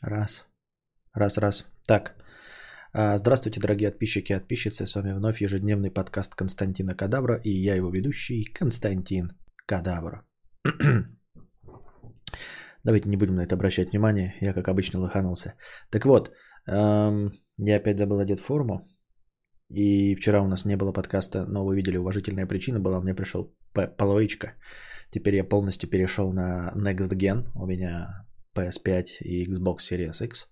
Раз. Раз, раз. Так. А, Здравствуйте, дорогие подписчики и подписчицы. С вами вновь ежедневный подкаст Константина Кадавра и я его ведущий Константин Кадавра. Давайте не будем на это обращать внимание. Я, как обычно, лоханулся. Так вот, эм, я опять забыл одеть форму. И вчера у нас не было подкаста, но вы видели, уважительная причина была, мне пришел половичка. Теперь я полностью перешел на Next Gen. У меня PS5 и Xbox Series X.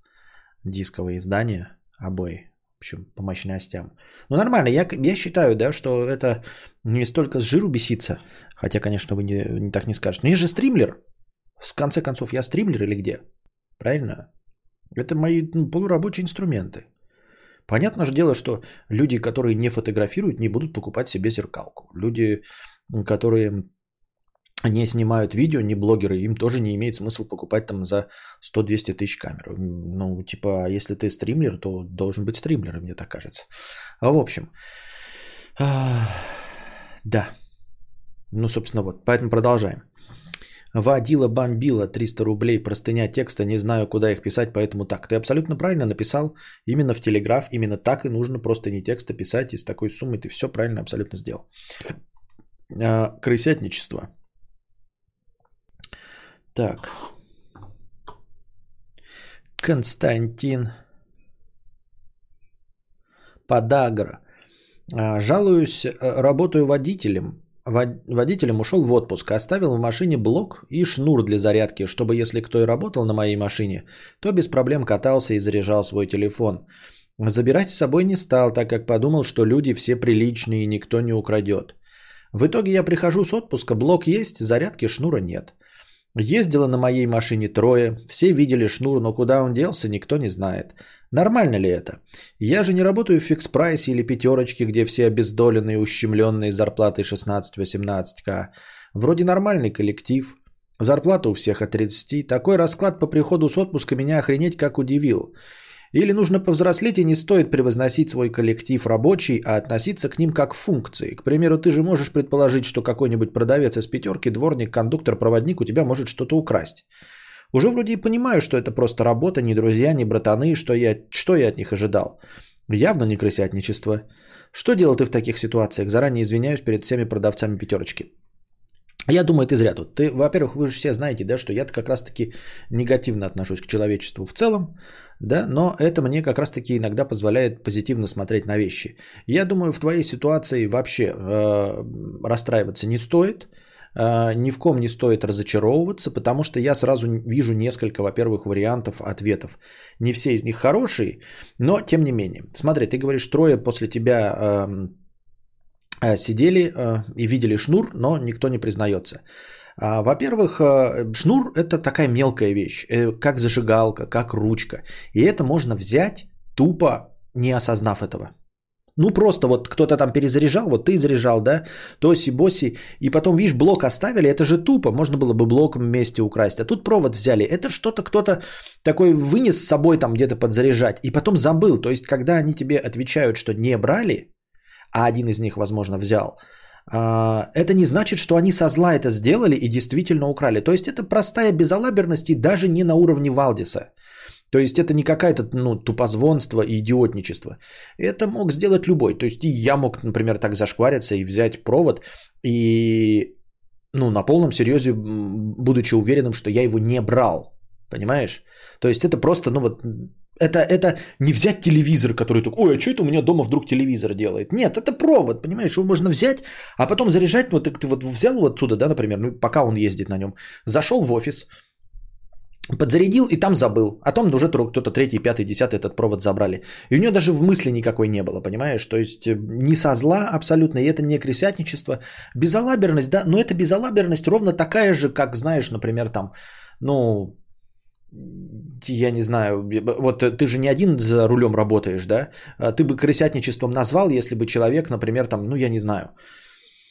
Дисковые издания обои. В общем, по мощностям. Ну, нормально. Я, я считаю, да, что это не столько с жиру беситься. Хотя, конечно, вы не, не так не скажете. Но я же стримлер. В конце концов, я стримлер или где? Правильно? Это мои ну, полурабочие инструменты. Понятно же дело, что люди, которые не фотографируют, не будут покупать себе зеркалку. Люди, которые не снимают видео, не блогеры, им тоже не имеет смысл покупать там за 100-200 тысяч камер. Ну, типа, если ты стримлер, то должен быть стримлером, мне так кажется. А в общем, да. Ну, собственно, вот, поэтому продолжаем. Водила бомбила 300 рублей, простыня текста, не знаю, куда их писать, поэтому так. Ты абсолютно правильно написал, именно в Телеграф, именно так и нужно просто не текста писать, и с такой суммой ты все правильно абсолютно сделал. А, крысятничество. Так. Константин Подагра. А, жалуюсь, э, работаю водителем. Водителем ушел в отпуск, оставил в машине блок и шнур для зарядки, чтобы если кто и работал на моей машине, то без проблем катался и заряжал свой телефон. Забирать с собой не стал, так как подумал, что люди все приличные и никто не украдет. В итоге я прихожу с отпуска, блок есть, зарядки шнура нет. Ездило на моей машине трое, все видели шнур, но куда он делся, никто не знает. Нормально ли это? Я же не работаю в фикс-прайсе или пятерочке, где все обездоленные, ущемленные зарплатой 16-18к. Вроде нормальный коллектив. Зарплата у всех от 30. Такой расклад по приходу с отпуска меня охренеть как удивил. Или нужно повзрослеть и не стоит превозносить свой коллектив рабочий, а относиться к ним как к функции. К примеру, ты же можешь предположить, что какой-нибудь продавец из пятерки, дворник, кондуктор, проводник у тебя может что-то украсть. Уже вроде и понимаю, что это просто работа, не друзья, не братаны, что я, что я от них ожидал. Явно не крысятничество. Что делал ты в таких ситуациях? Заранее извиняюсь перед всеми продавцами пятерочки. Я думаю, ты зря тут. Ты, во-первых, вы же все знаете, да, что я как раз-таки негативно отношусь к человечеству в целом, да, но это мне как раз-таки иногда позволяет позитивно смотреть на вещи. Я думаю, в твоей ситуации вообще э, расстраиваться не стоит, э, ни в ком не стоит разочаровываться, потому что я сразу вижу несколько, во-первых, вариантов ответов. Не все из них хорошие, но тем не менее. Смотри, ты говоришь, трое после тебя... Э, Э, сидели э, и видели шнур, но никто не признается. А, во-первых, э, шнур это такая мелкая вещь, как зажигалка, как ручка. И это можно взять тупо не осознав этого. Ну просто вот кто-то там перезаряжал, вот ты заряжал, да, тоси-боси, и потом, видишь, блок оставили, это же тупо, можно было бы блоком вместе украсть, а тут провод взяли, это что-то кто-то такой вынес с собой там где-то подзаряжать, и потом забыл, то есть когда они тебе отвечают, что не брали, а один из них, возможно, взял, это не значит, что они со зла это сделали и действительно украли. То есть это простая безалаберность и даже не на уровне Валдиса. То есть это не какая-то ну, тупозвонство и идиотничество. Это мог сделать любой. То есть я мог, например, так зашквариться и взять провод и ну, на полном серьезе, будучи уверенным, что я его не брал. Понимаешь? То есть это просто, ну вот, это, это не взять телевизор, который такой, ой, а что это у меня дома вдруг телевизор делает? Нет, это провод, понимаешь, его можно взять, а потом заряжать, вот ты, вот взял его отсюда, да, например, ну, пока он ездит на нем, зашел в офис, подзарядил и там забыл. А там уже кто-то третий, пятый, десятый этот провод забрали. И у него даже в мысли никакой не было, понимаешь? То есть э, не со зла абсолютно, и это не крысятничество. Безалаберность, да, но это безалаберность ровно такая же, как, знаешь, например, там, ну, я не знаю, вот ты же не один за рулем работаешь, да? А ты бы крысятничеством назвал, если бы человек, например, там, ну я не знаю,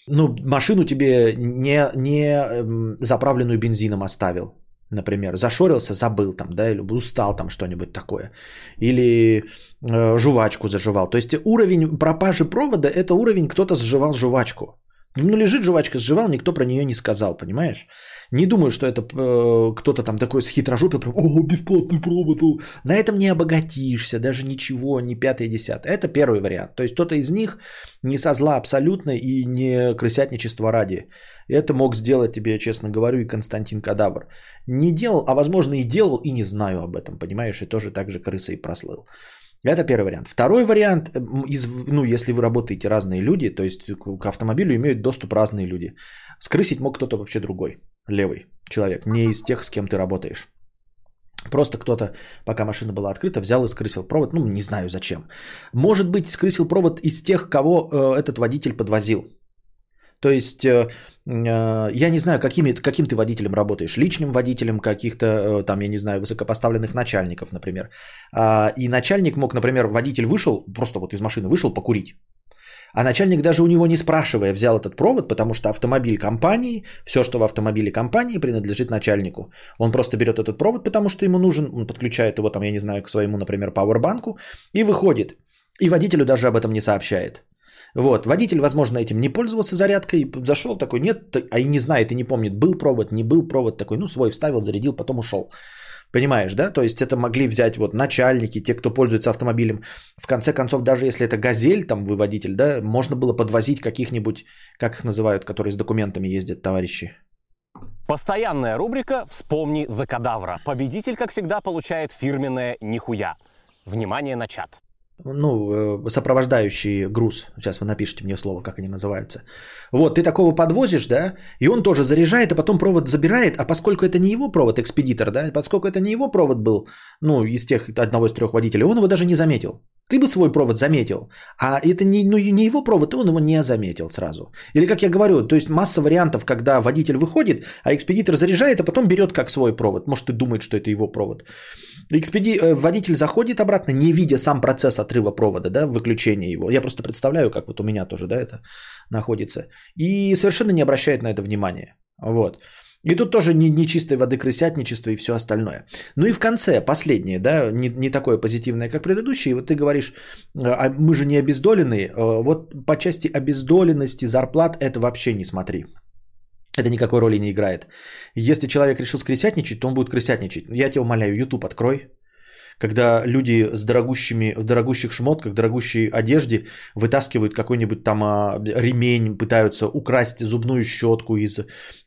ну машину тебе не, не эм, заправленную бензином оставил, например, зашорился, забыл там, да, или устал там что-нибудь такое, или э, жвачку заживал. То есть уровень пропажи провода – это уровень, кто-то сживал жвачку. Ну, лежит жвачка, сживал, никто про нее не сказал, понимаешь? Не думаю, что это э, кто-то там такой с хитрожопой, прям, о, бесплатный провод. На этом не обогатишься, даже ничего, не пятый, десятый. Это первый вариант. То есть кто-то из них не со зла абсолютно и не крысятничество ради. Это мог сделать тебе, честно говорю, и Константин Кадавр. Не делал, а возможно и делал, и не знаю об этом, понимаешь? И тоже так же крысой прослыл. Это первый вариант. Второй вариант, из, ну, если вы работаете разные люди, то есть к автомобилю имеют доступ разные люди. Скрысить мог кто-то вообще другой, левый человек, не из тех, с кем ты работаешь. Просто кто-то, пока машина была открыта, взял и скрысил провод. Ну, не знаю зачем. Может быть, скрысил провод из тех, кого э, этот водитель подвозил. То есть, э, э, я не знаю, какими, каким ты водителем работаешь. Личным водителем каких-то, э, там, я не знаю, высокопоставленных начальников, например. А, и начальник мог, например, водитель вышел, просто вот из машины вышел покурить. А начальник даже у него не спрашивая взял этот провод, потому что автомобиль компании, все, что в автомобиле компании, принадлежит начальнику. Он просто берет этот провод, потому что ему нужен, он подключает его там, я не знаю, к своему, например, пауэрбанку и выходит. И водителю даже об этом не сообщает. Вот, водитель, возможно, этим не пользовался зарядкой, зашел такой, нет, а и не знает, и не помнит, был провод, не был провод, такой, ну, свой вставил, зарядил, потом ушел. Понимаешь, да? То есть это могли взять вот начальники, те, кто пользуется автомобилем. В конце концов, даже если это газель, там вы водитель, да, можно было подвозить каких-нибудь, как их называют, которые с документами ездят, товарищи. Постоянная рубрика «Вспомни за кадавра». Победитель, как всегда, получает фирменное «Нихуя». Внимание на чат ну, э, сопровождающий груз. Сейчас вы напишите мне слово, как они называются. Вот, ты такого подвозишь, да, и он тоже заряжает, а потом провод забирает, а поскольку это не его провод, экспедитор, да, поскольку это не его провод был, ну, из тех, одного из трех водителей, он его даже не заметил. Ты бы свой провод заметил, а это не, ну, не его провод, и он его не заметил сразу. Или, как я говорю, то есть масса вариантов, когда водитель выходит, а экспедитор заряжает, а потом берет как свой провод. Может, и думает, что это его провод. Экспеди... Э, водитель заходит обратно, не видя сам процесс отрыва провода, да, выключения его. Я просто представляю, как вот у меня тоже, да, это находится. И совершенно не обращает на это внимания. Вот. И тут тоже не, не чистой воды крысятничество и все остальное. Ну и в конце, последнее, да, не, не такое позитивное, как предыдущие. Вот ты говоришь, а мы же не обездоленные. Э, вот по части обездоленности зарплат это вообще не смотри. Это никакой роли не играет. Если человек решил скрысятничать, то он будет крысятничать. Я тебя умоляю, YouTube открой, когда люди с дорогущими, в дорогущих шмотках, дорогущей одежде вытаскивают какой-нибудь там а, ремень, пытаются украсть зубную щетку из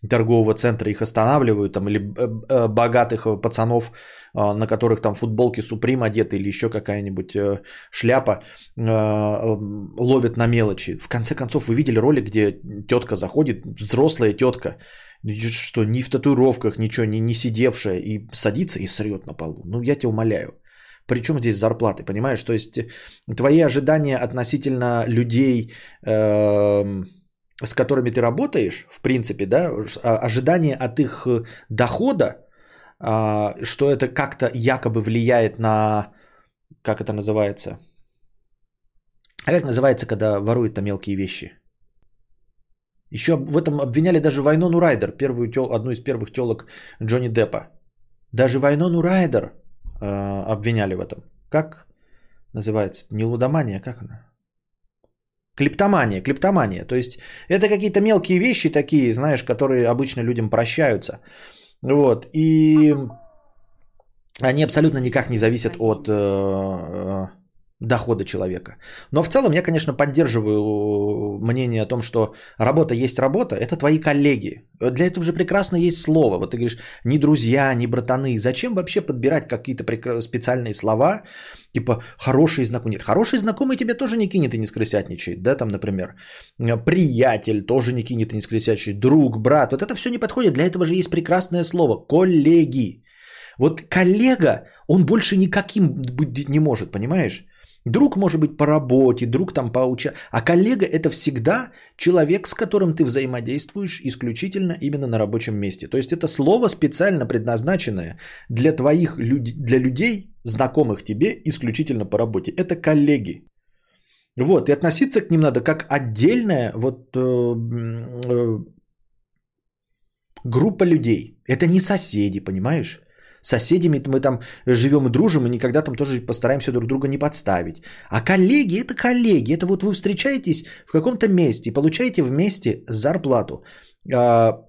торгового центра, их останавливают, там, или э, э, богатых пацанов, а, на которых там футболки Supreme одеты или еще какая-нибудь э, шляпа, ловят на мелочи. В конце концов, вы видели ролик, где тетка заходит, взрослая тетка, что ни в татуировках, ничего, не, не сидевшая, и садится и срет на полу. Ну, я тебя умоляю. Причем здесь зарплаты, понимаешь? То есть твои ожидания относительно людей, э, с которыми ты работаешь, в принципе, да, а, ожидания от их дохода, э, что это как-то якобы влияет на, как это называется, а как называется, когда воруют-то мелкие вещи? Еще в этом обвиняли даже Вайнону Райдер, первую тел, одну из первых телок Джонни Деппа. Даже Вайнону Райдер э, обвиняли в этом. Как называется? Не лудомания, как она? Клиптомания, клиптомания. То есть это какие-то мелкие вещи такие, знаешь, которые обычно людям прощаются. Вот. И они абсолютно никак не зависят от э, э дохода человека. Но в целом я, конечно, поддерживаю мнение о том, что работа есть работа, это твои коллеги. Для этого же прекрасно есть слово. Вот ты говоришь, ни друзья, ни братаны. Зачем вообще подбирать какие-то специальные слова, типа хороший знакомый? Нет, хороший знакомый тебе тоже не кинет и не скрысятничает, да, там, например. Приятель тоже не кинет и не скрысятничает. Друг, брат, вот это все не подходит. Для этого же есть прекрасное слово. Коллеги. Вот коллега, он больше никаким быть не может, понимаешь? Друг может быть по работе, друг там по уча... А коллега это всегда человек, с которым ты взаимодействуешь исключительно именно на рабочем месте. То есть это слово специально предназначенное для твоих людей, для людей, знакомых тебе исключительно по работе. Это коллеги. Вот, и относиться к ним надо как отдельная вот э, э, группа людей. Это не соседи, понимаешь? Соседями мы там живем и дружим, и никогда там тоже постараемся друг друга не подставить. А коллеги – это коллеги. Это вот вы встречаетесь в каком-то месте и получаете вместе зарплату. А,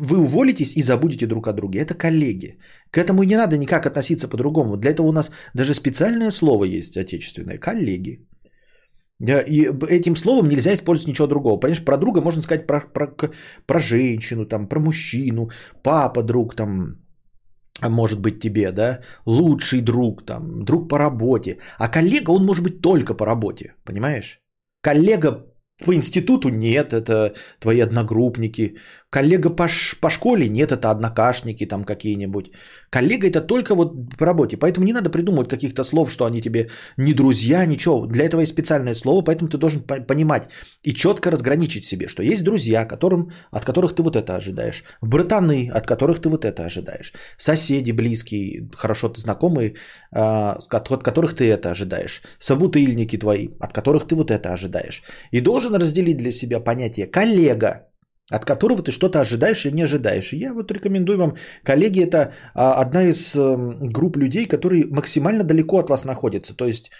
вы уволитесь и забудете друг о друге. Это коллеги. К этому не надо никак относиться по-другому. Для этого у нас даже специальное слово есть отечественное – коллеги. И этим словом нельзя использовать ничего другого. Понимаешь, про друга можно сказать про, про, про женщину, там, про мужчину, папа, друг, там, может быть тебе, да, лучший друг, там, друг по работе. А коллега, он может быть только по работе, понимаешь? Коллега по институту нет, это твои одногруппники. Коллега по, ш- по школе нет, это однокашники там какие-нибудь. Коллега это только вот по работе. Поэтому не надо придумывать каких-то слов, что они тебе не друзья, ничего. Для этого есть специальное слово, поэтому ты должен понимать и четко разграничить себе, что есть друзья, которым, от которых ты вот это ожидаешь. Братаны, от которых ты вот это ожидаешь. Соседи близкие, хорошо ты знакомые, а, от которых ты это ожидаешь. Собутыльники твои, от которых ты вот это ожидаешь. И должен разделить для себя понятие коллега от которого ты что-то ожидаешь или не ожидаешь. И я вот рекомендую вам, коллеги, это а, одна из эм, групп людей, которые максимально далеко от вас находятся. То есть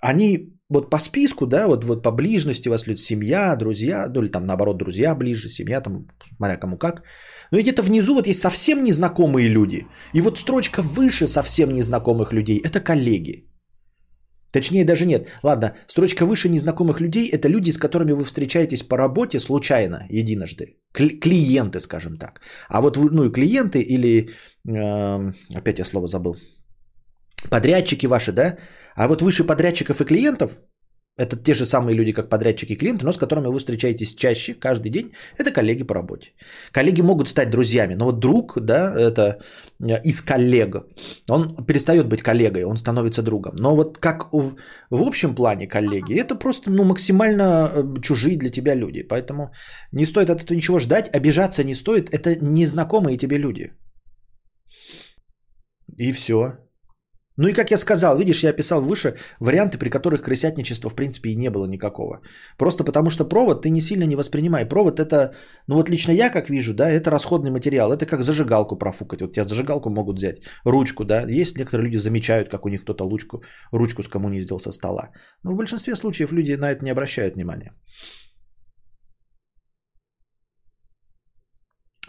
они вот по списку, да, вот, вот по ближности вас люди, семья, друзья, ну или там наоборот, друзья ближе, семья, там, смотря кому как. Но где-то внизу вот есть совсем незнакомые люди. И вот строчка выше совсем незнакомых людей – это коллеги. Точнее, даже нет. Ладно, строчка выше незнакомых людей – это люди, с которыми вы встречаетесь по работе случайно, единожды. Клиенты, скажем так. А вот ну и клиенты или, э, опять я слово забыл, подрядчики ваши, да? А вот выше подрядчиков и клиентов это те же самые люди, как подрядчики и клиенты, но с которыми вы встречаетесь чаще, каждый день. Это коллеги по работе. Коллеги могут стать друзьями, но вот друг, да, это э, из коллег, он перестает быть коллегой, он становится другом. Но вот как в, в общем плане коллеги, это просто ну, максимально э, чужие для тебя люди. Поэтому не стоит от этого ничего ждать, обижаться не стоит. Это незнакомые тебе люди. И все. Ну и как я сказал, видишь, я описал выше варианты, при которых крысятничества в принципе и не было никакого. Просто потому что провод ты не сильно не воспринимай. Провод это, ну вот лично я как вижу, да, это расходный материал. Это как зажигалку профукать. Вот тебя зажигалку могут взять, ручку, да. Есть некоторые люди замечают, как у них кто-то ручку, ручку скоммуниздил со стола. Но в большинстве случаев люди на это не обращают внимания.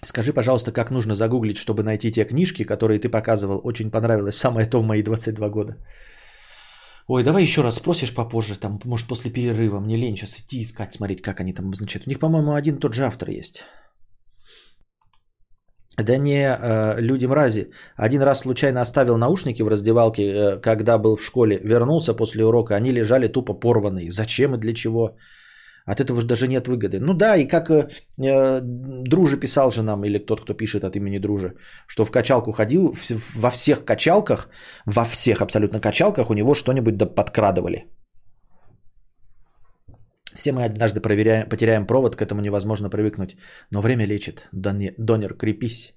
Скажи, пожалуйста, как нужно загуглить, чтобы найти те книжки, которые ты показывал. Очень понравилось. Самое то в мои 22 года. Ой, давай еще раз спросишь попозже, там, может, после перерыва. Мне лень сейчас идти искать, смотреть, как они там обозначают. У них, по-моему, один тот же автор есть. Да не, э, люди мрази. Один раз случайно оставил наушники в раздевалке, э, когда был в школе. Вернулся после урока, они лежали тупо порванные. Зачем и для чего? От этого же даже нет выгоды. Ну да, и как э, э Друже писал же нам, или тот, кто пишет от имени Друже, что в качалку ходил, в, во всех качалках, во всех абсолютно качалках у него что-нибудь да подкрадывали. Все мы однажды проверяем, потеряем провод, к этому невозможно привыкнуть. Но время лечит. Донер, крепись.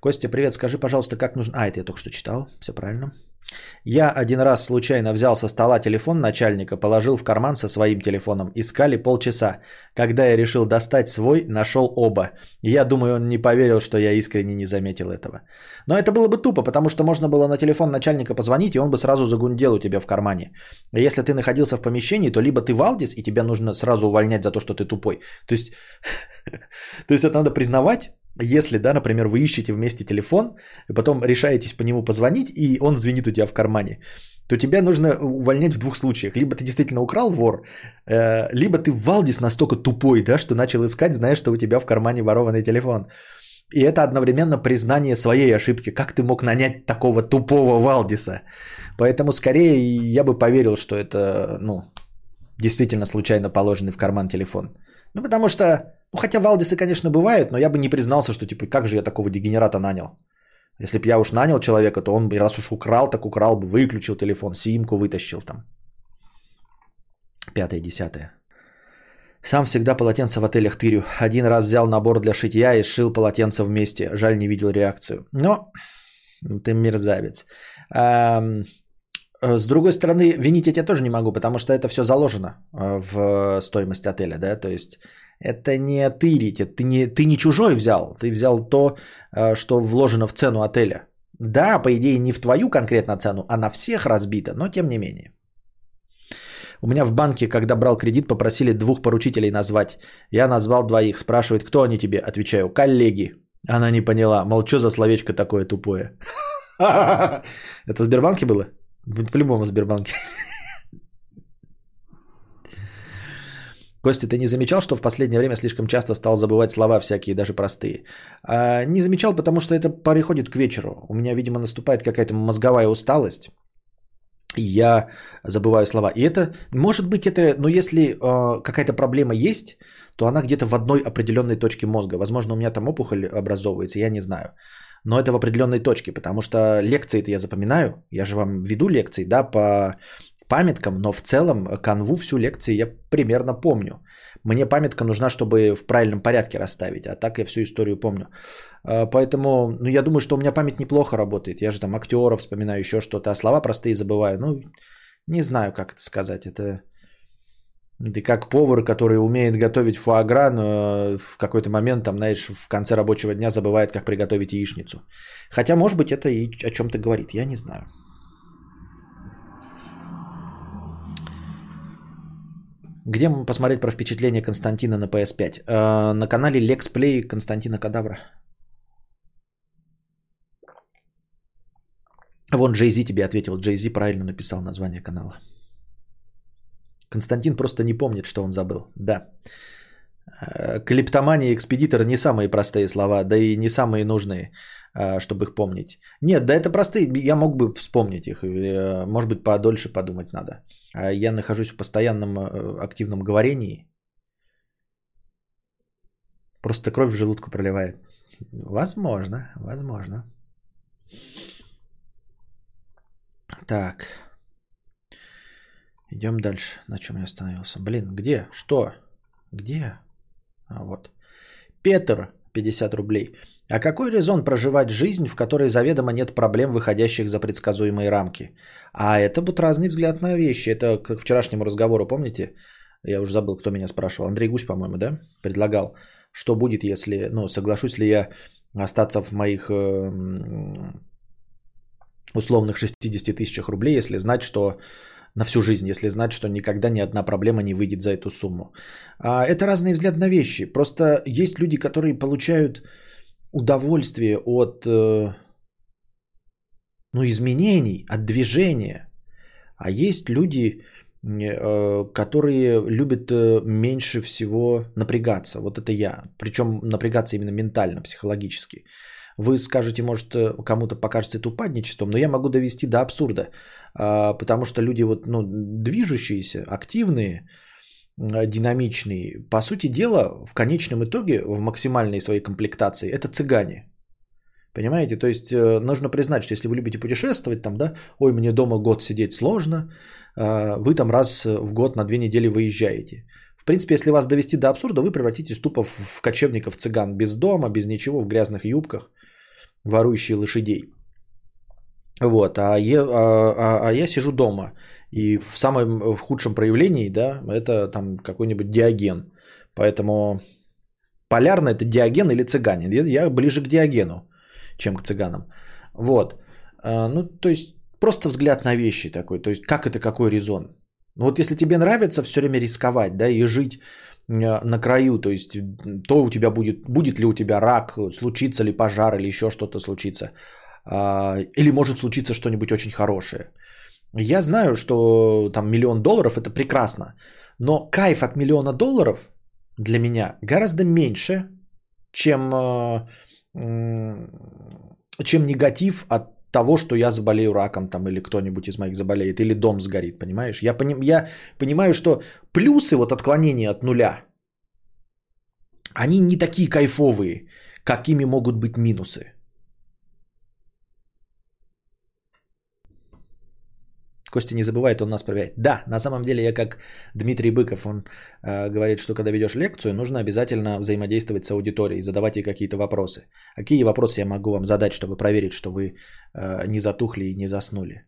Костя, привет, скажи, пожалуйста, как нужно... А, это я только что читал, все правильно. Я один раз случайно взял со стола телефон начальника, положил в карман со своим телефоном. Искали полчаса. Когда я решил достать свой, нашел оба. Я думаю, он не поверил, что я искренне не заметил этого. Но это было бы тупо, потому что можно было на телефон начальника позвонить, и он бы сразу загундел у тебя в кармане. Если ты находился в помещении, то либо ты Валдис, и тебя нужно сразу увольнять за то, что ты тупой. То есть, то есть это надо признавать, если, да, например, вы ищете вместе телефон, и потом решаетесь по нему позвонить, и он звенит у тебя в кармане, то тебя нужно увольнять в двух случаях. Либо ты действительно украл вор, э, либо ты Валдис настолько тупой, да, что начал искать, зная, что у тебя в кармане ворованный телефон. И это одновременно признание своей ошибки. Как ты мог нанять такого тупого Валдиса? Поэтому скорее я бы поверил, что это, ну, действительно случайно положенный в карман телефон. Ну, потому что ну, хотя Валдисы, конечно, бывают, но я бы не признался, что типа, как же я такого дегенерата нанял. Если бы я уж нанял человека, то он бы, раз уж украл, так украл бы, выключил телефон, симку вытащил там. Пятое, десятое. Сам всегда полотенце в отелях тырю. Один раз взял набор для шитья и сшил полотенце вместе. Жаль, не видел реакцию. Но ты мерзавец. С другой стороны, винить я тебя тоже не могу, потому что это все заложено э, в стоимость отеля, да, то есть это не тырить, ты не, ты не чужой взял, ты взял то, э, что вложено в цену отеля. Да, по идее, не в твою конкретно цену, а на всех разбито, но тем не менее. У меня в банке, когда брал кредит, попросили двух поручителей назвать. Я назвал двоих. Спрашивает, кто они тебе? Отвечаю, коллеги. Она не поняла. Мол, что за словечко такое тупое? Это в Сбербанке было? По-любому Сбербанке. Костя, ты не замечал, что в последнее время слишком часто стал забывать слова всякие, даже простые? А, не замечал, потому что это переходит к вечеру. У меня, видимо, наступает какая-то мозговая усталость. И я забываю слова. И это, может быть, это, но если э, какая-то проблема есть, то она где-то в одной определенной точке мозга. Возможно, у меня там опухоль образовывается, я не знаю. Но это в определенной точке, потому что лекции-то я запоминаю. Я же вам веду лекции, да, по памяткам, но в целом канву всю лекцию я примерно помню. Мне памятка нужна, чтобы в правильном порядке расставить, а так я всю историю помню. А, поэтому, ну, я думаю, что у меня память неплохо работает. Я же там актеров вспоминаю, еще что-то, а слова простые забываю. Ну, не знаю, как это сказать. Это ты как повар, который умеет готовить фуагра, но в какой-то момент, там, знаешь, в конце рабочего дня забывает, как приготовить яичницу. Хотя, может быть, это и о чем-то говорит, я не знаю. Где посмотреть про впечатление Константина на PS5? Э, на канале Lex Константина Кадавра. Вон Джей Зи тебе ответил. Джей Зи правильно написал название канала. Константин просто не помнит, что он забыл. Да. Э, Клептомания и экспедитор не самые простые слова, да и не самые нужные, э, чтобы их помнить. Нет, да это простые, я мог бы вспомнить их. Может быть, подольше подумать надо. А я нахожусь в постоянном э, активном говорении. Просто кровь в желудку проливает. Возможно, возможно. Так. Идем дальше. На чем я остановился? Блин, где? Что? Где? А вот. Петр, 50 рублей. А какой резон проживать жизнь, в которой заведомо нет проблем, выходящих за предсказуемые рамки? А это вот разный взгляд на вещи. Это к вчерашнему разговору, помните? Я уже забыл, кто меня спрашивал. Андрей Гусь, по-моему, да? Предлагал, что будет, если, ну, соглашусь ли я остаться в моих э, условных 60 тысячах рублей, если знать, что на всю жизнь, если знать, что никогда ни одна проблема не выйдет за эту сумму. А это разный взгляд на вещи. Просто есть люди, которые получают удовольствие от э, ну, изменений, от движения. А есть люди, э, которые любят э, меньше всего напрягаться. Вот это я. Причем напрягаться именно ментально, психологически. Вы скажете, может, кому-то покажется это упадничеством, но я могу довести до абсурда. А, потому что люди вот, ну, движущиеся, активные, динамичный. По сути дела, в конечном итоге, в максимальной своей комплектации, это цыгане. Понимаете? То есть э, нужно признать, что если вы любите путешествовать, там, да, ой, мне дома год сидеть сложно, э, вы там раз в год на две недели выезжаете. В принципе, если вас довести до абсурда, вы превратитесь тупо в кочевников цыган без дома, без ничего, в грязных юбках, ворующие лошадей. Вот, а я, а, а, а я сижу дома. И в самом в худшем проявлении, да, это там какой-нибудь диаген. Поэтому полярно это диаген или цыганин. Я ближе к диагену, чем к цыганам. Вот. А, ну, то есть просто взгляд на вещи такой. То есть как это, какой резон? Ну вот если тебе нравится все время рисковать, да, и жить а, на краю, то есть то у тебя будет, будет ли у тебя рак, случится ли пожар или еще что-то случится, а, или может случиться что-нибудь очень хорошее. Я знаю, что там миллион долларов это прекрасно, но кайф от миллиона долларов для меня гораздо меньше, чем, э, чем негатив от того, что я заболею раком там или кто-нибудь из моих заболеет, или дом сгорит, понимаешь? Я, поним, я понимаю, что плюсы вот отклонения от нуля, они не такие кайфовые, какими могут быть минусы. Костя не забывает, он нас проверяет. Да, на самом деле я как Дмитрий Быков, он э, говорит, что когда ведешь лекцию, нужно обязательно взаимодействовать с аудиторией, задавать ей какие-то вопросы. Какие вопросы я могу вам задать, чтобы проверить, что вы э, не затухли и не заснули?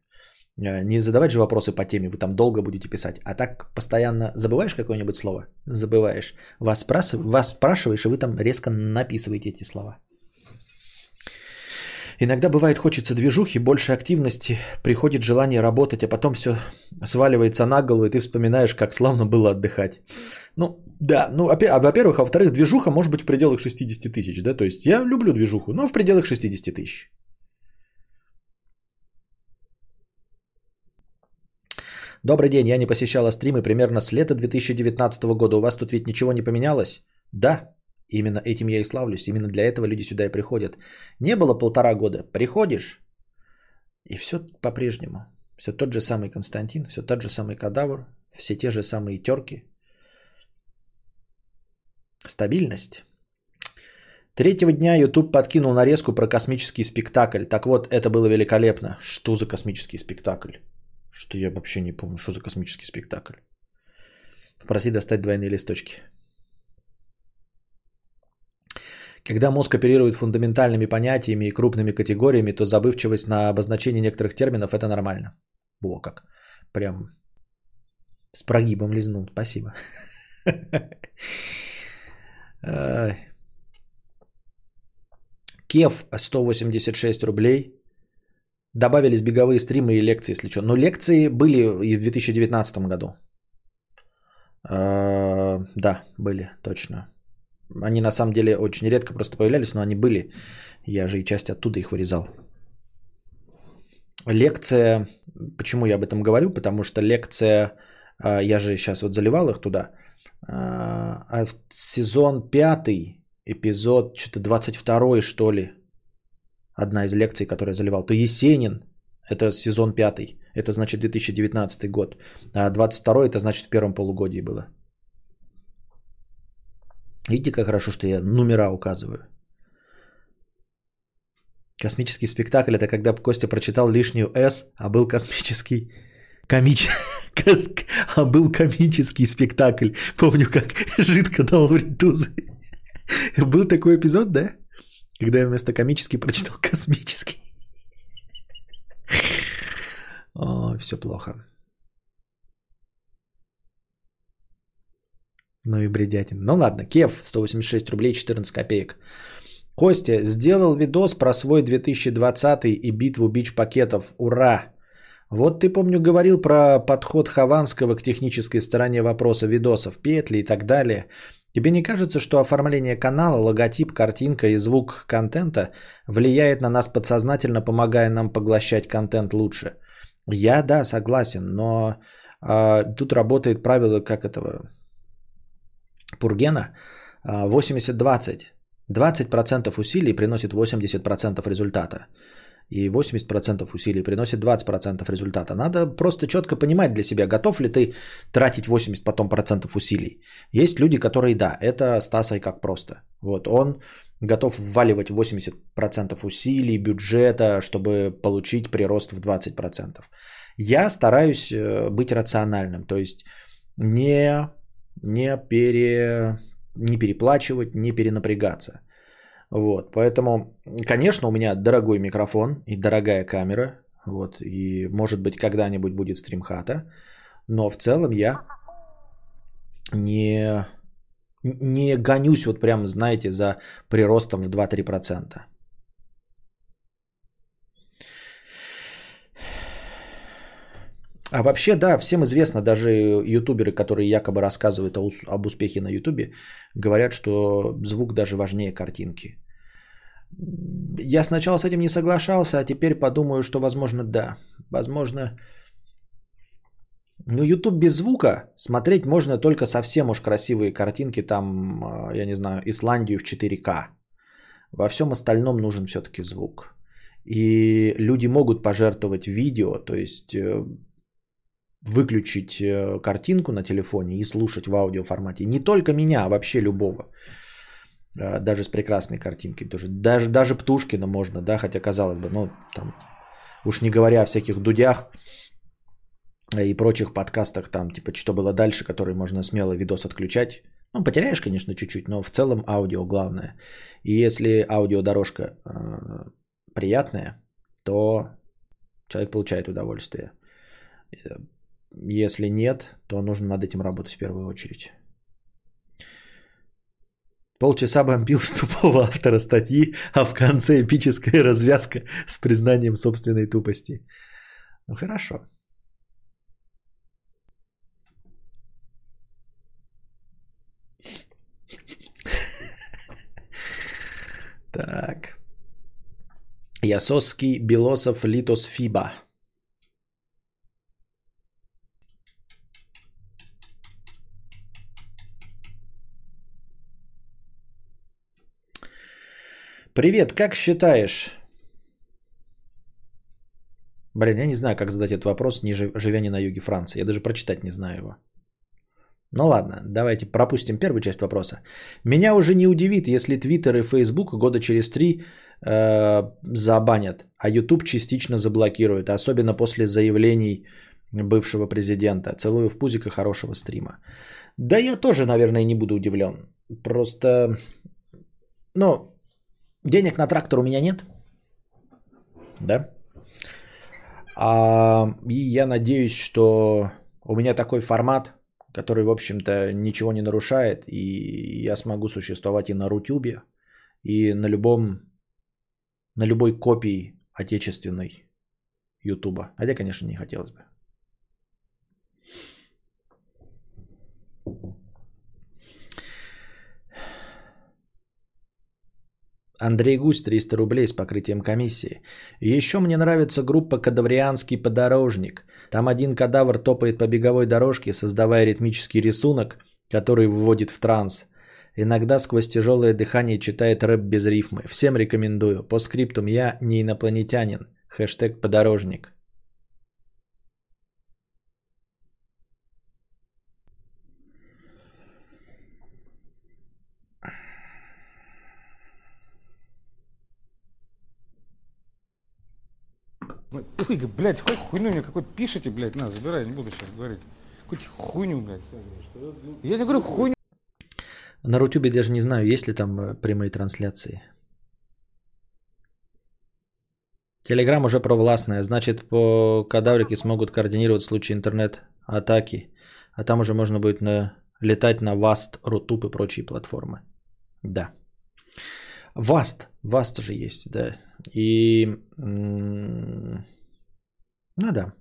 Э, не задавать же вопросы по теме, вы там долго будете писать. А так постоянно забываешь какое-нибудь слово? Забываешь. Вас, спрашив... Вас спрашиваешь, и вы там резко написываете эти слова. Иногда бывает хочется движухи, больше активности, приходит желание работать, а потом все сваливается на голову, и ты вспоминаешь, как славно было отдыхать. Ну, да, ну, во-первых, а во-вторых, движуха может быть в пределах 60 тысяч, да, то есть я люблю движуху, но в пределах 60 тысяч. Добрый день, я не посещала стримы примерно с лета 2019 года. У вас тут ведь ничего не поменялось? Да, именно этим я и славлюсь. Именно для этого люди сюда и приходят. Не было полтора года. Приходишь, и все по-прежнему. Все тот же самый Константин, все тот же самый кадавр, все те же самые терки. Стабильность. Третьего дня YouTube подкинул нарезку про космический спектакль. Так вот, это было великолепно. Что за космический спектакль? Что я вообще не помню, что за космический спектакль. Попроси достать двойные листочки. Когда мозг оперирует фундаментальными понятиями и крупными категориями, то забывчивость на обозначение некоторых терминов – это нормально. Во как. Прям с прогибом лизнул. Спасибо. Кев 186 рублей. Добавились беговые стримы и лекции, если что. Но лекции были и в 2019 году. Э, да, были, точно. Они на самом деле очень редко просто появлялись, но они были. Я же и часть оттуда их вырезал. Лекция, почему я об этом говорю? Потому что лекция, э, я же сейчас вот заливал их туда. Э, а в сезон пятый, эпизод что-то 22 что ли, одна из лекций, которую я заливал, то Есенин, это сезон пятый, это значит 2019 год, а 22 это значит в первом полугодии было. Видите, как хорошо, что я номера указываю. Космический спектакль это когда Костя прочитал лишнюю «С», а был космический комич... а был комический спектакль. Помню, как жидко дал в ритузы. Был такой эпизод, да? Когда я вместо комический прочитал космический. О, все плохо. Ну и бредятин. Ну ладно, Кев, 186 рублей 14 копеек. Костя, сделал видос про свой 2020 и битву бич-пакетов. Ура! Вот ты, помню, говорил про подход Хованского к технической стороне вопроса видосов, петли и так далее. Тебе не кажется, что оформление канала, логотип, картинка и звук контента влияет на нас подсознательно, помогая нам поглощать контент лучше? Я, да, согласен, но а, тут работает правило, как этого, Пургена, 80-20. 20% усилий приносит 80% результата и 80% усилий приносит 20% результата. Надо просто четко понимать для себя, готов ли ты тратить 80 потом процентов усилий. Есть люди, которые, да, это Стасой как просто. Вот он готов вваливать 80% усилий, бюджета, чтобы получить прирост в 20%. Я стараюсь э, быть рациональным, то есть не, не, пере, не переплачивать, не перенапрягаться. Вот, поэтому, конечно, у меня дорогой микрофон и дорогая камера, вот, и может быть когда-нибудь будет стримхата, но в целом я не, не гонюсь вот прям, знаете, за приростом в 2-3%. А вообще, да, всем известно, даже ютуберы, которые якобы рассказывают об успехе на ютубе, говорят, что звук даже важнее картинки. Я сначала с этим не соглашался, а теперь подумаю, что, возможно, да. Возможно, ну, YouTube без звука смотреть можно только совсем уж красивые картинки, там, а, я не знаю, Исландию в 4К. Во всем остальном нужен все-таки звук. И люди могут пожертвовать видео, то есть э, выключить э, картинку на телефоне и слушать в аудиоформате. Не только меня, а вообще любого. А, даже с прекрасной картинкой тоже. Даже, даже Птушкина можно, да, хотя казалось бы, ну, там, уж не говоря о всяких дудях и прочих подкастах, там, типа, что было дальше, который можно смело видос отключать. Ну, потеряешь, конечно, чуть-чуть, но в целом аудио главное. И если аудиодорожка э, приятная, то человек получает удовольствие. Если нет, то нужно над этим работать в первую очередь. Полчаса бомбил с тупого автора статьи, а в конце эпическая развязка с признанием собственной тупости. Ну хорошо. Так. Ясоский, Белосов, Литос, Фиба. Привет, как считаешь? Блин, я не знаю, как задать этот вопрос, не живя не на юге Франции. Я даже прочитать не знаю его. Ну ладно, давайте пропустим первую часть вопроса. Меня уже не удивит, если Твиттер и Фейсбук года через три э, забанят, а YouTube частично заблокирует, особенно после заявлений бывшего президента. Целую в пузико хорошего стрима. Да я тоже, наверное, не буду удивлен. Просто, ну, денег на трактор у меня нет. Да? А, и я надеюсь, что у меня такой формат, который, в общем-то, ничего не нарушает, и я смогу существовать и на Рутюбе, и на любом, на любой копии отечественной Ютуба. Хотя, конечно, не хотелось бы. Андрей Гусь, 300 рублей с покрытием комиссии. Еще мне нравится группа «Кадаврианский подорожник». Там один кадавр топает по беговой дорожке, создавая ритмический рисунок, который вводит в транс. Иногда сквозь тяжелое дыхание читает рэп без рифмы. Всем рекомендую. По скриптум я не инопланетянин. Хэштег подорожник. Ой, блядь, хоть хуйню мне какой-то пишите, блядь, на, забирай, не буду сейчас говорить. Какую-то хуйню, блядь. Я не говорю хуйню. На Рутюбе даже не знаю, есть ли там э, прямые трансляции. Телеграм уже провластная, значит, по кадаврике смогут координировать случае интернет-атаки, а там уже можно будет на... летать на Васт, Рутуб и прочие платформы. Да. Васт, Васт же есть, да. И, ну да.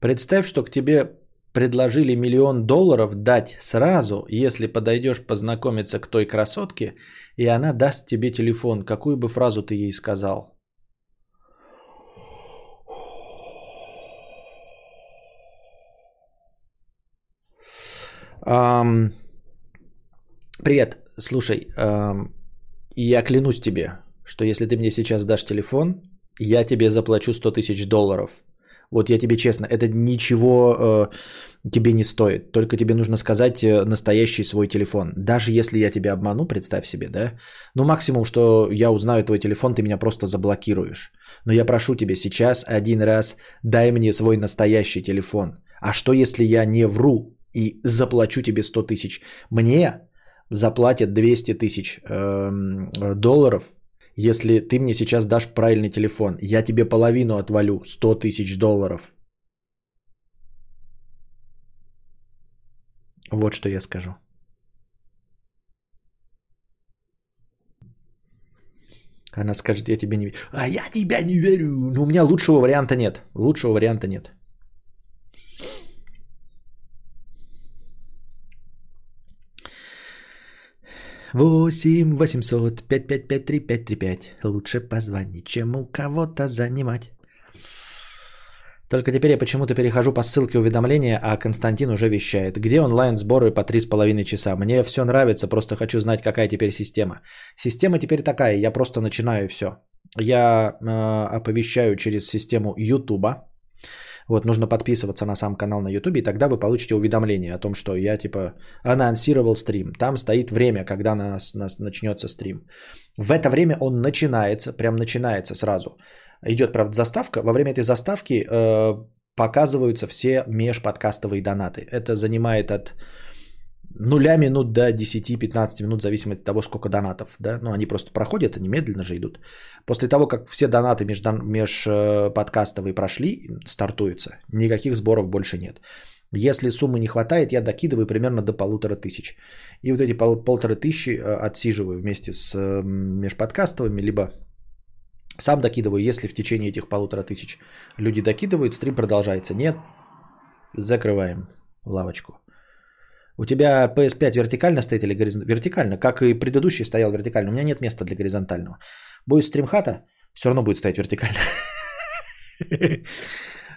Представь, что к тебе предложили миллион долларов дать сразу, если подойдешь познакомиться к той красотке, и она даст тебе телефон. Какую бы фразу ты ей сказал? Um, Привет, слушай, я клянусь тебе, что если ты мне сейчас дашь телефон, я тебе заплачу 100 тысяч долларов. Вот я тебе честно, это ничего э, тебе не стоит. Только тебе нужно сказать э, настоящий свой телефон. Даже если я тебя обману, представь себе, да? Ну, максимум, что я узнаю твой телефон, ты меня просто заблокируешь. Но я прошу тебя сейчас один раз, дай мне свой настоящий телефон. А что если я не вру и заплачу тебе 100 тысяч? Мне заплатят 200 тысяч э, долларов, если ты мне сейчас дашь правильный телефон. Я тебе половину отвалю, 100 тысяч долларов. Вот что я скажу. Она скажет, я тебе не верю. А я тебя не верю. Ну, у меня лучшего варианта нет. Лучшего варианта нет. 8 800 555 3535. Лучше позвонить, чем у кого-то занимать. Только теперь я почему-то перехожу по ссылке уведомления, а Константин уже вещает. Где онлайн-сборы по 3,5 часа? Мне все нравится, просто хочу знать, какая теперь система. Система теперь такая, я просто начинаю все. Я э, оповещаю через систему Ютуба. Вот, нужно подписываться на сам канал на YouTube, и тогда вы получите уведомление о том, что я, типа, анонсировал стрим. Там стоит время, когда нас, нас начнется стрим. В это время он начинается, прям начинается сразу. Идет, правда, заставка. Во время этой заставки э, показываются все межподкастовые донаты. Это занимает от нуля минут до 10-15 минут, в зависимости от того, сколько донатов. Да? Ну, они просто проходят, они медленно же идут. После того, как все донаты межподкастовые меж э, прошли, стартуются. Никаких сборов больше нет. Если суммы не хватает, я докидываю примерно до полутора тысяч. И вот эти пол- полторы тысячи э, отсиживаю вместе с э, межподкастовыми, либо сам докидываю, если в течение этих полутора тысяч люди докидывают, стрим продолжается. Нет, закрываем лавочку. У тебя PS5 вертикально стоит или горизонтально? Вертикально, как и предыдущий стоял вертикально. У меня нет места для горизонтального. Будет стримхата, все равно будет стоять вертикально.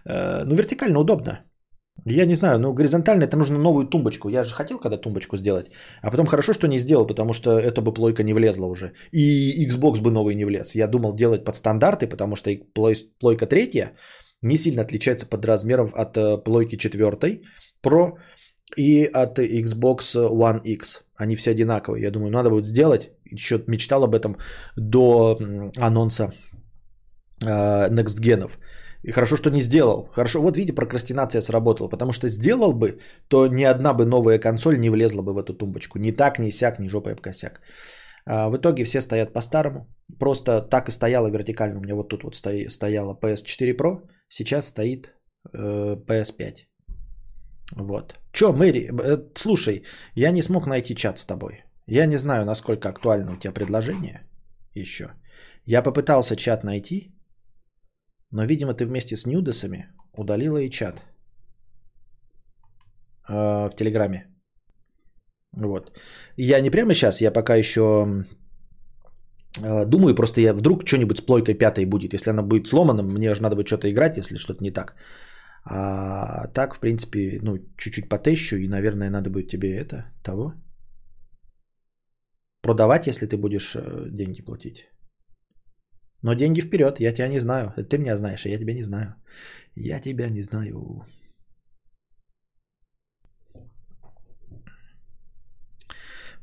Э, ну, вертикально удобно. Я не знаю, ну горизонтально это нужно новую тумбочку. Я же хотел когда тумбочку сделать. А потом хорошо, что не сделал, потому что эта бы плойка не влезла уже. И Xbox бы новый не влез. Я думал делать под стандарты, потому что плойка третья не сильно отличается под размером от э, плойки четвертой Pro и от Xbox One X. Они все одинаковые. Я думаю, надо будет сделать. Еще мечтал об этом до анонса э, Next Genов. И хорошо, что не сделал. Хорошо, вот видите, прокрастинация сработала. Потому что сделал бы, то ни одна бы новая консоль не влезла бы в эту тумбочку. Ни так, ни сяк, ни жопой об косяк. А в итоге все стоят по-старому. Просто так и стояла вертикально. У меня вот тут вот стояла PS4 Pro. Сейчас стоит э, PS5. Вот. Че, Мэри, э, слушай, я не смог найти чат с тобой. Я не знаю, насколько актуально у тебя предложение еще. Я попытался чат найти, но, видимо, ты вместе с нюдесами удалила и чат э, в Телеграме. Вот. Я не прямо сейчас, я пока еще э, думаю, просто я вдруг что-нибудь с плойкой пятой будет. Если она будет сломана, мне же надо будет что-то играть, если что-то не так. А так, в принципе, ну, чуть-чуть потещу, и, наверное, надо будет тебе это, того, продавать, если ты будешь э, деньги платить. Но деньги вперед, я тебя не знаю. Ты меня знаешь, а я тебя не знаю. Я тебя не знаю.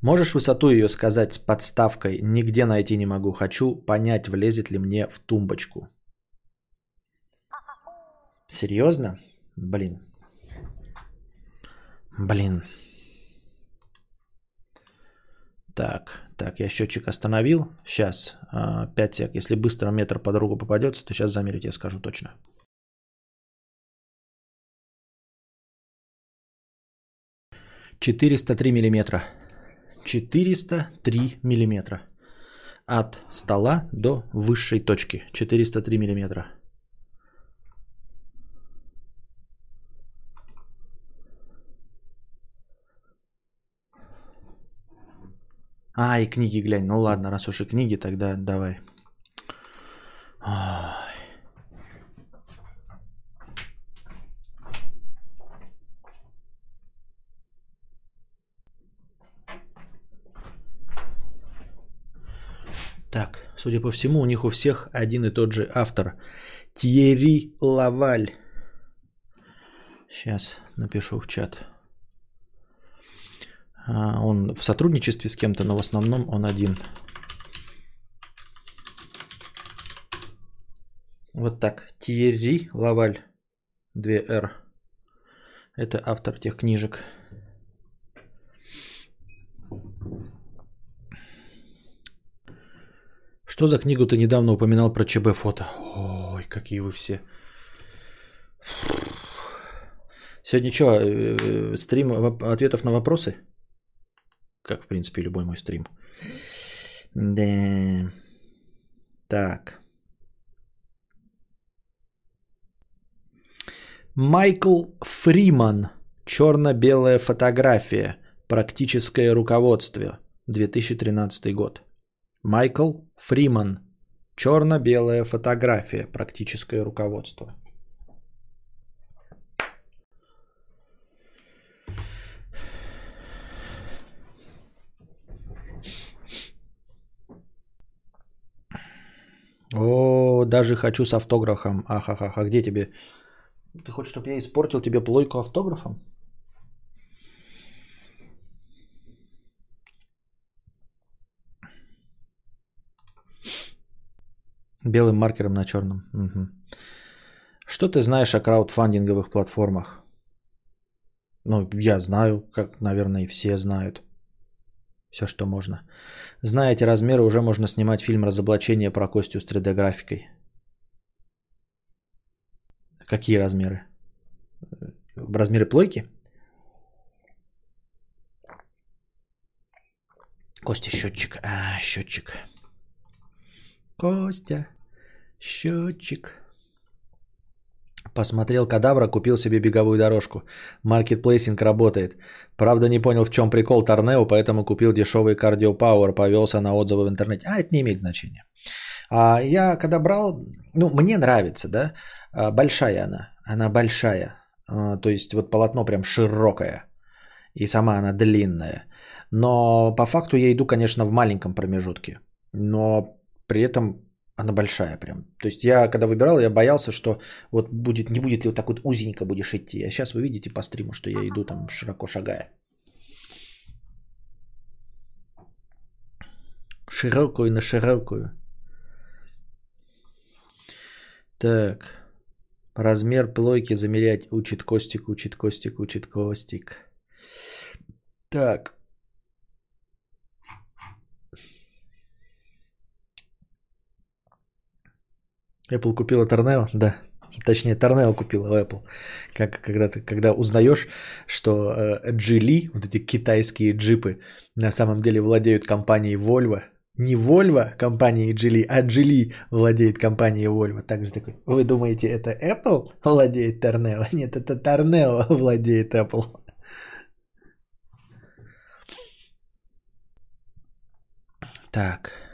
Можешь высоту ее сказать с подставкой? Нигде найти не могу. Хочу понять, влезет ли мне в тумбочку. Серьезно? Блин. Блин. Так, так, я счетчик остановил. Сейчас, 5 сек. Если быстро метр по другу попадется, то сейчас замерить я скажу точно. Четыреста три миллиметра. 403 миллиметра. От стола до высшей точки. 403 миллиметра. А, и книги глянь. Ну ладно, раз уж и книги, тогда давай. Так, судя по всему, у них у всех один и тот же автор. Тьерри Лаваль. Сейчас напишу в чат. А, Он в сотрудничестве с кем-то, но в основном он один. Вот так. Тьерри Лаваль. 2R. Это автор тех книжек. Что за книгу ты недавно упоминал про ЧБ фото? Ой, какие вы все. Сегодня что, э, стрим воп- ответов на вопросы? Как, в принципе, любой мой стрим. Да. Так. Майкл Фриман. Черно-белая фотография. Практическое руководство. 2013 год. Майкл Фриман. Черно-белая фотография. Практическое руководство. О, даже хочу с автографом. Ахахаха, а где тебе? Ты хочешь, чтобы я испортил тебе плойку автографом? Белым маркером на черном. Мгм. Что ты знаешь о краудфандинговых платформах? Ну, я знаю, как, наверное, и все знают. Все, что можно. Зная эти размеры, уже можно снимать фильм «Разоблачение» про Костю с 3D-графикой. Какие размеры? размеры плойки? Костя, счетчик. А, счетчик. Костя, счетчик. Посмотрел кадавра, купил себе беговую дорожку. Маркетплейсинг работает. Правда, не понял, в чем прикол Торнео, поэтому купил дешевый кардио Power, повелся на отзывы в интернете. А это не имеет значения. А я когда брал, ну, мне нравится, да, а, большая она, она большая, а, то есть вот полотно прям широкое, и сама она длинная. Но по факту я иду, конечно, в маленьком промежутке, но при этом она большая прям. То есть я когда выбирал, я боялся, что вот будет, не будет ли вот так вот узенько будешь идти. А сейчас вы видите по стриму, что я иду там широко шагая. Широкую на широкую. Так. Размер плойки замерять учит Костик, учит Костик, учит Костик. Так. Apple купила Торнео? Да. Точнее, Торнео купила Apple. Как когда, ты, когда узнаешь, что э, Geely, вот эти китайские джипы, на самом деле владеют компанией Volvo, не Volvo компанией Geely, а Geely владеет компанией Volvo. Также такой, вы думаете, это Apple владеет Торнео? Нет, это Торнео владеет Apple. Так.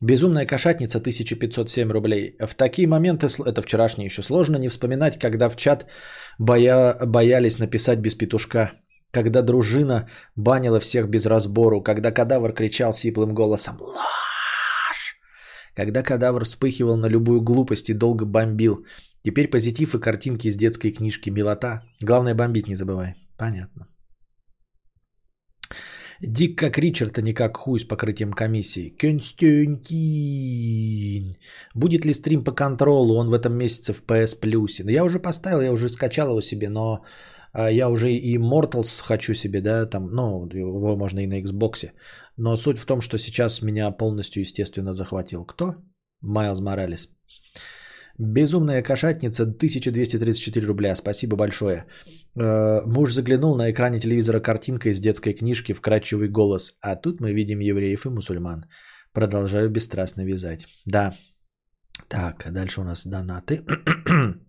Безумная кошатница 1507 рублей. В такие моменты, это вчерашнее еще, сложно не вспоминать, когда в чат боя, боялись написать без петушка когда дружина банила всех без разбору, когда кадавр кричал сиплым голосом «Ложь!», когда кадавр вспыхивал на любую глупость и долго бомбил. Теперь позитив и картинки из детской книжки «Милота». Главное бомбить не забывай. Понятно. Дик как Ричард, а не как хуй с покрытием комиссии. Константин. Будет ли стрим по контролу? Он в этом месяце в PS Plus. Ну, я уже поставил, я уже скачал его себе, но а я уже и Immortals хочу себе, да, там, ну, его можно и на Xbox. Но суть в том, что сейчас меня полностью, естественно, захватил кто? Майлз Моралес. Безумная кошатница, 1234 рубля, спасибо большое. Э, муж заглянул на экране телевизора картинка из детской книжки вкрадчивый голос, а тут мы видим евреев и мусульман. Продолжаю бесстрастно вязать. Да. Так, дальше у нас донаты.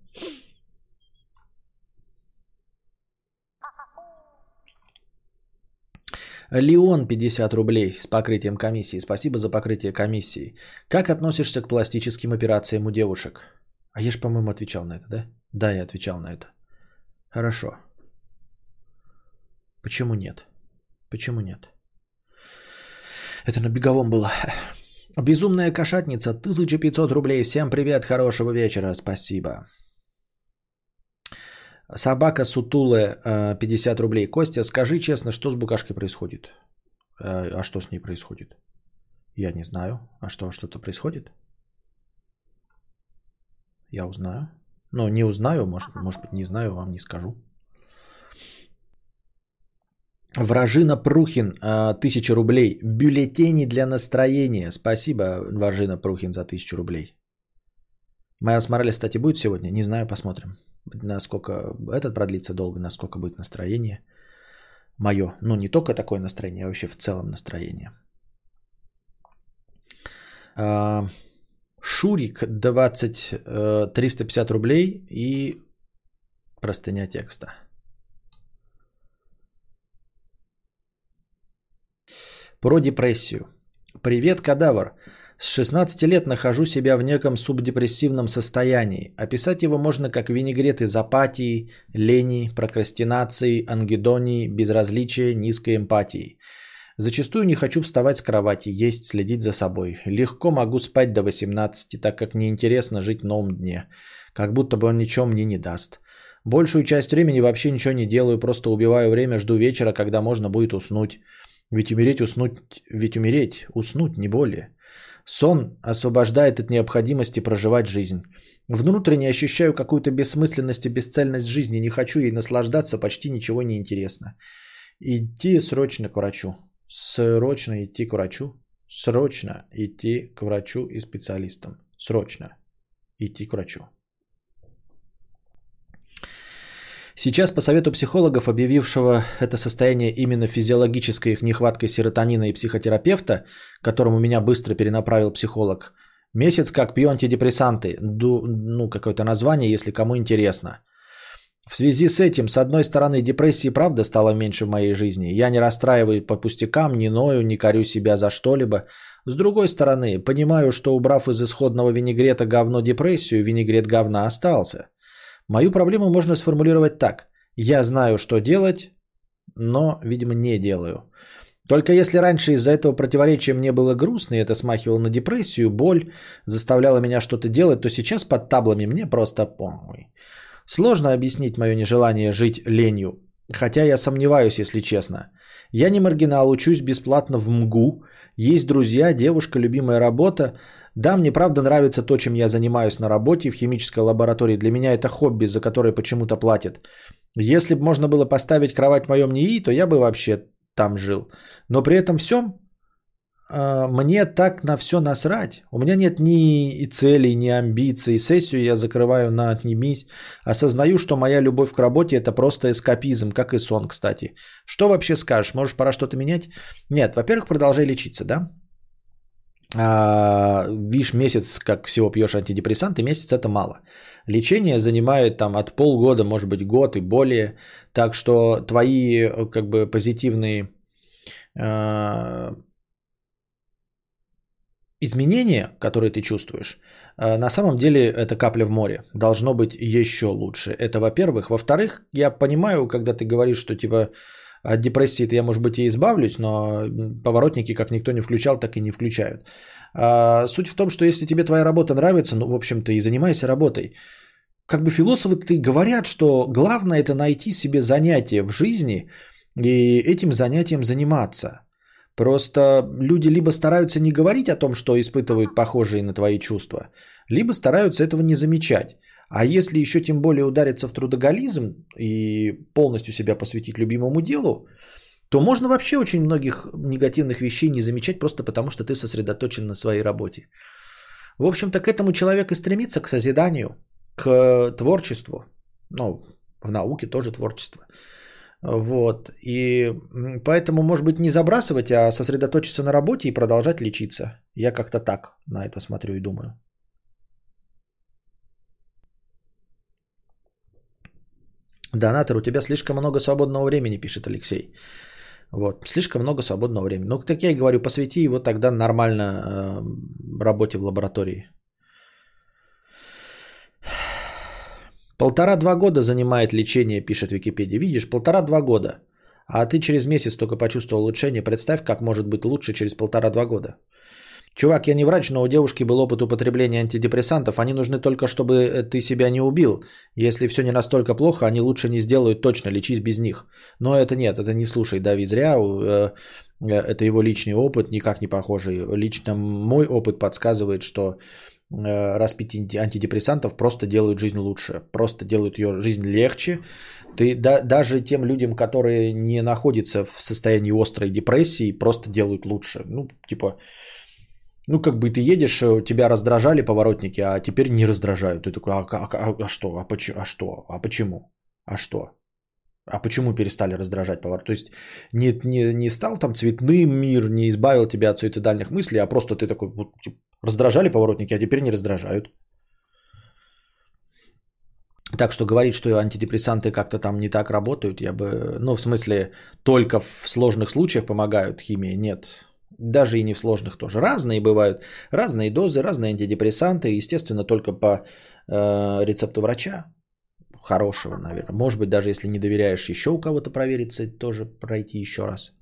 Леон 50 рублей с покрытием комиссии. Спасибо за покрытие комиссии. Как относишься к пластическим операциям у девушек? А я же, по-моему, отвечал на это, да? Да, я отвечал на это. Хорошо. Почему нет? Почему нет? Это на беговом было. Безумная кошатница, 1500 рублей. Всем привет, хорошего вечера, спасибо. Собака сутулая, 50 рублей. Костя, скажи честно, что с букашкой происходит? Э, а что с ней происходит? Я не знаю. А что, что-то происходит? Я узнаю. Но не узнаю, может, может быть, не знаю, вам не скажу. Вражина Прухин, 1000 рублей. Бюллетени для настроения. Спасибо, Вражина Прухин, за 1000 рублей. Моя Моралес, кстати, будет сегодня? Не знаю, посмотрим насколько этот продлится долго, насколько будет настроение мое. Ну, не только такое настроение, а вообще в целом настроение. А, Шурик 20, 350 э, рублей и простыня текста. Про депрессию. Привет, кадавр. С 16 лет нахожу себя в неком субдепрессивном состоянии. Описать его можно как винегрет из апатии, лени, прокрастинации, ангидонии, безразличия, низкой эмпатии. Зачастую не хочу вставать с кровати, есть, следить за собой. Легко могу спать до 18, так как неинтересно жить новом дне. Как будто бы он ничего мне не даст. Большую часть времени вообще ничего не делаю, просто убиваю время, жду вечера, когда можно будет уснуть. Ведь умереть, уснуть, ведь умереть, уснуть не более. Сон освобождает от необходимости проживать жизнь. Внутренне ощущаю какую-то бессмысленность и бесцельность жизни. Не хочу ей наслаждаться, почти ничего не интересно. Идти срочно к врачу. Срочно идти к врачу. Срочно идти к врачу и специалистам. Срочно. идти к врачу. Сейчас по совету психологов, объявившего это состояние именно физиологической их нехваткой серотонина и психотерапевта, которому меня быстро перенаправил психолог, месяц как пью антидепрессанты, ну какое-то название, если кому интересно. В связи с этим, с одной стороны, депрессии правда стало меньше в моей жизни. Я не расстраиваю по пустякам, не ною, не корю себя за что-либо. С другой стороны, понимаю, что убрав из исходного винегрета говно депрессию, винегрет говна остался. Мою проблему можно сформулировать так. Я знаю, что делать, но, видимо, не делаю. Только если раньше из-за этого противоречия мне было грустно, и это смахивало на депрессию, боль заставляла меня что-то делать, то сейчас под таблами мне просто помой. Сложно объяснить мое нежелание жить ленью, хотя я сомневаюсь, если честно. Я не маргинал, учусь бесплатно в МГУ, есть друзья, девушка, любимая работа. Да, мне правда нравится то, чем я занимаюсь на работе в химической лаборатории. Для меня это хобби, за которое почему-то платят. Если бы можно было поставить кровать в моем НИИ, то я бы вообще там жил. Но при этом всем а, мне так на все насрать. У меня нет ни целей, ни амбиций. Сессию я закрываю на «Отнимись». Осознаю, что моя любовь к работе – это просто эскапизм, как и сон, кстати. Что вообще скажешь? Может, пора что-то менять? Нет, во-первых, продолжай лечиться, да? А, видишь, месяц, как всего пьешь антидепрессанты, месяц это мало. Лечение занимает там от полгода, может быть, год и более. Так что твои как бы позитивные а, изменения, которые ты чувствуешь, э, на самом деле это капля в море. Должно быть еще лучше. Это во-первых. Во-вторых, я понимаю, когда ты говоришь, что типа от депрессии-то я, может быть, и избавлюсь, но поворотники как никто не включал, так и не включают. А, суть в том, что если тебе твоя работа нравится, ну, в общем-то, и занимайся работой. Как бы философы-то говорят, что главное это найти себе занятие в жизни и этим занятием заниматься – Просто люди либо стараются не говорить о том, что испытывают похожие на твои чувства, либо стараются этого не замечать. А если еще тем более удариться в трудоголизм и полностью себя посвятить любимому делу, то можно вообще очень многих негативных вещей не замечать просто потому, что ты сосредоточен на своей работе. В общем-то, к этому человек и стремится, к созиданию, к творчеству. Ну, в науке тоже творчество. Вот. И поэтому, может быть, не забрасывать, а сосредоточиться на работе и продолжать лечиться. Я как-то так на это смотрю и думаю. Донатор, у тебя слишком много свободного времени, пишет Алексей. Вот, слишком много свободного времени. Ну, так я и говорю, посвяти его тогда нормально э, работе в лаборатории. Полтора-два года занимает лечение, пишет Википедия. Видишь, полтора-два года. А ты через месяц только почувствовал улучшение. Представь, как может быть лучше через полтора-два года. Чувак, я не врач, но у девушки был опыт употребления антидепрессантов. Они нужны только, чтобы э, ты себя не убил. Если все не настолько плохо, они лучше не сделают точно, лечись без них. Но это нет, это не слушай, Дави, зря. Э, э, это его личный опыт, никак не похожий. Лично мой опыт подсказывает, что распить антидепрессантов просто делают жизнь лучше, просто делают ее жизнь легче. Ты да, даже тем людям, которые не находятся в состоянии острой депрессии, просто делают лучше. Ну, типа, ну, как бы ты едешь, э, тебя раздражали поворотники, а теперь не раздражают. Ты такой, а, а, а, а что? А, почему? а что? А почему? А что? А почему перестали раздражать поворот? То есть не, не, не стал там цветным мир, не избавил тебя от суицидальных мыслей, а просто ты такой, вот, типа, раздражали поворотники, а теперь не раздражают. Так что говорить, что антидепрессанты как-то там не так работают, я бы, ну, в смысле, только в сложных случаях помогают химии, нет. Даже и не в сложных тоже. Разные бывают, разные дозы, разные антидепрессанты, естественно, только по э, рецепту врача хорошего, наверное. Может быть, даже если не доверяешь еще у кого-то провериться, тоже пройти еще раз.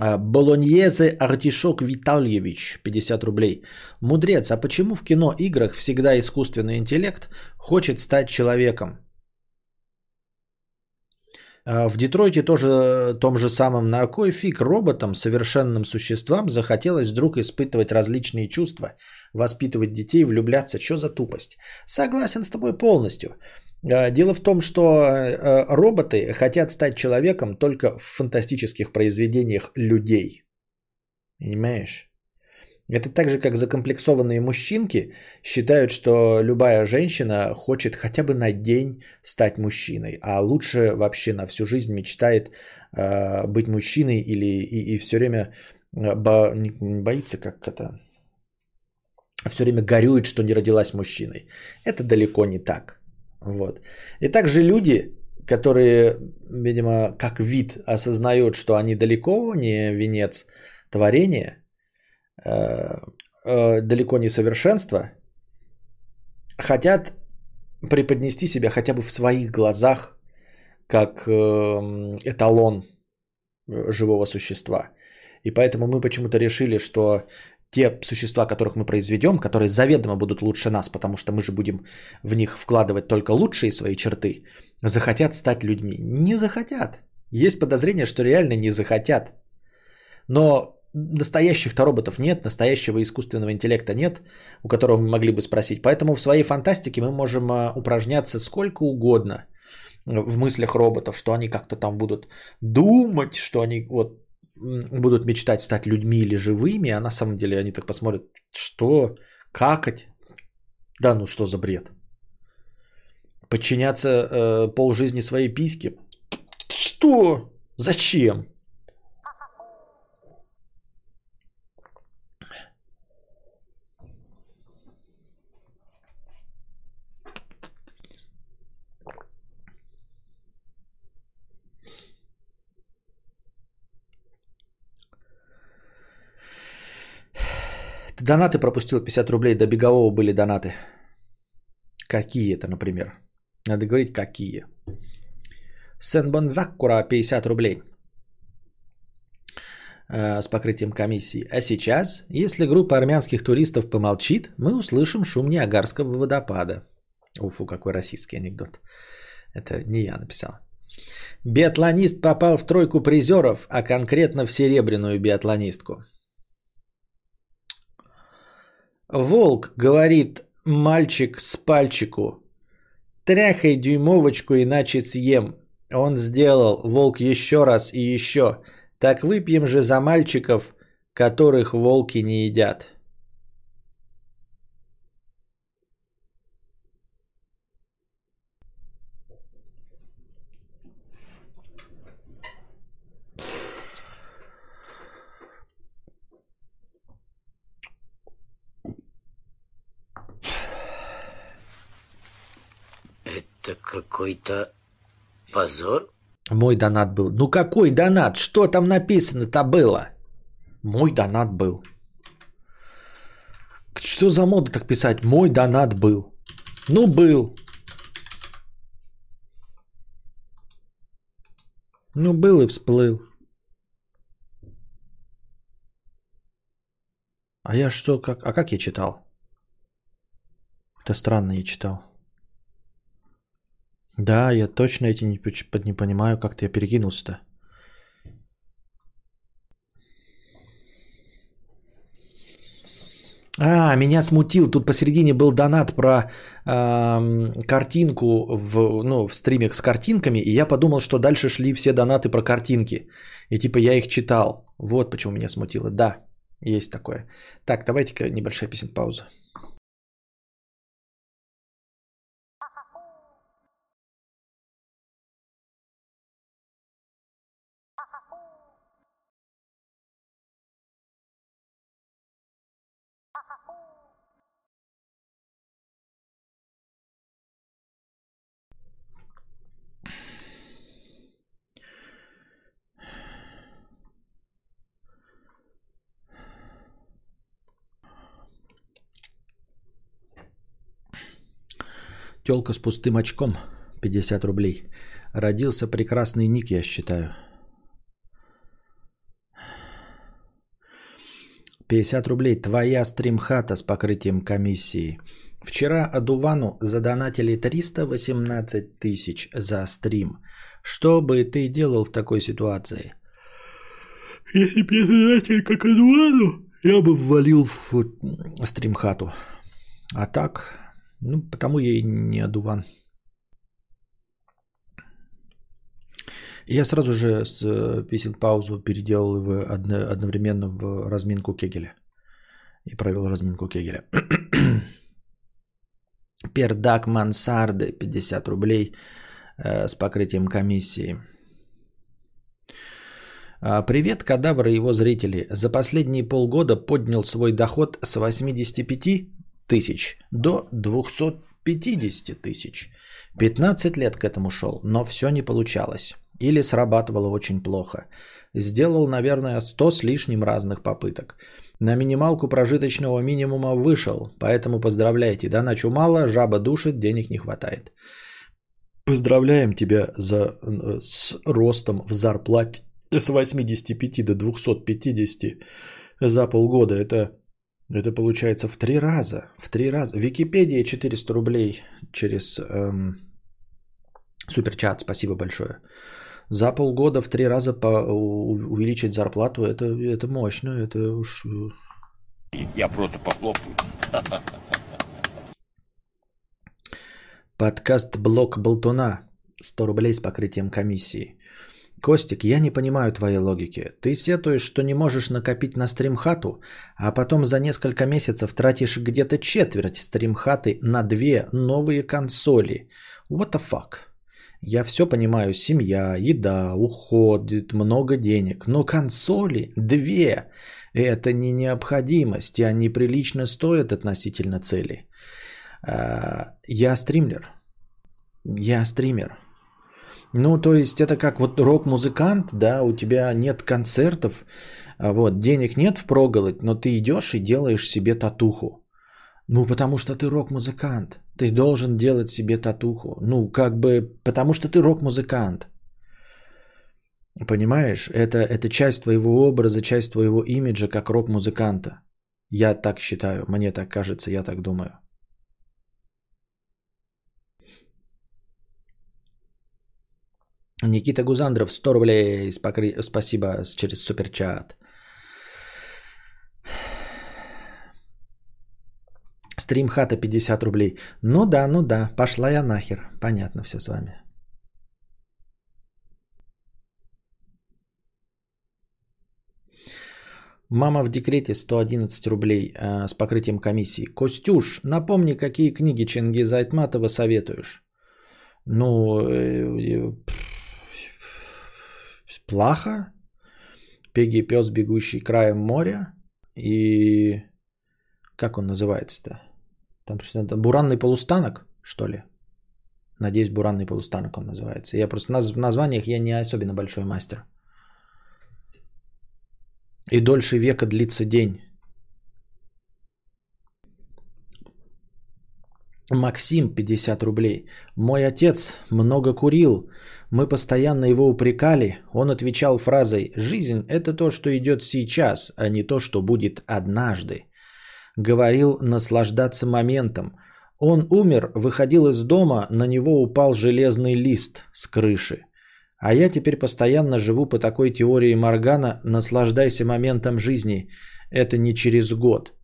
А, Болоньезе Артишок Витальевич, 50 рублей. Мудрец, а почему в кино-играх всегда искусственный интеллект хочет стать человеком? А, в Детройте тоже том же самом на кой фиг роботам, совершенным существам захотелось вдруг испытывать различные чувства, воспитывать детей, влюбляться. Что за тупость? Согласен с тобой полностью. А, дело в том, что э, роботы хотят стать человеком только в фантастических произведениях людей. Понимаешь? Это так же, как закомплексованные мужчинки считают, что любая женщина хочет хотя бы на день стать мужчиной, а лучше вообще на всю жизнь мечтает э, быть мужчиной или и, и все время э, бо, боится, как это, все время горюет, что не родилась мужчиной. Это далеко не так. Вот. И также люди, которые, видимо, как вид осознают, что они далеко не венец творения, далеко не совершенство, хотят преподнести себя хотя бы в своих глазах как эм, эталон э, живого существа. И поэтому мы почему-то решили, что те существа, которых мы произведем, которые заведомо будут лучше нас, потому что мы же будем в них вкладывать только лучшие свои черты, захотят стать людьми. Не захотят. Есть подозрение, что реально не захотят. Но настоящих-то роботов нет, настоящего искусственного интеллекта нет, у которого мы могли бы спросить. Поэтому в своей фантастике мы можем а, упражняться сколько угодно в мыслях роботов, что они как-то там будут думать, что они вот будут мечтать стать людьми или живыми, а на самом деле они так посмотрят, что, какать, да ну что за бред. Подчиняться э, полжизни своей письке. Что? Зачем? Ты донаты пропустил 50 рублей, до бегового были донаты. Какие это, например? Надо говорить, какие. Сен-Бонзаккура 50 рублей э, с покрытием комиссии. А сейчас, если группа армянских туристов помолчит, мы услышим шум Ниагарского водопада. Уфу, какой российский анекдот. Это не я написал. Биатлонист попал в тройку призеров, а конкретно в серебряную биатлонистку. Волк говорит мальчик с пальчику. Тряхай дюймовочку, иначе съем. Он сделал, волк еще раз и еще. Так выпьем же за мальчиков, которых волки не едят. Это какой-то позор? Мой донат был. Ну какой донат? Что там написано-то было? Мой донат был. Что за мода так писать? Мой донат был. Ну был. Ну был и всплыл. А я что, как, а как я читал? Это странно я читал. Да, я точно эти не, не понимаю, как ты я перекинулся-то. А, меня смутил. Тут посередине был донат про э, картинку в, ну, в стриме с картинками, и я подумал, что дальше шли все донаты про картинки. И типа я их читал. Вот почему меня смутило. Да, есть такое. Так, давайте-ка небольшая песен пауза. Телка с пустым очком. 50 рублей. Родился прекрасный ник, я считаю. 50 рублей. Твоя стримхата с покрытием комиссии. Вчера Адувану задонатили 318 тысяч за стрим. Что бы ты делал в такой ситуации? Если бы я задонатил как Адувану, я бы ввалил в стримхату. А так, ну, потому я и не одуван. Я сразу же с э, песен паузу переделал его одновременно в разминку Кегеля. И провел разминку Кегеля. Пердак Мансарды 50 рублей э, с покрытием комиссии. А, Привет, кадавры и его зрители. За последние полгода поднял свой доход с 85 тысяч до 250 тысяч. 15 лет к этому шел, но все не получалось. Или срабатывало очень плохо. Сделал, наверное, 100 с лишним разных попыток. На минималку прожиточного минимума вышел, поэтому поздравляйте. Да начумало, жаба душит, денег не хватает. Поздравляем тебя за, с ростом в зарплате с 85 до 250 за полгода. Это, это получается в три раза. В три раза. Википедия 400 рублей через эм, суперчат. Спасибо большое. За полгода в три раза по, увеличить зарплату, это, это мощно, это уж... Э, Я просто похлопаю. Подкаст «Блок Болтуна». 100 рублей с покрытием комиссии. Костик, я не понимаю твоей логики. Ты сетуешь, что не можешь накопить на стримхату, а потом за несколько месяцев тратишь где-то четверть стримхаты на две новые консоли. What the fuck? Я все понимаю, семья, еда, уход, много денег, но консоли две – это не необходимость, и они прилично стоят относительно цели. А, я стримлер. Я стример. Ну, то есть это как вот рок-музыкант, да, у тебя нет концертов, а вот, денег нет впроголодь, но ты идешь и делаешь себе татуху. Ну, потому что ты рок-музыкант. Ты должен делать себе татуху. Ну, как бы, потому что ты рок-музыкант. Понимаешь? Это, это часть твоего образа, часть твоего имиджа как рок-музыканта. Я так считаю, мне так кажется, я так думаю. Никита Гузандров, 100 рублей, спокри... спасибо через суперчат. Стримхата 50 рублей. Ну да, ну да, пошла я нахер. Понятно все с вами. Мама в декрете 111 рублей э, с покрытием комиссии. Костюш, напомни, какие книги Чингиза Айтматова советуешь? Ну, э, э, Плаха, Пеги пес, бегущий краем моря и как он называется-то? Там что-то буранный полустанок, что ли? Надеюсь, буранный полустанок он называется. Я просто наз- в названиях я не особенно большой мастер. И дольше века длится день. Максим, 50 рублей. Мой отец много курил. Мы постоянно его упрекали. Он отвечал фразой «Жизнь – это то, что идет сейчас, а не то, что будет однажды». Говорил наслаждаться моментом. Он умер, выходил из дома, на него упал железный лист с крыши. А я теперь постоянно живу по такой теории Моргана «Наслаждайся моментом жизни». Это не через год –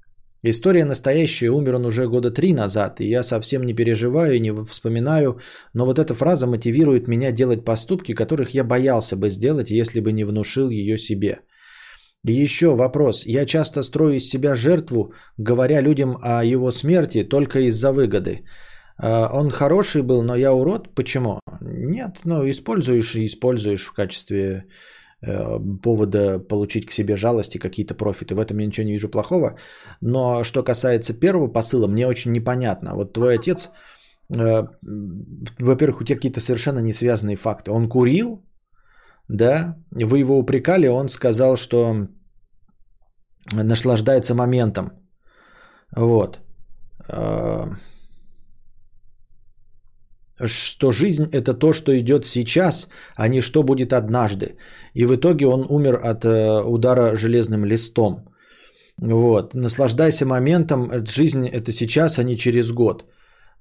История настоящая, умер он уже года три назад, и я совсем не переживаю и не вспоминаю, но вот эта фраза мотивирует меня делать поступки, которых я боялся бы сделать, если бы не внушил ее себе. И еще вопрос. Я часто строю из себя жертву, говоря людям о его смерти только из-за выгоды. А, он хороший был, но я урод. Почему? Нет, ну используешь и используешь в качестве повода получить к себе жалости, какие-то профиты. В этом я ничего не вижу плохого. Но что касается первого посыла, мне очень непонятно. Вот твой отец, э, во-первых, у тебя какие-то совершенно не связанные факты. Он курил, да, вы его упрекали, он сказал, что наслаждается моментом. Вот. Что жизнь это то, что идет сейчас, а не что будет однажды. И в итоге он умер от э, удара железным листом. Вот. Наслаждайся моментом. Жизнь это сейчас, а не через год.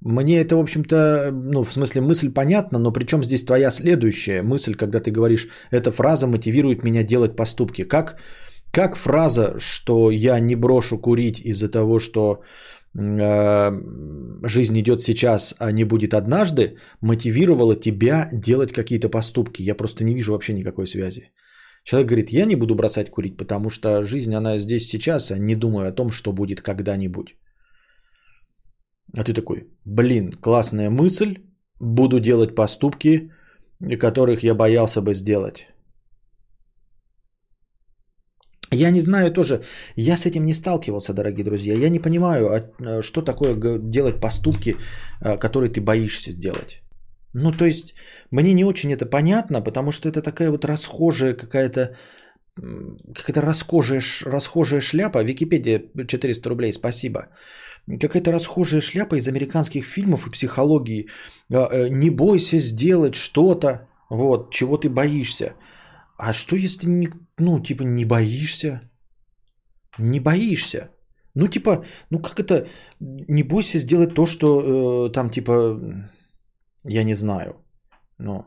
Мне это, в общем-то, ну, в смысле, мысль понятна, но причем здесь твоя следующая мысль, когда ты говоришь, эта фраза мотивирует меня делать поступки. Как, как фраза, что я не брошу курить из-за того, что жизнь идет сейчас, а не будет однажды, мотивировала тебя делать какие-то поступки. Я просто не вижу вообще никакой связи. Человек говорит, я не буду бросать курить, потому что жизнь, она здесь сейчас, а не думаю о том, что будет когда-нибудь. А ты такой, блин, классная мысль, буду делать поступки, которых я боялся бы сделать. Я не знаю тоже, я с этим не сталкивался, дорогие друзья. Я не понимаю, а, что такое делать поступки, а, которые ты боишься сделать. Ну, то есть, мне не очень это понятно, потому что это такая вот расхожая какая-то какая-то расхожая, расхожая шляпа. Википедия 400 рублей, спасибо. Какая-то расхожая шляпа из американских фильмов и психологии. Э, не бойся сделать что-то, вот, чего ты боишься. А что если, не, ну, типа, не боишься? Не боишься. Ну, типа, ну как это, не бойся сделать то, что э, там, типа, я не знаю. Но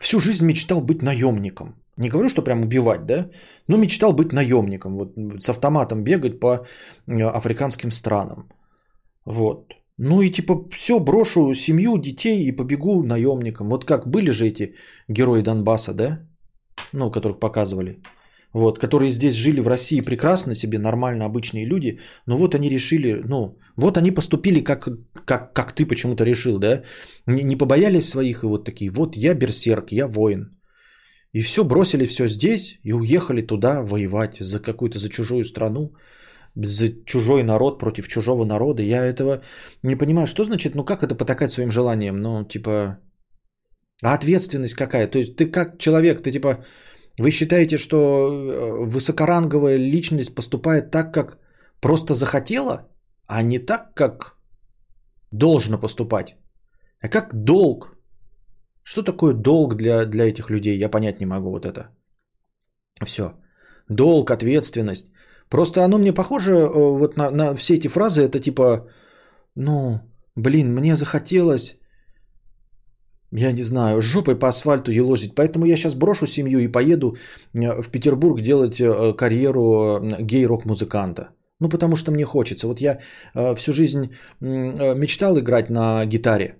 всю жизнь мечтал быть наемником. Не говорю, что прям убивать, да, но мечтал быть наемником, вот с автоматом бегать по э, африканским странам. Вот. Ну и типа все, брошу семью, детей и побегу наемником. Вот как были же эти герои Донбасса, да? Ну, которых показывали. Вот, которые здесь жили в России прекрасно себе, нормально, обычные люди. Но вот они решили, ну, вот они поступили, как, как, как ты почему-то решил, да? Не, не побоялись своих и вот такие, вот я берсерк, я воин. И все, бросили все здесь и уехали туда воевать за какую-то, за чужую страну за чужой народ против чужого народа. Я этого не понимаю, что значит, ну как это потакать своим желанием? Ну, типа, а ответственность какая? То есть ты как человек, ты типа, вы считаете, что э, высокоранговая личность поступает так, как просто захотела, а не так, как должно поступать? А как долг? Что такое долг для, для этих людей? Я понять не могу вот это. Все. Долг, ответственность. Просто оно мне похоже э, вот на, на все эти фразы. Это типа, ну, блин, мне захотелось, я не знаю, жопой по асфальту елозить. Поэтому я сейчас брошу семью и поеду э, в Петербург делать э, карьеру гей-рок-музыканта. Ну, потому что мне хочется. Вот я всю жизнь мечтал играть на гитаре.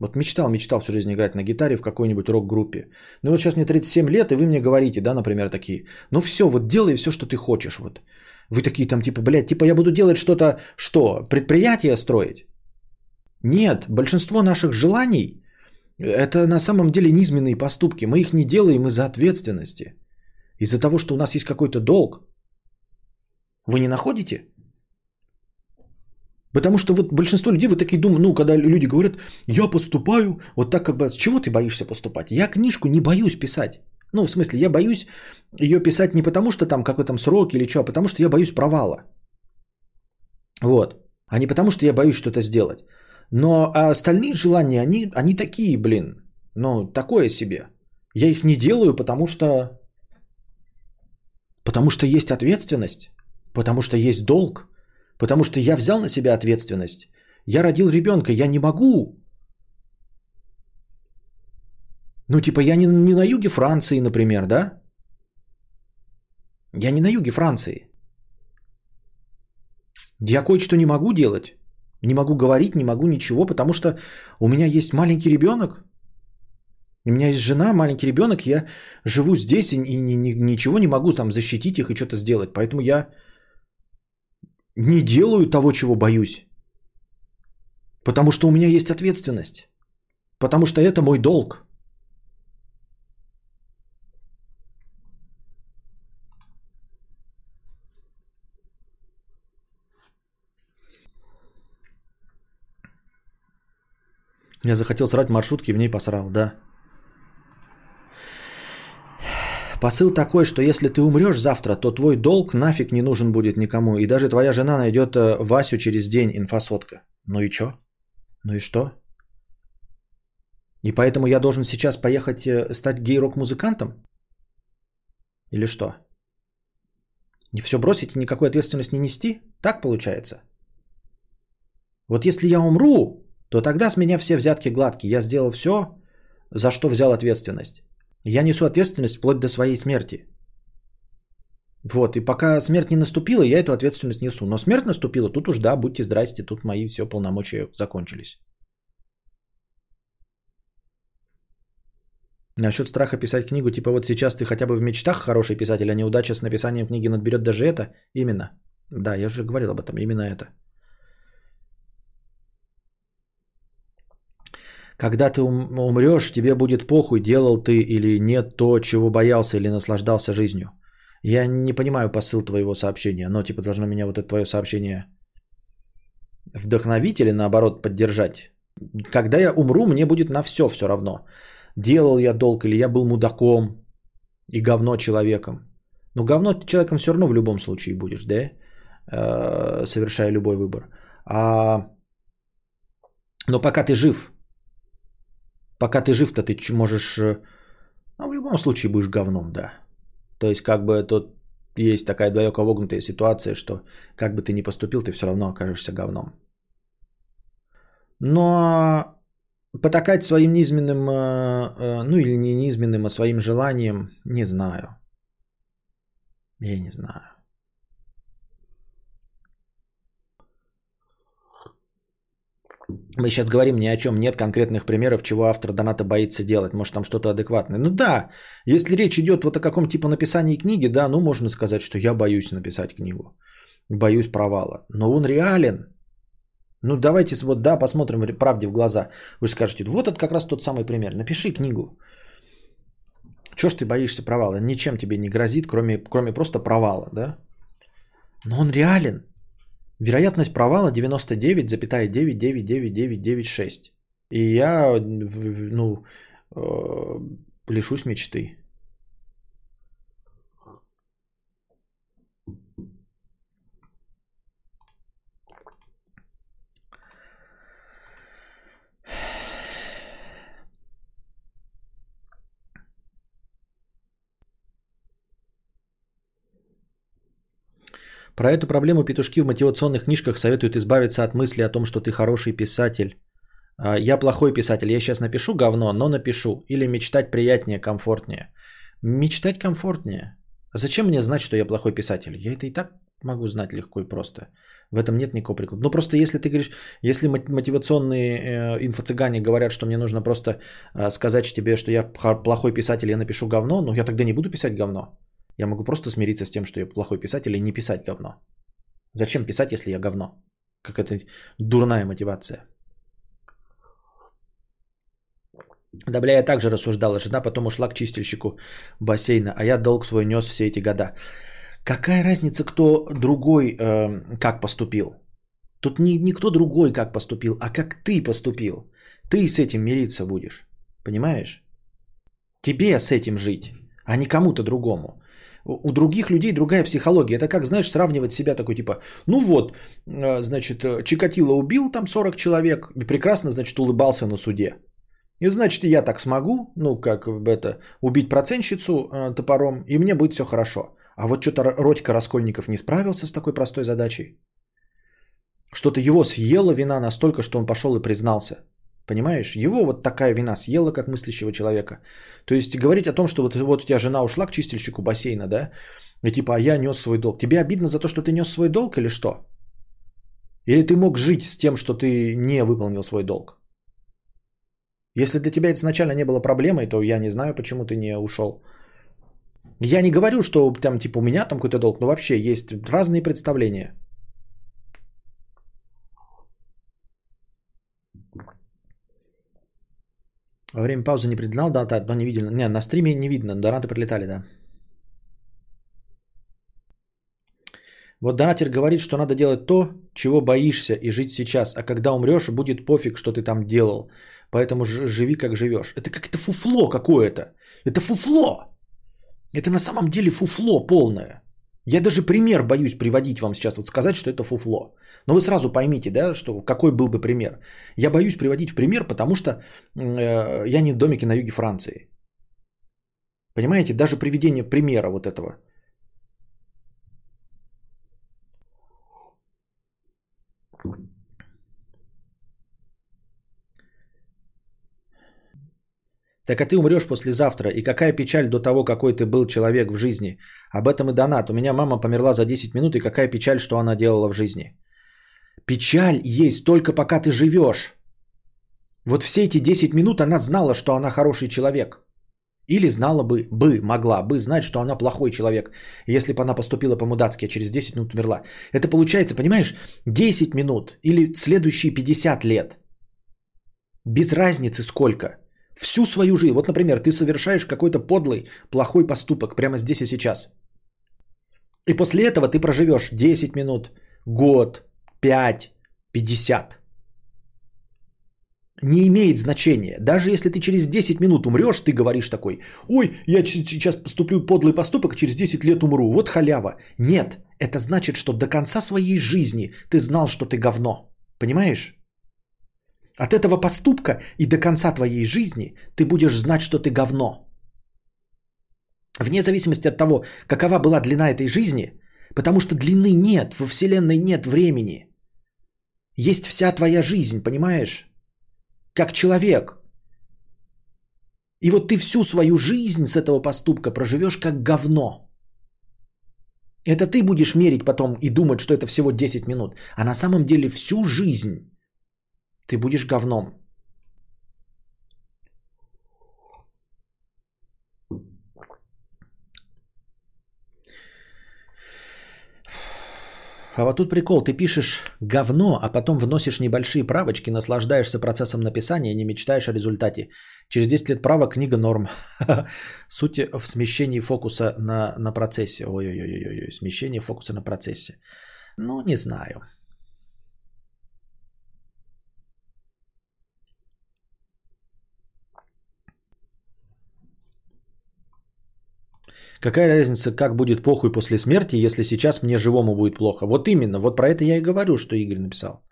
Вот мечтал, мечтал всю жизнь играть на гитаре в какой-нибудь рок-группе. Ну вот сейчас мне 37 лет, и вы мне говорите, да, например, такие, ну все, вот делай все, что ты хочешь. Вот. Вы такие там типа, блядь, типа я буду делать что-то, что, предприятие строить? Нет, большинство наших желаний это на самом деле низменные поступки. Мы их не делаем из-за ответственности. Из-за того, что у нас есть какой-то долг. Вы не находите? Потому что вот большинство людей, вы такие думают, ну, когда люди говорят, я поступаю, вот так как бы, с чего ты боишься поступать? Я книжку не боюсь писать. Ну, в смысле, я боюсь ее писать не потому, что там какой-то срок или что, а потому что я боюсь провала. Вот. А не потому, что я боюсь что-то сделать. Но а остальные желания, они, они такие, блин, ну, такое себе. Я их не делаю, потому что... Потому что есть ответственность, потому что есть долг, Потому что я взял на себя ответственность. Я родил ребенка, я не могу. Ну, типа, я не, не на юге Франции, например, да? Я не на юге Франции. Я кое-что не могу делать. Не могу говорить, не могу ничего, потому что у меня есть маленький ребенок. У меня есть жена, маленький ребенок, я живу здесь и, и, и ничего не могу там защитить их и что-то сделать. Поэтому я не делаю того, чего боюсь. Потому что у меня есть ответственность. Потому что это мой долг. Я захотел срать маршрутки, в ней посрал, да. Посыл такой, что если ты умрешь завтра, то твой долг нафиг не нужен будет никому. И даже твоя жена найдет э, Васю через день, инфосотка. Ну и чё? Ну и что? И поэтому я должен сейчас поехать э, стать гей-рок-музыкантом? Или что? И все бросить и никакой ответственности не нести? Так получается? Вот если я умру, то тогда с меня все взятки гладкие. Я сделал все, за что взял ответственность. Я несу ответственность вплоть до своей смерти. Вот, и пока смерть не наступила, я эту ответственность несу. Но смерть наступила, тут уж да, будьте здрасте, тут мои все полномочия закончились. Насчет страха писать книгу, типа вот сейчас ты хотя бы в мечтах хороший писатель, а неудача с написанием книги надберет даже это? Именно. Да, я же говорил об этом, именно это. Когда ты ум- умрешь, тебе будет похуй, делал ты или нет то, чего боялся или наслаждался жизнью. Я не понимаю посыл твоего сообщения, но типа должно меня вот это твое сообщение вдохновить или наоборот поддержать. Когда я умру, мне будет на все все равно. Делал я долг или я был мудаком и говно человеком. Но говно человеком все равно в любом случае будешь, да? Э, совершая любой выбор. А... Но пока ты жив, пока ты жив-то ты можешь... э, Ну, в любом случае будешь говном, да. То есть, как бы тут есть такая двояко вогнутая ситуация, что как бы ты ни поступил, ты все равно окажешься говном. Но потакать своим низменным, э, э, ну или не низменным, а своим желанием, не знаю. Я не знаю. Мы сейчас говорим ни о чем, нет конкретных примеров, чего автор доната боится делать. Может, там что-то адекватное. Ну да, если речь идет вот о каком типа написании книги, да, ну можно сказать, что я боюсь написать книгу. Боюсь провала. Но он реален. Ну давайте вот да, посмотрим правде в глаза. Вы скажете, вот это как раз тот самый пример. Напиши книгу. Чего ж ты боишься провала? Ничем тебе не грозит, кроме, кроме просто провала, да? Но он реален. Вероятность провала 99,9999996. И я, ну, э, лишусь мечты. Про эту проблему петушки в мотивационных книжках советуют избавиться от мысли о том, что ты хороший писатель. А, Я плохой писатель, я сейчас напишу говно, но напишу. Или мечтать приятнее, комфортнее. Мечтать комфортнее. А Зачем мне знать, что я плохой писатель? Я это и так могу знать легко и просто. В этом нет никакого прикола. Ну просто если ты говоришь, если мо- мотивационные э, инфо-цыгане говорят, что мне нужно просто э, сказать тебе, что я плохой писатель, я напишу говно, ну я тогда не буду писать говно. Я могу просто смириться с тем, что я плохой писатель и не писать говно. Зачем писать, если я говно? Как это дурная мотивация. Да, бля, я также рассуждала. Жена потом ушла к чистильщику бассейна, а я долг свой нес все эти года. Какая разница, кто другой э, как поступил? Тут не никто другой как поступил, а как ты поступил. Ты с этим мириться будешь. Понимаешь? Тебе с этим жить, а не кому-то другому. У других людей другая психология. Это как, знаешь, сравнивать себя такой типа, ну вот, э, значит, э, Чикатило убил там 40 человек, прекрасно, значит, улыбался на суде. И значит, я так смогу, ну, как это, убить процентщицу э, топором, и мне будет все хорошо. А вот что-то Родька Раскольников не справился с такой простой задачей. Что-то его съела вина настолько, что он пошел и признался. Понимаешь? Его вот такая вина съела, как мыслящего человека. То есть говорить о том, что вот, вот у тебя жена ушла к чистильщику бассейна, да? И типа, а я нес свой долг. Тебе обидно за то, что ты нес свой долг или что? Или ты мог жить с тем, что ты не выполнил свой долг? Если для тебя это изначально не было проблемой, то я не знаю, почему ты не ушел. Я не говорю, что там типа у меня там какой-то долг, но вообще есть разные представления. Во время паузы не предлагал донат, но не видел. Не, на стриме не видно, донаты прилетали, да. Вот донатер говорит, что надо делать то, чего боишься и жить сейчас, а когда умрешь, будет пофиг, что ты там делал. Поэтому живи, как живешь. Это как-то фуфло какое-то. Это фуфло. Это на самом деле фуфло полное. Я даже пример боюсь приводить вам сейчас, вот сказать, что это фуфло. Но вы сразу поймите, да, что какой был бы пример. Я боюсь приводить в пример, потому что э, я не в домике на юге Франции. Понимаете, даже приведение примера вот этого. Так а ты умрешь послезавтра, и какая печаль до того, какой ты был человек в жизни. Об этом и донат. У меня мама померла за 10 минут, и какая печаль, что она делала в жизни. Печаль есть только пока ты живешь. Вот все эти 10 минут она знала, что она хороший человек. Или знала бы, бы, могла бы знать, что она плохой человек, если бы она поступила по-мудацки, а через 10 минут умерла. Это получается, понимаешь, 10 минут или следующие 50 лет. Без разницы сколько. Всю свою жизнь. Вот, например, ты совершаешь какой-то подлый, плохой поступок прямо здесь и сейчас. И после этого ты проживешь 10 минут, год, 5, 50 не имеет значения. Даже если ты через 10 минут умрешь, ты говоришь такой, ой, я сейчас поступлю подлый поступок, через 10 лет умру, вот халява. Нет, это значит, что до конца своей жизни ты знал, что ты говно. Понимаешь? От этого поступка и до конца твоей жизни ты будешь знать, что ты говно. Вне зависимости от того, какова была длина этой жизни, потому что длины нет, во Вселенной нет времени. Есть вся твоя жизнь, понимаешь? как человек. И вот ты всю свою жизнь с этого поступка проживешь как говно. Это ты будешь мерить потом и думать, что это всего 10 минут. А на самом деле всю жизнь ты будешь говном. А вот тут прикол, ты пишешь говно, а потом вносишь небольшие правочки, наслаждаешься процессом написания, не мечтаешь о результате. Через 10 лет права книга норм. Суть в смещении фокуса на, на процессе. Ой-ой-ой, смещение фокуса на процессе. Ну, не знаю. Какая разница, как будет похуй после смерти, если сейчас мне живому будет плохо? Вот именно, вот про это я и говорю, что Игорь написал.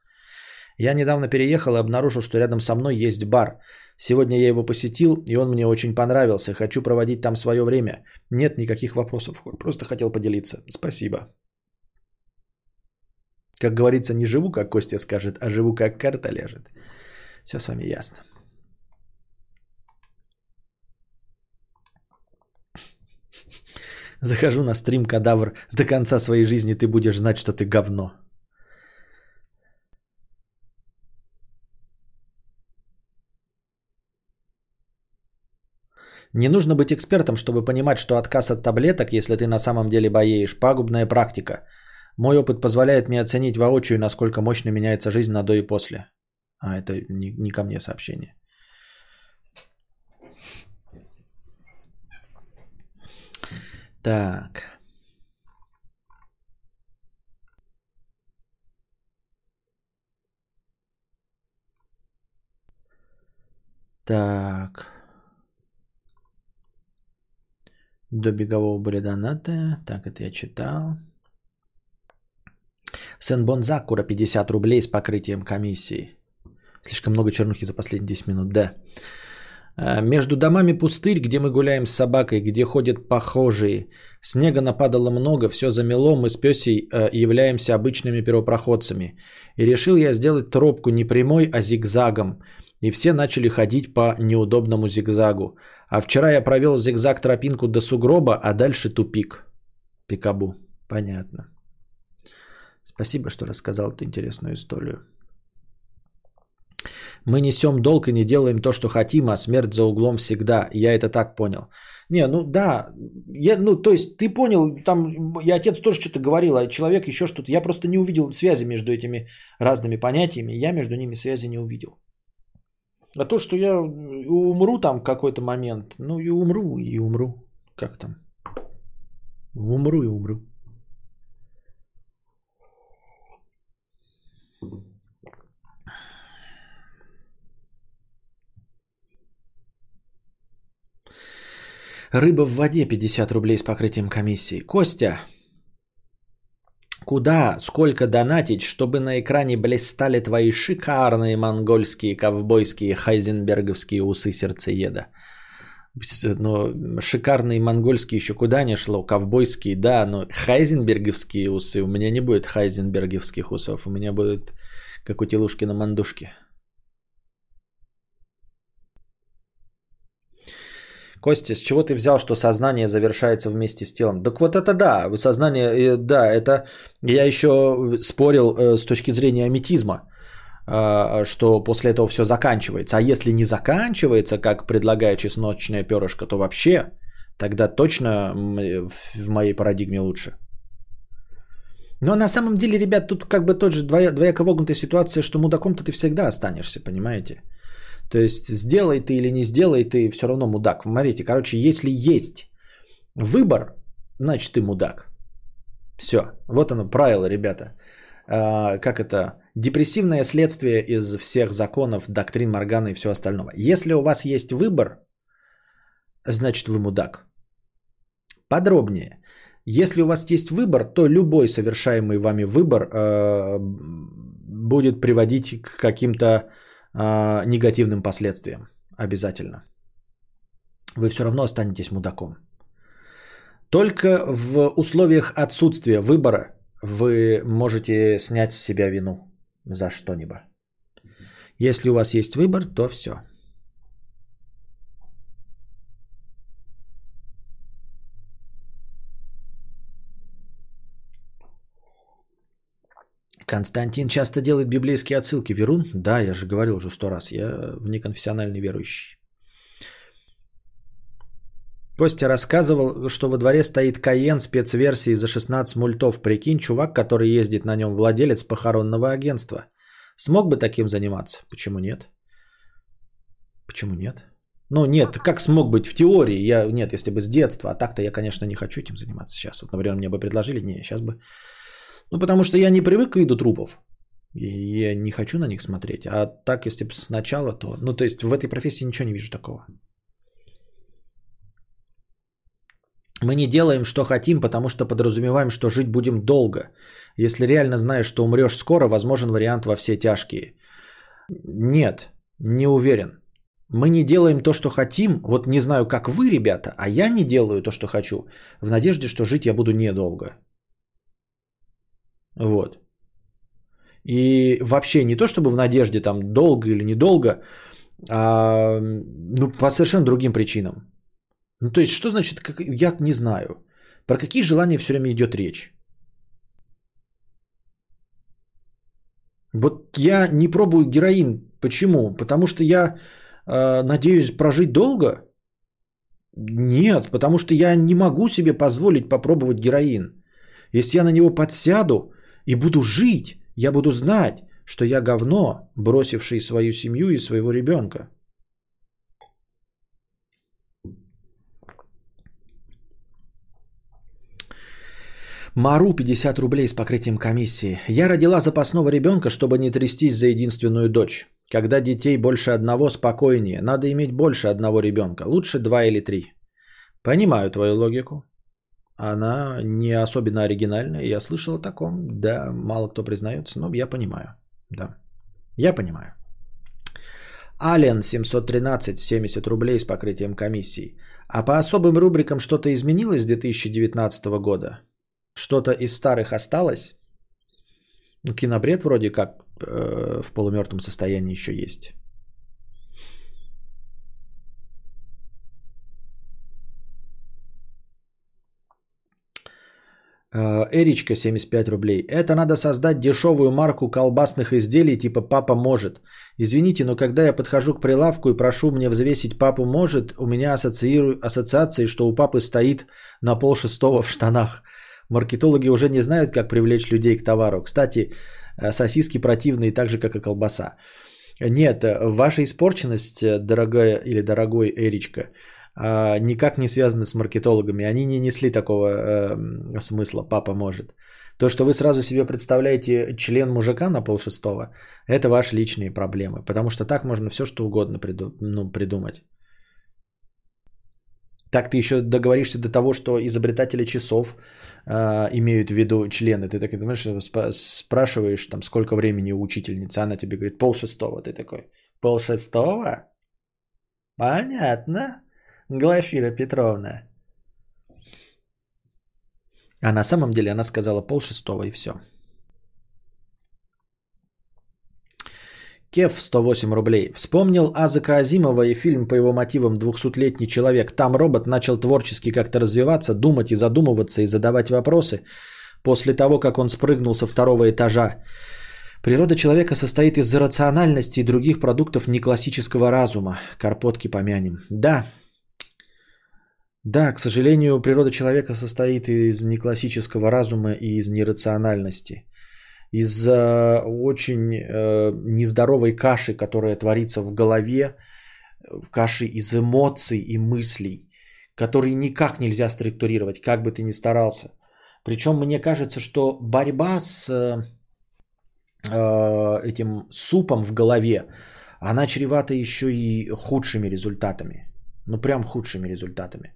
Я недавно переехал и обнаружил, что рядом со мной есть бар. Сегодня я его посетил, и он мне очень понравился. Хочу проводить там свое время. Нет никаких вопросов, просто хотел поделиться. Спасибо. Как говорится, не живу, как Костя скажет, а живу, как карта ляжет. Все с вами ясно. Захожу на стрим кадавр. До конца своей жизни ты будешь знать, что ты говно. Не нужно быть экспертом, чтобы понимать, что отказ от таблеток, если ты на самом деле боеешь, пагубная практика. Мой опыт позволяет мне оценить воочию, насколько мощно меняется жизнь на до и после. А, это не, не ко мне сообщение. Так. Так. До бегового были донаты. Так, это я читал. Сен Бонзакура 50 рублей с покрытием комиссии. Слишком много чернухи за последние 10 минут, да. Э, между домами пустырь, где мы гуляем с собакой, где ходят похожие. Снега нападало много, все замело, мы с Песей э, являемся обычными первопроходцами. И решил я сделать тропку не прямой, а зигзагом. И все начали ходить по неудобному зигзагу. А вчера я провел зигзаг тропинку до сугроба, а дальше тупик. Пикабу. Понятно. Спасибо, что рассказал эту интересную историю. Мы несем долг и не делаем то, что хотим, а смерть за углом всегда. Я это так понял. Не, ну да, я, ну то есть ты понял, там и отец тоже что-то говорил, а человек еще что-то. Я просто не увидел связи между этими разными понятиями, я между ними связи не увидел. А то, что я умру там какой-то момент, ну и умру, и умру. Как там? Умру и умру. Рыба в воде 50 рублей с покрытием комиссии. Костя, куда, сколько донатить, чтобы на экране блистали твои шикарные монгольские ковбойские хайзенберговские усы сердцееда? Но шикарные монгольские еще куда не шло, ковбойские, да, но хайзенберговские усы, у меня не будет хайзенберговских усов, у меня будет как у телушки на мандушке. Костя, с чего ты взял, что сознание завершается вместе с телом? Так вот это да, сознание, э, да, это я еще спорил э, с точки зрения аметизма. а, что после этого все заканчивается. А если не заканчивается, как предлагает чесночное перышко, то вообще тогда точно в моей парадигме лучше. Но на самом деле, ребят, тут как бы тот же двоя, двояко вогнутая ситуация, что мудаком-то ты всегда останешься, понимаете? То есть сделай ты или не сделай, ты все равно мудак. Смотрите, короче, если есть выбор, значит ты мудак. Все, вот оно, правило, ребята. А, как это? Депрессивное следствие из всех законов, доктрин Моргана и все остального. Если у вас есть выбор, значит вы мудак. Подробнее. Если у вас есть выбор, то любой совершаемый вами выбор э, будет приводить к каким-то э, негативным последствиям. Обязательно. Вы все равно останетесь мудаком. Только в условиях отсутствия выбора вы можете снять с себя вину за что-нибудь. Если у вас есть выбор, то все. Константин часто делает библейские отсылки. Верун? Да, я же говорил уже сто раз. Я внеконфессиональный верующий. Костя рассказывал, что во дворе стоит Каен спецверсии за 16 мультов. Прикинь, чувак, который ездит на нем, владелец похоронного агентства. Смог бы таким заниматься? Почему нет? Почему нет? Ну нет, как смог быть в теории? Я нет, если бы с детства. А так-то я, конечно, не хочу этим заниматься сейчас. Вот, например, мне бы предложили, не, сейчас бы ну, потому что я не привык к виду трупов. И я не хочу на них смотреть. А так, если бы сначала, то... Ну, то есть в этой профессии ничего не вижу такого. Мы не делаем, что хотим, потому что подразумеваем, что жить будем долго. Если реально знаешь, что умрешь скоро, возможен вариант во все тяжкие. Нет, не уверен. Мы не делаем то, что хотим. Вот не знаю, как вы, ребята, а я не делаю то, что хочу, в надежде, что жить я буду недолго. Вот. И вообще не то, чтобы в надежде там долго или недолго, а ну, по совершенно другим причинам. Ну, то есть, что значит, как, я не знаю. Про какие желания все время идет речь? Вот я не пробую героин. Почему? Потому что я э, надеюсь прожить долго? Нет, потому что я не могу себе позволить попробовать героин. Если я на него подсяду, и буду жить, я буду знать, что я говно, бросивший свою семью и своего ребенка. Мару 50 рублей с покрытием комиссии. Я родила запасного ребенка, чтобы не трястись за единственную дочь. Когда детей больше одного, спокойнее. Надо иметь больше одного ребенка. Лучше два или три. Понимаю твою логику. Она не особенно оригинальная. Я слышал о таком. Да, мало кто признается, но я понимаю. Да, я понимаю. Ален 713, 70 рублей с покрытием комиссии. А по особым рубрикам что-то изменилось с 2019 года? Что-то из старых осталось? Ну, кинобред вроде как э, в полумертвом состоянии еще есть. Эричка 75 рублей. Это надо создать дешевую марку колбасных изделий типа «Папа может». Извините, но когда я подхожу к прилавку и прошу мне взвесить «Папу может», у меня ассоциирую, ассоциации, что у папы стоит на пол шестого в штанах. Маркетологи уже не знают, как привлечь людей к товару. Кстати, э, сосиски противные так же, как и колбаса. Нет, э, ваша испорченность, дорогая или дорогой Эричка, никак не связаны с маркетологами. Они не несли такого э, смысла, папа может. То, что вы сразу себе представляете член мужика на полшестого, это ваши личные проблемы. Потому что так можно все, что угодно приду, ну, придумать. Так ты еще договоришься до того, что изобретатели часов э, имеют в виду члены. Ты так думаешь, спрашиваешь, там, сколько времени у учительницы, она тебе говорит полшестого. Ты такой, полшестого? Понятно. Глафира Петровна. А на самом деле она сказала пол шестого и все. Кев 108 рублей. Вспомнил Азака Азимова и фильм по его мотивам «Двухсотлетний человек». Там робот начал творчески как-то развиваться, думать и задумываться и задавать вопросы после того, как он спрыгнул со второго этажа. Природа человека состоит из рациональности и других продуктов неклассического разума. Карпотки помянем. Да, да, к сожалению, природа человека состоит из неклассического разума и из нерациональности. Из э, очень э, нездоровой каши, которая творится в голове, каши из эмоций и мыслей, которые никак нельзя структурировать, как бы ты ни старался. Причем мне кажется, что борьба с э, этим супом в голове, она чревата еще и худшими результатами. Ну прям худшими результатами.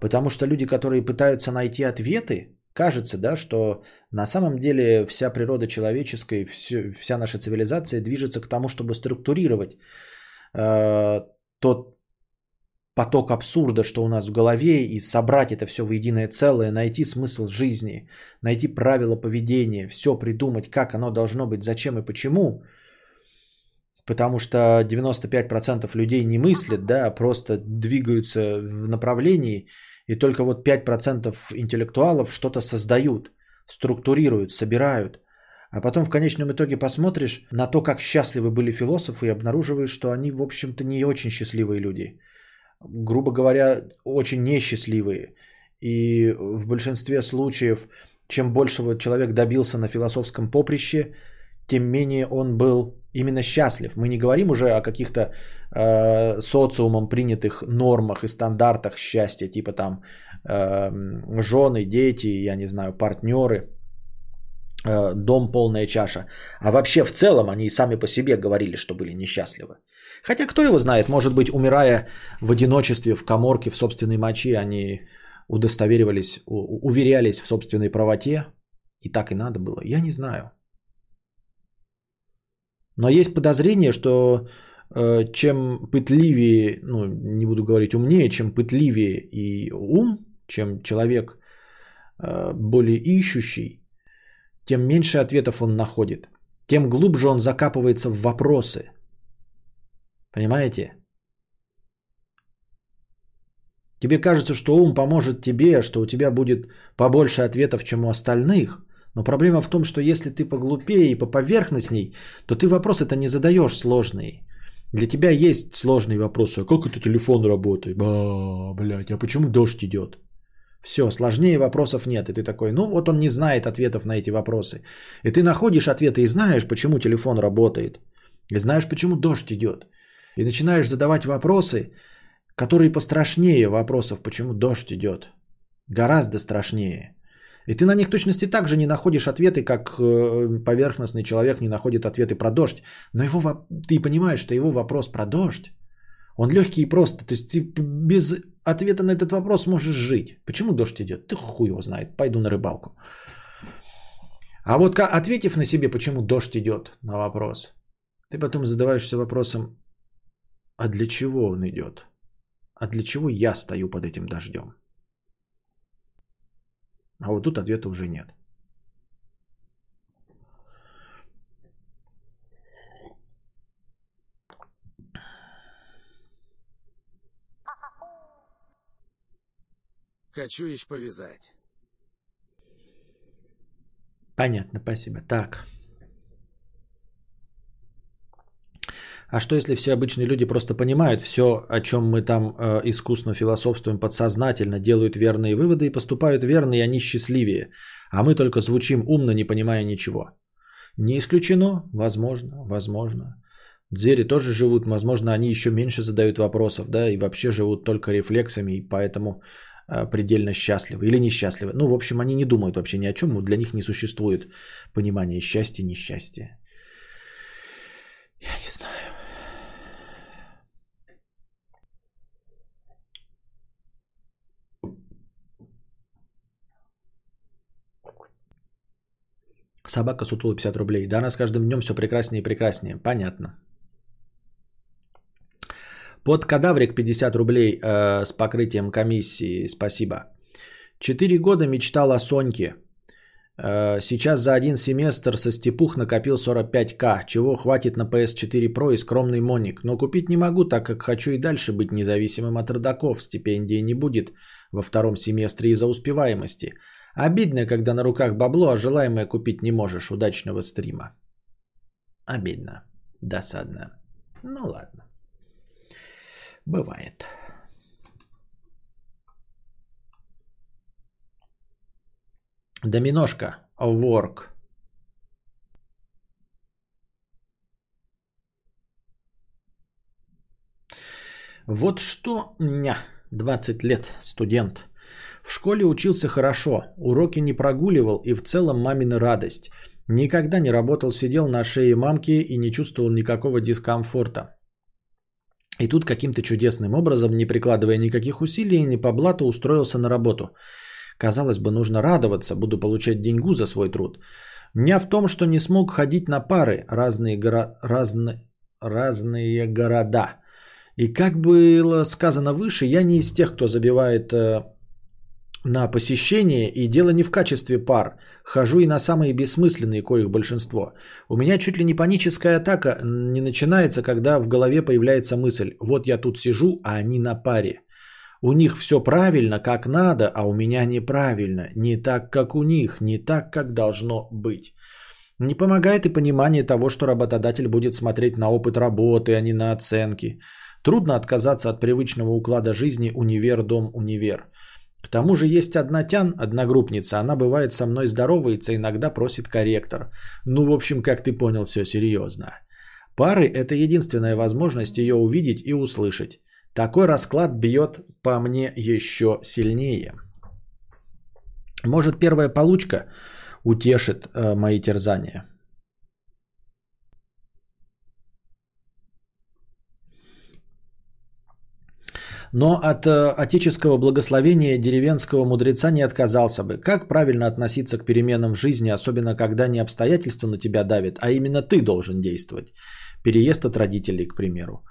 Потому что люди, которые пытаются найти ответы, кажется, да, что на самом деле вся природа человеческая, вся наша цивилизация движется к тому, чтобы структурировать э, тот поток абсурда, что у нас в голове, и собрать это все в единое целое, найти смысл жизни, найти правила поведения, все придумать, как оно должно быть, зачем и почему. Потому что 95% людей не мыслят, да, а просто двигаются в направлении, и только вот 5% интеллектуалов что-то создают, структурируют, собирают. А потом в конечном итоге посмотришь на то, как счастливы были философы, и обнаруживаешь, что они, в общем-то, не очень счастливые люди. Грубо говоря, очень несчастливые. И в большинстве случаев, чем большего человек добился на философском поприще, тем менее он был именно счастлив. Мы не говорим уже о каких-то э, социумом принятых нормах и стандартах счастья, типа там э, жены, дети, я не знаю, партнеры, э, дом полная чаша. А вообще в целом они и сами по себе говорили, что были несчастливы. Хотя кто его знает, может быть, умирая в одиночестве, в коморке, в собственной мочи, они удостоверивались, уверялись в собственной правоте, и так и надо было. Я не знаю. Но есть подозрение, что э, чем пытливее, ну не буду говорить умнее, чем пытливее и ум, чем человек э, более ищущий, тем меньше ответов он находит. Тем глубже он закапывается в вопросы. Понимаете? Тебе кажется, что ум поможет тебе, что у тебя будет побольше ответов, чем у остальных. Но проблема в том, что если ты поглупее и поповерхностней, то ты вопросы-то не задаешь сложные. Для тебя есть сложные вопросы. А как это телефон работает? Ба, блядь, а почему дождь идет? Все, сложнее вопросов нет. И ты такой, ну вот он не знает ответов на эти вопросы. И ты находишь ответы и знаешь, почему телефон работает. И знаешь, почему дождь идет. И начинаешь задавать вопросы, которые пострашнее вопросов, почему дождь идет. Гораздо страшнее. И ты на них точности так же не находишь ответы, как э, поверхностный человек не находит ответы про дождь. Но его, ты понимаешь, что его вопрос про дождь, он легкий и прост. То есть ты без ответа на этот вопрос можешь жить. Почему дождь идет? Ты хуй его знает. Пойду на рыбалку. А вот ответив на себе, почему дождь идет на вопрос, ты потом задаваешься вопросом, а для чего он идет? А для чего я стою под этим дождем? А вот тут ответа уже нет. Хочу еще повязать. Понятно, спасибо. Так. А что если все обычные люди просто понимают все, о чем мы там э, искусно философствуем подсознательно, делают верные выводы и поступают верно, и они счастливее, а мы только звучим умно, не понимая ничего? Не исключено, возможно, возможно. Звери тоже живут, возможно, они еще меньше задают вопросов, да, и вообще живут только рефлексами, и поэтому э, предельно счастливы или несчастливы. Ну, в общем, они не думают вообще ни о чем, для них не существует понимания счастья, несчастья. Я не знаю. Собака сутула 50 рублей. Да, она с каждым днем все прекраснее и прекраснее. Понятно. Под кадаврик 50 рублей э, с покрытием комиссии. Спасибо. Четыре года мечтал о Соньке. Э, сейчас за один семестр со степух накопил 45к, чего хватит на PS4 Pro и скромный моник. Но купить не могу, так как хочу и дальше быть независимым от родаков. Стипендии не будет во втором семестре из-за успеваемости. Обидно, когда на руках бабло, а желаемое купить не можешь. Удачного стрима. Обидно. Досадно. Ну ладно. Бывает. Доминошка. Work. Вот что, ня, 20 лет, студент. В школе учился хорошо, уроки не прогуливал и в целом мамина радость. Никогда не работал, сидел на шее мамки и не чувствовал никакого дискомфорта. И тут каким-то чудесным образом, не прикладывая никаких усилий, не по блату устроился на работу. Казалось бы, нужно радоваться, буду получать деньгу за свой труд. Меня в том, что не смог ходить на пары разные, горо... разные, разные города. И как было сказано выше, я не из тех, кто забивает э, на посещение, и дело не в качестве пар. Хожу и на самые бессмысленные, коих большинство. У меня чуть ли не паническая атака не начинается, когда в голове появляется мысль, вот я тут сижу, а они на паре. У них все правильно, как надо, а у меня неправильно. Не так, как у них, не так, как должно быть. Не помогает и понимание того, что работодатель будет смотреть на опыт работы, а не на оценки. Трудно отказаться от привычного уклада жизни универ-дом-универ. К тому же есть одна тян, одногруппница, она бывает со мной здоровается, иногда просит корректор. Ну, в общем, как ты понял, все серьезно. Пары – это единственная возможность ее увидеть и услышать. Такой расклад бьет по мне еще сильнее. Может, первая получка утешит э, мои терзания. Но от э, отеческого благословения деревенского мудреца не отказался бы. Как правильно относиться к переменам в жизни, особенно когда не обстоятельства на тебя давят, а именно ты должен действовать? Переезд от родителей, к примеру.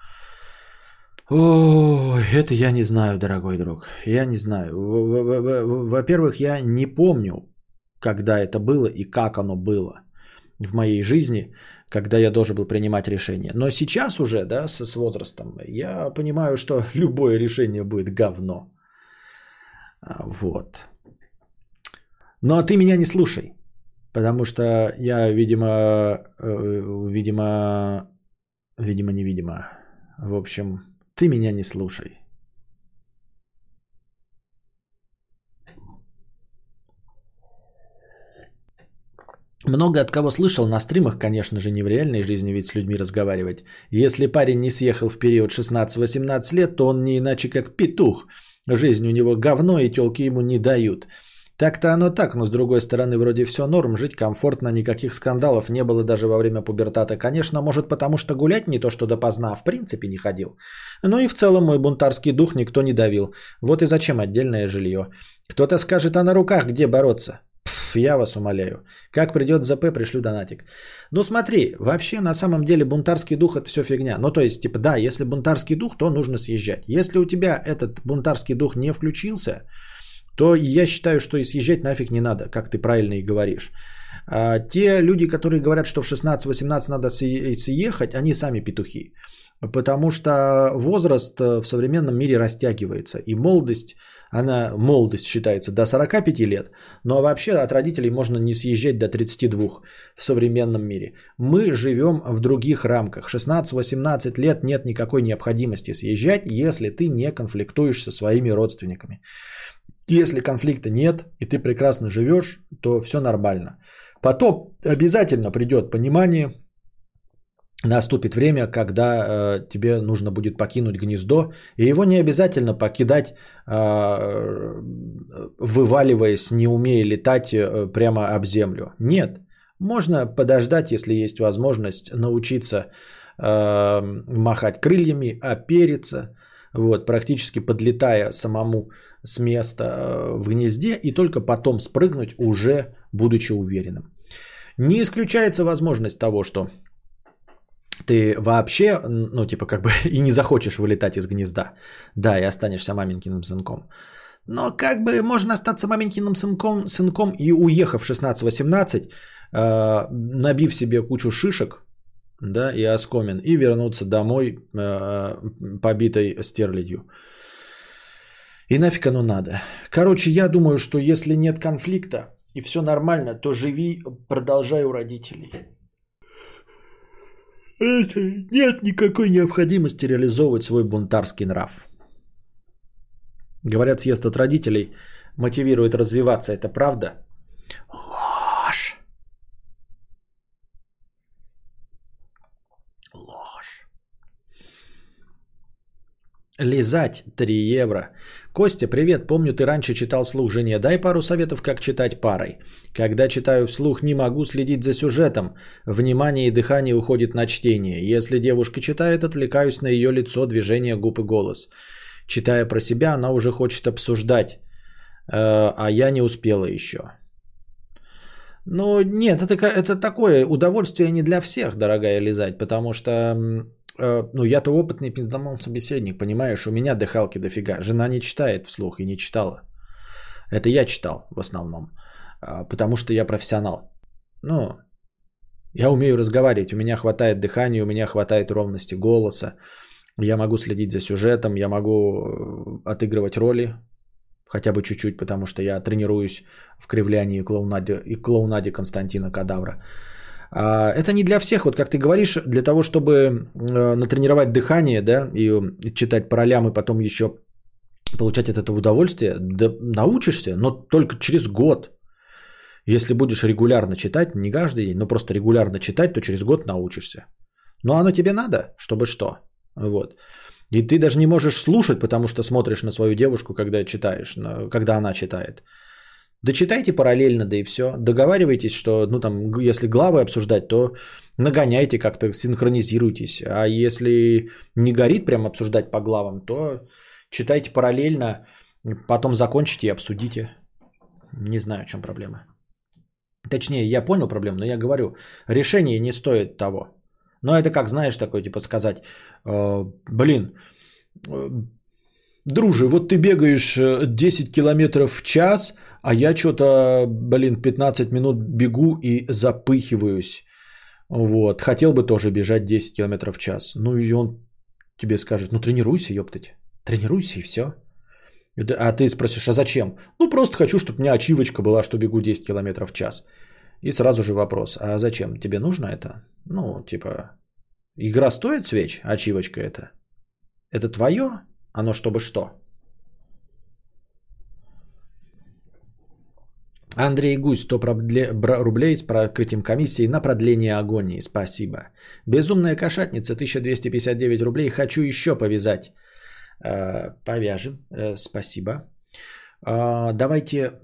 Ой, это я не знаю, дорогой друг. Я не знаю. Во-первых, я не помню, когда это было и как оно было в моей жизни когда я должен был принимать решение. Но сейчас уже, да, с, с возрастом, я понимаю, что любое решение будет говно. А, вот. Но ты меня не слушай, потому что я, видимо, э, видимо, видимо, невидимо. В общем, ты меня не слушай. Много от кого слышал на стримах, конечно же, не в реальной жизни ведь с людьми разговаривать. Если парень не съехал в период 16-18 лет, то он не иначе как петух. Жизнь у него говно и телки ему не дают. Так-то оно так, но с другой стороны, вроде все норм, жить комфортно, никаких скандалов не было даже во время пубертата. Конечно, может потому что гулять не то что допоздна, а в принципе не ходил. Ну и в целом мой бунтарский дух никто не давил. Вот и зачем отдельное жилье. Кто-то скажет, а на руках где бороться? Я вас умоляю. Как придет ЗП, пришлю донатик. Ну смотри, вообще на самом деле бунтарский дух это все фигня. Ну то есть, типа, да, если бунтарский дух, то нужно съезжать. Если у тебя этот бунтарский дух не включился, то я считаю, что и съезжать нафиг не надо, как ты правильно и говоришь. А, те люди, которые говорят, что в 16-18 надо съехать, они сами петухи. Потому что возраст э, в современном мире растягивается. И молодость она молодость считается до 45 лет, но вообще от родителей можно не съезжать до 32 в современном мире. Мы живем в других рамках. 16-18 лет нет никакой необходимости съезжать, если ты не конфликтуешь со своими родственниками. Если конфликта нет, и ты прекрасно живешь, то все нормально. Потом обязательно придет понимание, наступит время, когда э, тебе нужно будет покинуть гнездо, и его не обязательно покидать, э, вываливаясь, не умея летать э, прямо об землю. Нет, можно подождать, если есть возможность научиться э, махать крыльями, опериться, вот, практически подлетая самому с места э, в гнезде, и только потом спрыгнуть, уже будучи уверенным. Не исключается возможность того, что ты вообще, ну, типа, как бы и не захочешь вылетать из гнезда. Да, и останешься маменькиным сынком. Но как бы можно остаться маменькиным сынком, сынком и уехав 16-18, э, набив себе кучу шишек, да, и оскомин, и вернуться домой э, побитой стерлядью. И нафиг оно надо. Короче, я думаю, что если нет конфликта и все нормально, то живи, продолжай у родителей. Это нет никакой необходимости реализовывать свой бунтарский нрав. Говорят, съезд от родителей мотивирует развиваться. Это правда? Ложь. Ложь. Лизать 3 евро. Костя, привет. Помню, ты раньше читал вслух жене. Дай пару советов, как читать парой. Когда читаю вслух, не могу следить за сюжетом. Внимание и дыхание уходит на чтение. Если девушка читает, отвлекаюсь на ее лицо, движение губ и голос. Читая про себя, она уже хочет обсуждать, э, а я не успела еще. Ну, нет, это, это такое удовольствие не для всех, дорогая лизать, потому что, ну, я-то опытный пиздомон собеседник, понимаешь, у меня дыхалки дофига. Жена не читает вслух и не читала. Это я читал в основном, а, потому что я профессионал. Ну, я умею разговаривать, у меня хватает дыхания, у меня хватает ровности голоса. Я могу следить за сюжетом, я могу э, отыгрывать роли, хотя бы чуть-чуть, потому что я тренируюсь в кривлянии клоунаде, и клоунаде Константина Кадавра. А, это не для всех, вот как ты говоришь, для того, чтобы э, натренировать дыхание, да, и читать по и потом еще получать от этого удовольствие, да научишься, но только через год. Если будешь регулярно читать, не каждый день, но просто регулярно читать, то через год научишься. Но оно тебе надо, чтобы что? Вот. И ты даже не можешь слушать, потому что смотришь на свою девушку, когда читаешь, когда она читает. Да читайте параллельно, да и все. Договаривайтесь, что, ну там, если главы обсуждать, то нагоняйте как-то, синхронизируйтесь. А если не горит прям обсуждать по главам, то читайте параллельно, потом закончите и обсудите. Не знаю, в чем проблема. Точнее, я понял проблему, но я говорю, решение не стоит того. Но это как, знаешь, такое, типа сказать, э, блин, э, друже, вот ты бегаешь 10 э, километров в час, а я что-то, блин, 15 минут бегу и запыхиваюсь. Вот, хотел бы тоже бежать 10 километров в час. Ну и он тебе скажет, ну тренируйся, ёптать. Тренируйся и все. А ты спросишь, а зачем? Ну просто хочу, чтобы у меня ачивочка была, что бегу 10 километров в час. И сразу же вопрос, а зачем? Тебе нужно это? Ну, типа, игра стоит свеч, ачивочка это? Это твое? Оно чтобы что? Андрей Гусь, 100 рублей с открытием комиссии на продление агонии. Спасибо. Безумная кошатница, 1259 рублей. Хочу еще повязать. Э, повяжем. Э, спасибо. А, давайте,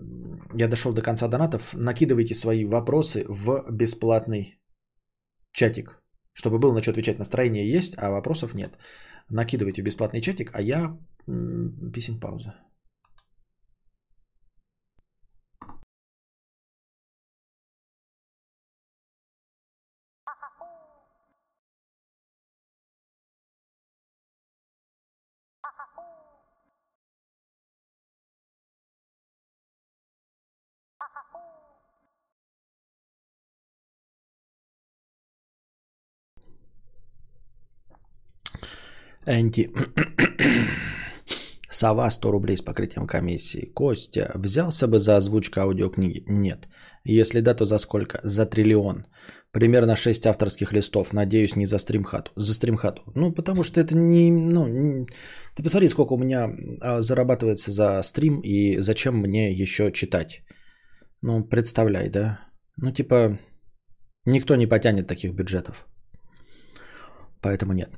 я дошел до конца донатов, накидывайте свои вопросы в бесплатный чатик, чтобы было на что отвечать. Настроение есть, а вопросов нет. Накидывайте в бесплатный чатик, а я писем пауза. Анти. Сова 100 рублей с покрытием комиссии. Костя, взялся бы за озвучку аудиокниги? Нет. Если да, то за сколько? За триллион. Примерно 6 авторских листов. Надеюсь, не за стримхату. За стримхату. Ну, потому что это не... Ну, не... Ты посмотри, сколько у меня а, зарабатывается за стрим и зачем мне еще читать. Ну, представляй, да? Ну, типа, никто не потянет таких бюджетов. Поэтому нет.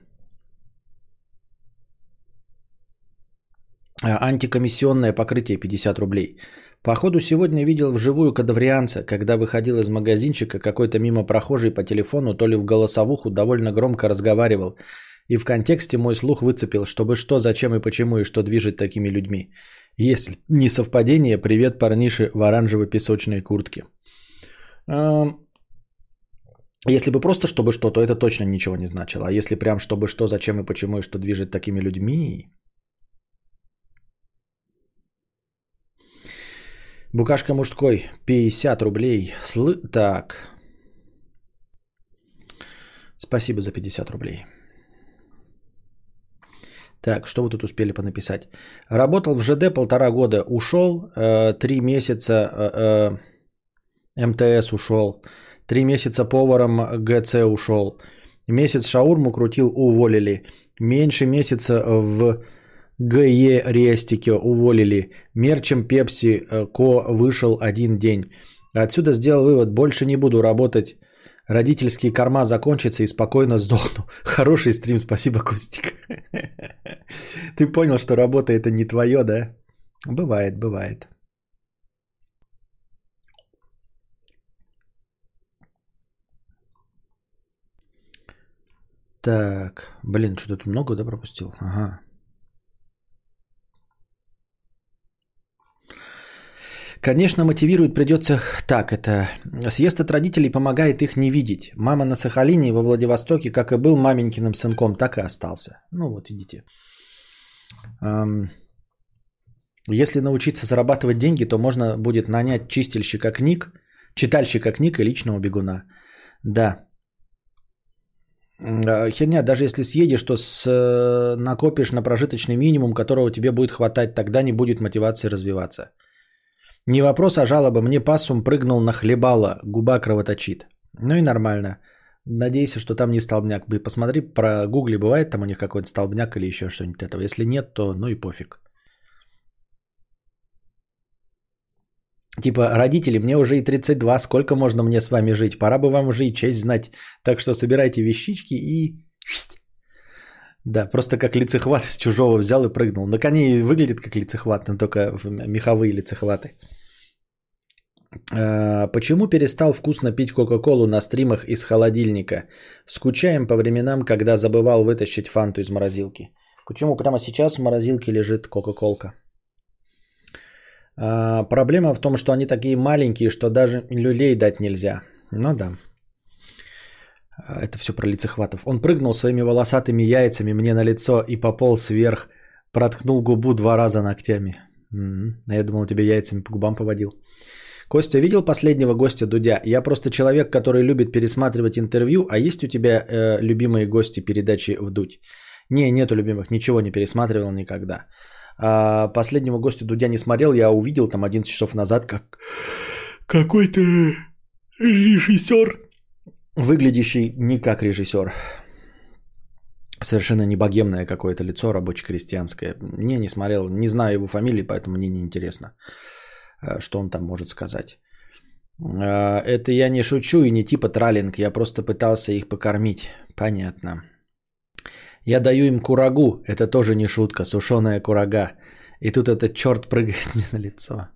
Антикомиссионное покрытие 50 рублей. Походу сегодня видел вживую кадаврианца, когда выходил из магазинчика какой-то мимо прохожий по телефону, то ли в голосовуху довольно громко разговаривал. И в контексте мой слух выцепил, чтобы что, зачем и почему, и что движет такими людьми. Если не совпадение, привет парнише в оранжевой песочной куртке. Если бы просто чтобы что, то это точно ничего не значило. А если прям чтобы что, зачем и почему, и что движет такими людьми, Букашка мужской, 50 рублей. Сл... Так. Спасибо за 50 рублей. Так, что вы тут успели понаписать? Работал в ЖД полтора года, ушел, э, три месяца э, э, МТС ушел, три месяца поваром ГЦ ушел, Месяц шаурму крутил, уволили. Меньше месяца в ГЕ Рестике уволили. Мерчем Пепси э, Ко вышел один день. Отсюда сделал вывод, больше не буду работать. Родительские корма закончатся и спокойно сдохну. Хороший стрим, спасибо, Костик. Ты понял, что работа это не твое, да? Бывает, бывает. Так, блин, что тут много, да, пропустил? Ага. Конечно, мотивирует придется так. Это съезд от родителей помогает их не видеть. Мама на Сахалине во Владивостоке, как и был маменькиным сынком, так и остался. Ну вот, идите. Если научиться зарабатывать деньги, то можно будет нанять чистильщика книг, читальщика книг и личного бегуна. Да. А, херня, даже если съедешь, то с, э, накопишь на прожиточный минимум, которого тебе будет хватать, тогда не будет мотивации развиваться. Не вопрос, а жалоба. Мне пассум прыгнул на хлебало, губа кровоточит. Ну и нормально. Надейся, что там не столбняк. Посмотри, про гугли бывает там у них какой-то столбняк или еще что-нибудь этого. Если нет, то ну и пофиг. Типа, родители, мне уже и 32, сколько можно мне с вами жить? Пора бы вам уже и честь знать. Так что собирайте вещички и... Да, просто как лицехват из чужого взял и прыгнул. На коне выглядит как лицехват, но только меховые лицехваты. А, почему перестал вкусно пить Кока-Колу на стримах из холодильника? Скучаем по временам, когда забывал вытащить фанту из морозилки. Почему прямо сейчас в морозилке лежит Кока-Колка? А, проблема в том, что они такие маленькие, что даже люлей дать нельзя. Ну да. А, это все про лицехватов. Он прыгнул своими волосатыми яйцами мне на лицо и пополз вверх. Проткнул губу два раза ногтями. А я думал, тебе яйцами по губам поводил. Костя, видел последнего гостя Дудя? Я просто человек, который любит пересматривать интервью, а есть у тебя э, любимые гости передачи «Вдуть»? Не, нету любимых, ничего не пересматривал никогда. А последнего гостя Дудя не смотрел, я увидел там 11 часов назад, как какой-то режиссер, выглядящий не как режиссер. Совершенно не богемное какое-то лицо рабоче-крестьянское. Не, не смотрел, не знаю его фамилии, поэтому мне не интересно, что он там может сказать. А, это я не шучу и не типа тралинг, я просто пытался их покормить. Понятно. Я даю им курагу, это тоже не шутка, сушеная курага. И тут этот черт прыгает мне на лицо.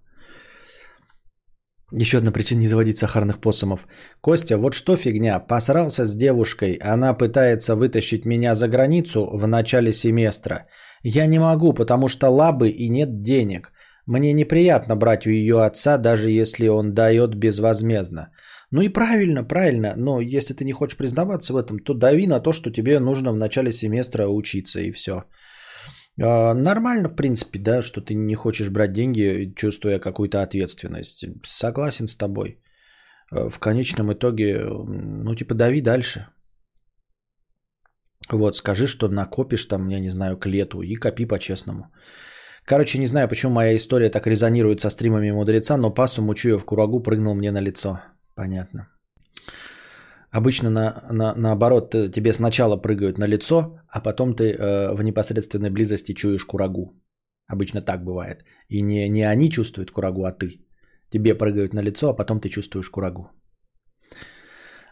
Еще одна причина не заводить сахарных посумов. Костя, вот что фигня. Посрался с девушкой. Она пытается вытащить меня за границу в начале семестра. Я не могу, потому что лабы и нет денег. Мне неприятно брать у ее отца, даже если он дает безвозмездно. Ну и правильно, правильно, но если ты не хочешь признаваться в этом, то дави на то, что тебе нужно в начале семестра учиться и все. А, нормально, в принципе, да, что ты не хочешь брать деньги, чувствуя какую-то ответственность. Согласен с тобой. А, в конечном итоге, ну, типа, дави дальше. Вот, скажи, что накопишь там, я не знаю, к лету и копи по-честному. Короче, не знаю, почему моя история так резонирует со стримами мудреца, но пасу Мучуев курагу прыгнул мне на лицо. Понятно. Обычно на, на, наоборот, тебе сначала прыгают на лицо, а потом ты э, в непосредственной близости чуешь курагу. Обычно так бывает. И не, не они чувствуют курагу, а ты. Тебе прыгают на лицо, а потом ты чувствуешь курагу.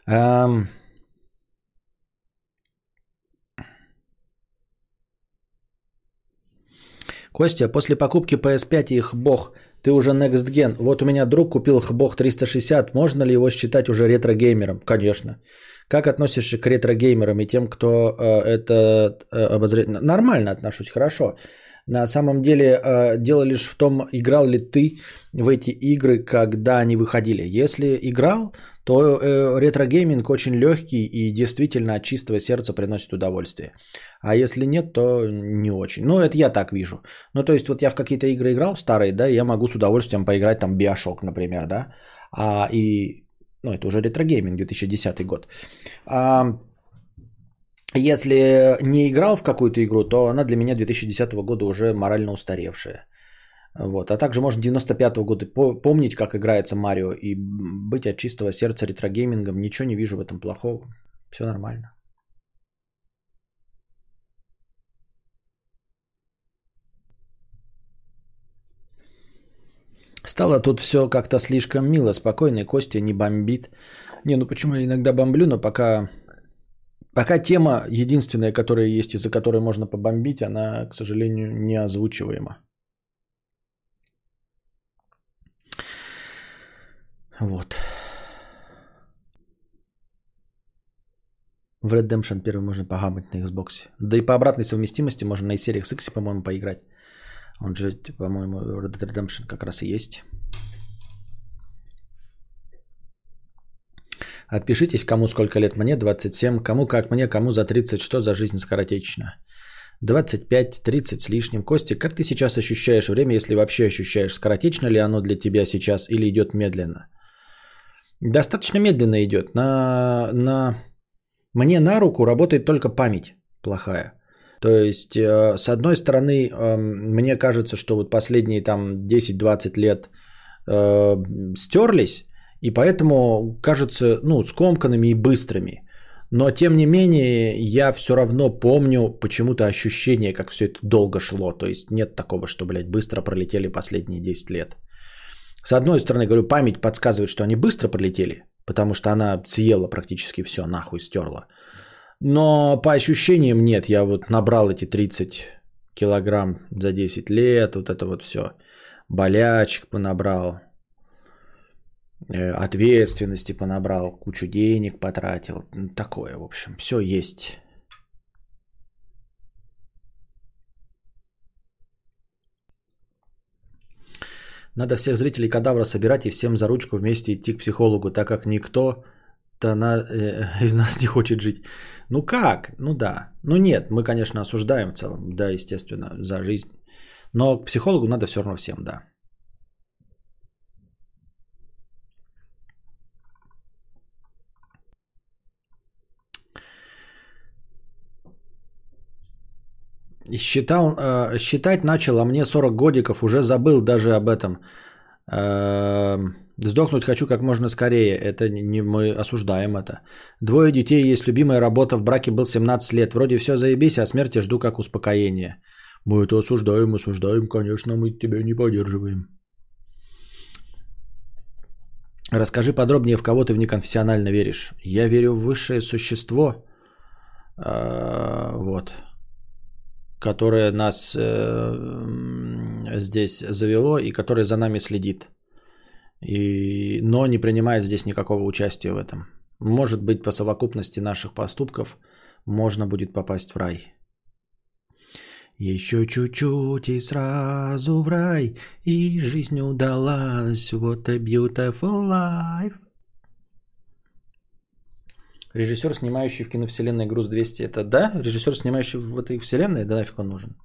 Эм... Костя, после покупки PS5 и их бог ты уже next gen. Вот у меня друг купил Хбог 360. Можно ли его считать уже ретро-геймером? Конечно. Как относишься к ретро-геймерам и тем, кто э, это э, обозревает? Нормально отношусь, хорошо. На самом деле э, дело лишь в том, играл ли ты в эти игры, когда они выходили. Если играл, то э, ретро-гейминг очень легкий и действительно от чистого сердца приносит удовольствие. А если нет, то не очень. Ну, это я так вижу. Ну, то есть, вот я в какие-то игры играл старые, да, я могу с удовольствием поиграть там Bioshock, например, да, а, и, ну, это уже ретро-гейминг, 2010 год. А, если не играл в какую-то игру, то она для меня 2010 года уже морально устаревшая. Вот. А также можно 95-го года помнить, как играется Марио, и быть от чистого сердца ретрогеймингом. Ничего не вижу в этом плохого. Все нормально. Стало тут все как-то слишком мило, спокойно, и Костя не бомбит. Не, ну почему я иногда бомблю, но пока, пока тема единственная, которая есть, из-за которой можно побомбить, она, к сожалению, не озвучиваема. Вот. В Redemption 1 можно погамать на Xbox. Да и по обратной совместимости можно на сериях X, по-моему, поиграть. Он же, по-моему, Red Dead Redemption как раз и есть. Отпишитесь, кому сколько лет мне, 27, кому как мне, кому за 30, что за жизнь скоротечная. 25, 30 с лишним. Костя, как ты сейчас ощущаешь время, если вообще ощущаешь, скоротечно ли оно для тебя сейчас или идет медленно? Достаточно медленно идет. На, на... Мне на руку работает только память плохая. То есть, э, с одной стороны, э, мне кажется, что вот последние там 10-20 лет э, стерлись, и поэтому кажется, ну, скомканными и быстрыми. Но, тем не менее, я все равно помню почему-то ощущение, как все это долго шло. То есть, нет такого, что, блядь, быстро пролетели последние 10 лет. С одной стороны, говорю, память подсказывает, что они быстро пролетели, потому что она съела практически все, нахуй стерла. Но по ощущениям нет, я вот набрал эти 30 килограмм за 10 лет, вот это вот все. Болячек понабрал, э, ответственности понабрал, кучу денег потратил. Такое, в общем, все есть. Надо всех зрителей кадавра собирать и всем за ручку вместе идти к психологу, так как никто то на, э, из нас не хочет жить. Ну как? Ну да. Ну нет, мы, конечно, осуждаем в целом, да, естественно, за жизнь. Но к психологу надо все равно всем, да. Считал, э, считать начал, а мне 40 годиков, уже забыл даже об этом. Э, сдохнуть хочу как можно скорее. Это не мы осуждаем это. Двое детей есть любимая работа. В браке был 17 лет. Вроде все заебись, а смерти жду как успокоение. Мы это осуждаем, осуждаем, конечно, мы тебя не поддерживаем. Расскажи подробнее, в кого ты в неконфессионально веришь. Я верю в высшее существо. Э, вот которое нас э, здесь завело и которое за нами следит. И, но не принимает здесь никакого участия в этом. Может быть, по совокупности наших поступков можно будет попасть в рай. Еще чуть-чуть и сразу в рай, и жизнь удалась. What a beautiful life. Режиссер, снимающий в киновселенной «Груз 200», это да? Режиссер, снимающий в этой вселенной? Да нафиг он нужен?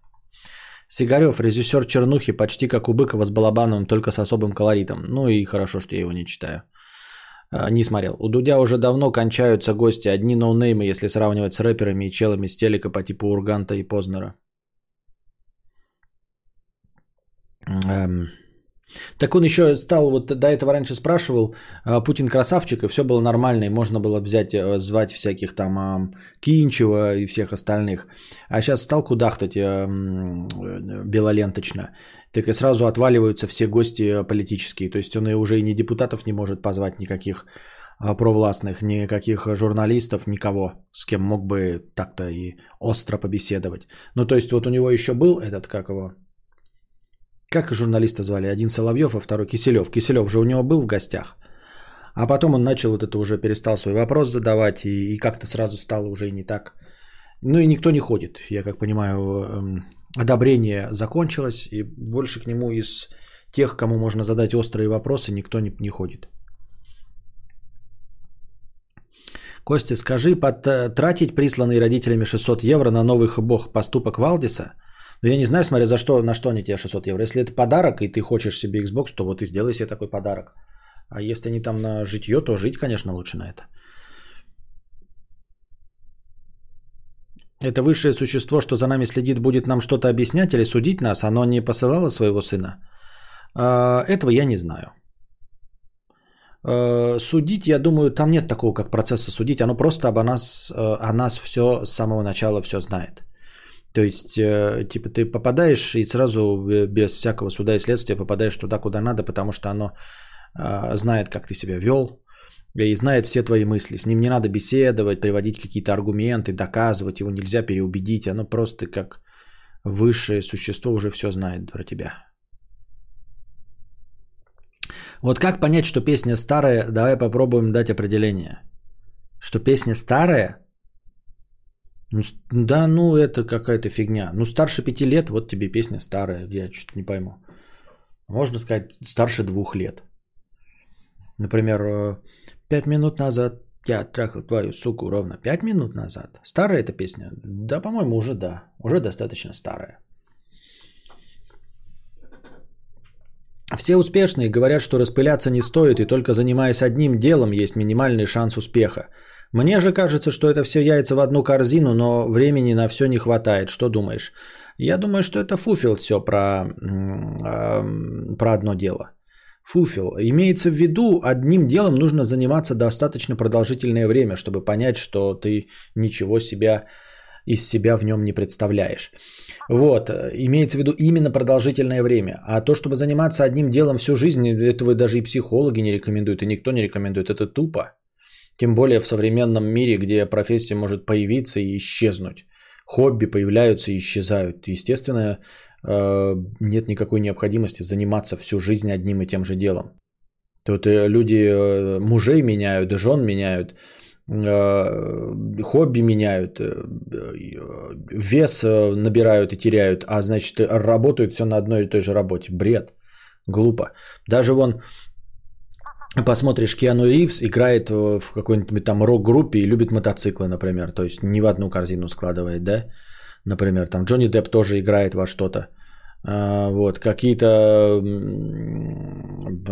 Сигарев, режиссер Чернухи, почти как у Быкова с Балабановым, только с особым колоритом. Ну и хорошо, что я его не читаю. А, не смотрел. У Дудя уже давно кончаются гости. Одни ноунеймы, если сравнивать с рэперами и челами с телека по типу Урганта и Познера. Эм... Так он еще стал, вот до этого раньше спрашивал, а, Путин красавчик, и все было нормально, и можно было взять, э, звать всяких там Кинчева и всех остальных. А сейчас стал кудахтать э, белоленточно. Так и сразу отваливаются все гости э, политические. То есть он уже и не депутатов не может позвать никаких а, провластных, никаких журналистов, никого, с кем мог бы так-то и остро побеседовать. Ну, то есть вот у него еще был этот, как его, как журналиста звали? Один Соловьев, а второй Киселев. Киселев же у него был в гостях. А потом он начал вот это уже перестал свой вопрос задавать, и, и как-то сразу стало уже не так. Ну и никто не ходит. Я как понимаю, эм, одобрение закончилось, и больше к нему из тех, кому можно задать острые вопросы, никто не, не ходит. Костя, скажи, потратить присланные родителями 600 евро на новый бог поступок Валдиса – но я не знаю, смотря за что, на что они тебе 600 евро. Если это подарок, и ты хочешь себе Xbox, то вот и сделай себе такой подарок. А если они там на житье, то жить, конечно, лучше на это. Это высшее существо, что за нами следит, будет нам что-то объяснять или судить нас? Оно не посылало своего сына? А, этого я не знаю. А, судить, я думаю, там нет такого, как процесса судить. Оно просто об нас, э, о нас все с самого начала все знает. То есть, э, типа, ты попадаешь и сразу э, без всякого суда и следствия попадаешь туда, куда надо, потому что оно э, знает, как ты себя вел, и знает все твои мысли. С ним не надо беседовать, приводить какие-то аргументы, доказывать, его нельзя переубедить. Оно просто как высшее существо уже все знает про тебя. Вот как понять, что песня старая? Давай попробуем дать определение. Что песня старая? Ну, да, ну это какая-то фигня. Ну старше пяти лет, вот тебе песня старая. Я что-то не пойму. Можно сказать старше двух лет. Например, э, пять минут назад я трахал твою суку ровно пять минут назад. Старая эта песня? Да, по-моему, уже да. Уже достаточно старая. Все успешные говорят, что распыляться не стоит, и только занимаясь одним делом есть минимальный шанс успеха. Мне же кажется, что это все яйца в одну корзину, но времени на все не хватает. Что думаешь? Я думаю, что это фуфел все про, про одно дело. Фуфел. Имеется в виду, одним делом нужно заниматься достаточно продолжительное время, чтобы понять, что ты ничего себя из себя в нем не представляешь. Вот, имеется в виду именно продолжительное время. А то, чтобы заниматься одним делом всю жизнь, этого даже и психологи не рекомендуют, и никто не рекомендует. Это тупо. Тем более в современном мире, где профессия может появиться и исчезнуть. Хобби появляются и исчезают. Естественно, э, нет никакой необходимости заниматься всю жизнь одним и тем же делом. Тут э, люди э, мужей меняют, жен меняют, хобби меняют, вес набирают и теряют, а значит работают все на одной и той же работе. Бред. Глупо. Даже вон посмотришь, Киану Ривз играет в какой-нибудь там рок-группе и любит мотоциклы, например. То есть не в одну корзину складывает, да? Например, там Джонни Депп тоже играет во что-то. А, вот, какие-то...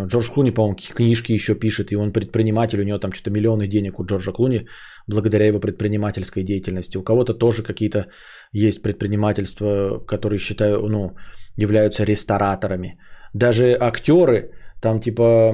Джордж Клуни, по-моему, книжки еще пишет, и он предприниматель, у него там что-то миллионы денег у Джорджа Клуни, благодаря его предпринимательской деятельности. У кого-то тоже какие-то есть предпринимательства, которые, считаю, ну, являются рестораторами. Даже актеры, там типа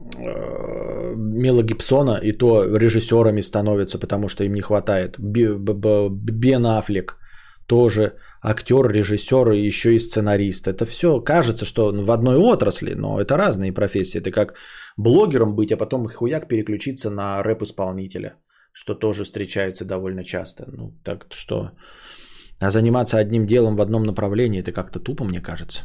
Мела Гибсона и то режиссерами становятся, потому что им не хватает. Бен Аффлек тоже актер, режиссер и еще и сценарист. Это все кажется, что в одной отрасли, но это разные профессии. Это как блогером быть, а потом хуяк переключиться на рэп-исполнителя, что тоже встречается довольно часто. Ну, так что... А заниматься одним делом в одном направлении, это как-то тупо, мне кажется.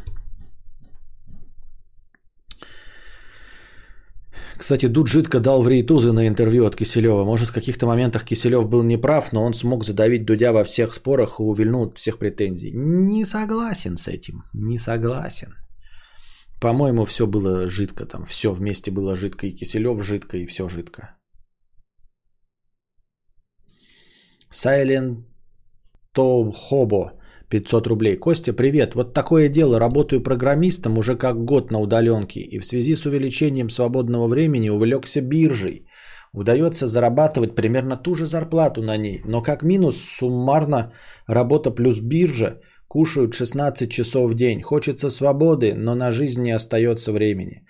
Кстати, Дуд жидко дал в рейтузы на интервью от Киселева. Может, в каких-то моментах Киселев был неправ, но он смог задавить Дудя во всех спорах и увильнул от всех претензий. Не согласен с этим. Не согласен. По-моему, все было жидко там. Все вместе было жидко. И Киселев жидко, и все жидко. Silent Tom Hobo. 500 рублей. Костя, привет. Вот такое дело. Работаю программистом уже как год на удаленке. И в связи с увеличением свободного времени увлекся биржей. Удается зарабатывать примерно ту же зарплату на ней. Но как минус суммарно работа плюс биржа кушают 16 часов в день. Хочется свободы, но на жизнь не остается времени.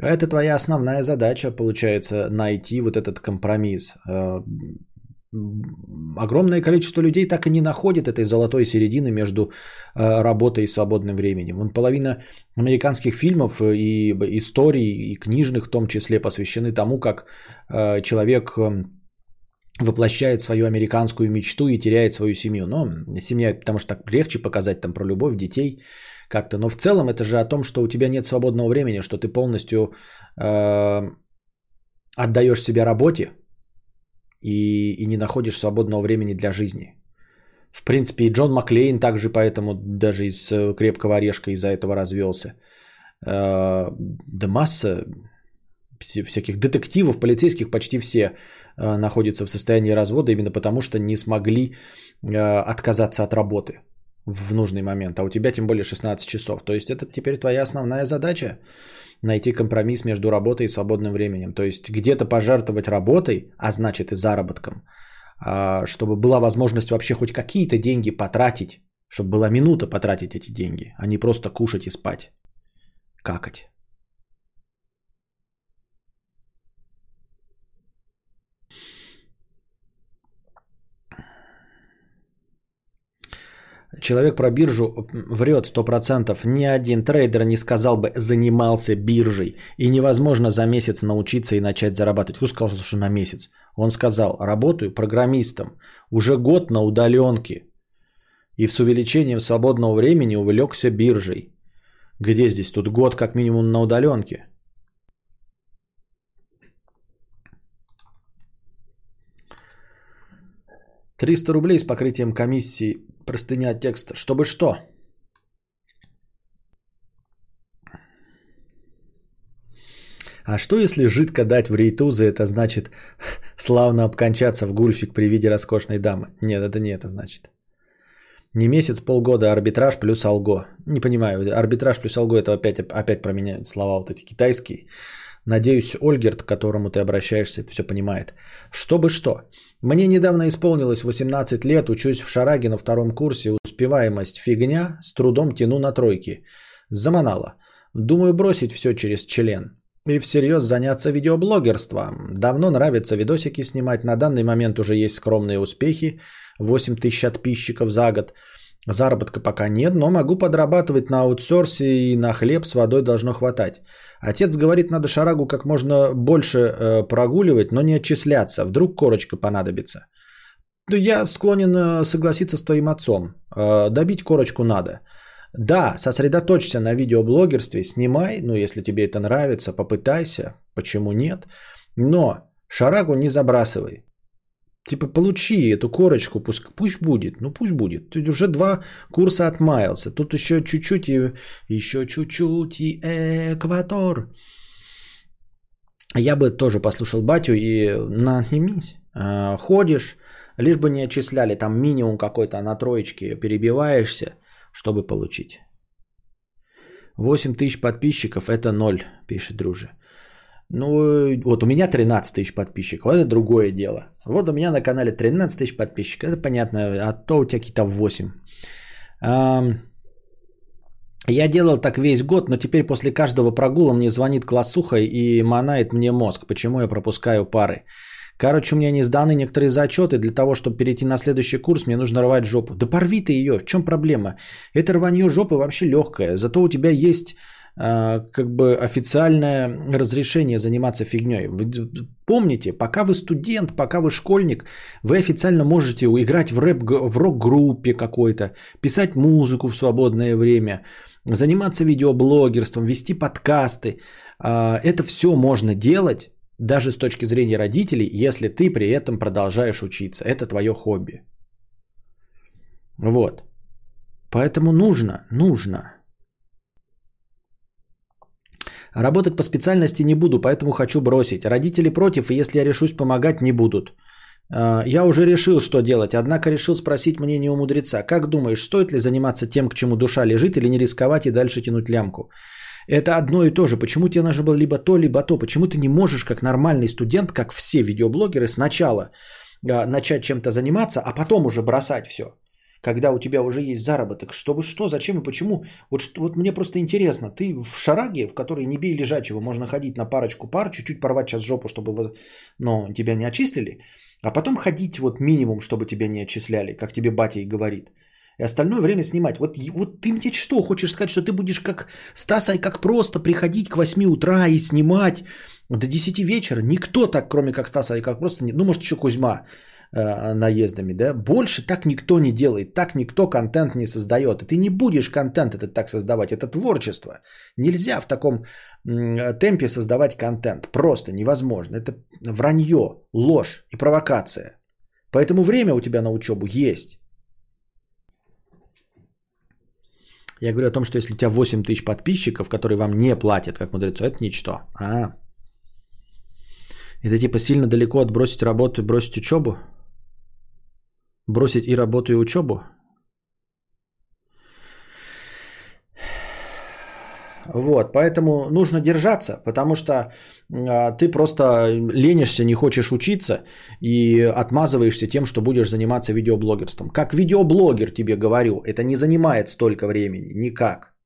Это твоя основная задача, получается, найти вот этот компромисс. Э, огромное количество людей так и не находит этой золотой середины между э, работой и свободным временем. Вон половина американских фильмов и историй, и книжных в том числе посвящены тому, как э, человек э, воплощает свою американскую мечту и теряет свою семью. Но семья, потому что так легче показать там про любовь, детей как-то. Но в целом это же о том, что у тебя нет свободного времени, что ты полностью э, отдаешь себя работе, и, и не находишь свободного времени для жизни. В принципе, и Джон Маклейн также поэтому даже из э, крепкого орешка из-за этого развелся. Э, да масса всяких детективов, полицейских, почти все э, находятся в состоянии развода именно потому, что не смогли отказаться от работы в нужный момент. А у тебя тем более 16 часов. То есть это теперь твоя основная задача найти компромисс между работой и свободным временем. То есть где-то пожертвовать работой, а значит и заработком, а, чтобы была возможность вообще хоть какие-то деньги потратить, чтобы была минута потратить эти деньги, а не просто кушать и спать, какать. Человек про биржу врет 100%. Ни один трейдер не сказал бы «занимался биржей». И невозможно за месяц научиться и начать зарабатывать. Кто сказал, что на месяц? Он сказал «работаю программистом. Уже год на удаленке. И с увеличением свободного времени увлекся биржей». Где здесь? Тут год как минимум на удаленке. Триста рублей с покрытием комиссии простыня текста. Чтобы что? А что если жидко дать в рейтузы, это значит славно обкончаться в гульфик при виде роскошной дамы? Нет, это не это значит. Не месяц, полгода арбитраж плюс алго. Не понимаю, арбитраж плюс алго это опять, опять променяют слова вот эти китайские. Надеюсь, Ольгерт, к которому ты обращаешься, это все понимает. Чтобы что? Мне недавно исполнилось 18 лет, учусь в Шараге на втором курсе, успеваемость фигня, с трудом тяну на тройки. Заманала. Думаю бросить все через член. И всерьез заняться видеоблогерством. Давно нравится видосики снимать, на данный момент уже есть скромные успехи. 8 тысяч подписчиков за год. Заработка пока нет, но могу подрабатывать на аутсорсе и на хлеб с водой должно хватать. Отец говорит, надо шарагу как можно больше э, прогуливать, но не отчисляться. Вдруг корочка понадобится. Ну, я склонен э, согласиться с твоим отцом. Э, добить корочку надо. Да, сосредоточься на видеоблогерстве, снимай, ну если тебе это нравится, попытайся, почему нет. Но шарагу не забрасывай. Типа получи эту корочку, пусть, пусть будет, ну пусть будет. Ты уже два курса отмаялся, тут еще чуть-чуть и еще чуть-чуть и экватор. Я бы тоже послушал батю и нанимись, а, ходишь, лишь бы не отчисляли, там минимум какой-то на троечке перебиваешься, чтобы получить. 8 тысяч подписчиков это ноль, пишет друже. Ну, вот у меня 13 тысяч подписчиков, это другое дело. Вот у меня на канале 13 тысяч подписчиков, это понятно, а то у тебя какие-то 8. Я делал так весь год, но теперь после каждого прогула мне звонит классуха и манает мне мозг, почему я пропускаю пары. Короче, у меня не сданы некоторые зачеты. Для того, чтобы перейти на следующий курс, мне нужно рвать жопу. Да порви ты ее, в чем проблема? Это рванье жопы вообще легкое. Зато у тебя есть как бы официальное разрешение заниматься фигней. Помните, пока вы студент, пока вы школьник, вы официально можете играть в, рэп, в рок-группе какой-то, писать музыку в свободное время, заниматься видеоблогерством, вести подкасты. А, это все можно делать даже с точки зрения родителей, если ты при этом продолжаешь учиться. Это твое хобби. Вот. Поэтому нужно, нужно Работать по специальности не буду, поэтому хочу бросить. Родители против, и если я решусь помогать, не будут. А, я уже решил, что делать, однако решил спросить мнение у мудреца. Как думаешь, стоит ли заниматься тем, к чему душа лежит, или не рисковать и дальше тянуть лямку? Это одно и то же. Почему тебе нужно было либо то, либо то? Почему ты не можешь, как нормальный студент, как все видеоблогеры, сначала а, начать чем-то заниматься, а потом уже бросать все? Когда у тебя уже есть заработок, чтобы что, зачем и почему. Вот, что, вот мне просто интересно, ты в шараге, в которой не бей лежачего, можно ходить на парочку пар, чуть-чуть порвать сейчас жопу, чтобы но тебя не отчислили, а потом ходить вот минимум, чтобы тебя не отчисляли, как тебе батя и говорит. И остальное время снимать. Вот, вот ты мне что, хочешь сказать, что ты будешь как Стаса и как просто приходить к 8 утра и снимать до 10 вечера? Никто так, кроме как Стаса и как просто, ну может еще Кузьма, Э, наездами, да, больше так никто не делает, так никто контент не создает. И ты не будешь контент этот так создавать, это творчество. Нельзя в таком темпе создавать контент, просто невозможно. Это вранье, ложь и провокация. Поэтому время у тебя на учебу есть. Я говорю о том, что если у тебя 8 тысяч подписчиков, которые вам не платят, как мудрецу, это ничто. А, это типа сильно далеко отбросить работу и бросить учебу? Бросить и работу, и учебу? Вот, поэтому нужно держаться, потому что а, ты просто ленишься, не хочешь учиться и отмазываешься тем, что будешь заниматься видеоблогерством. Как видеоблогер тебе говорю, это не занимает столько времени, никак.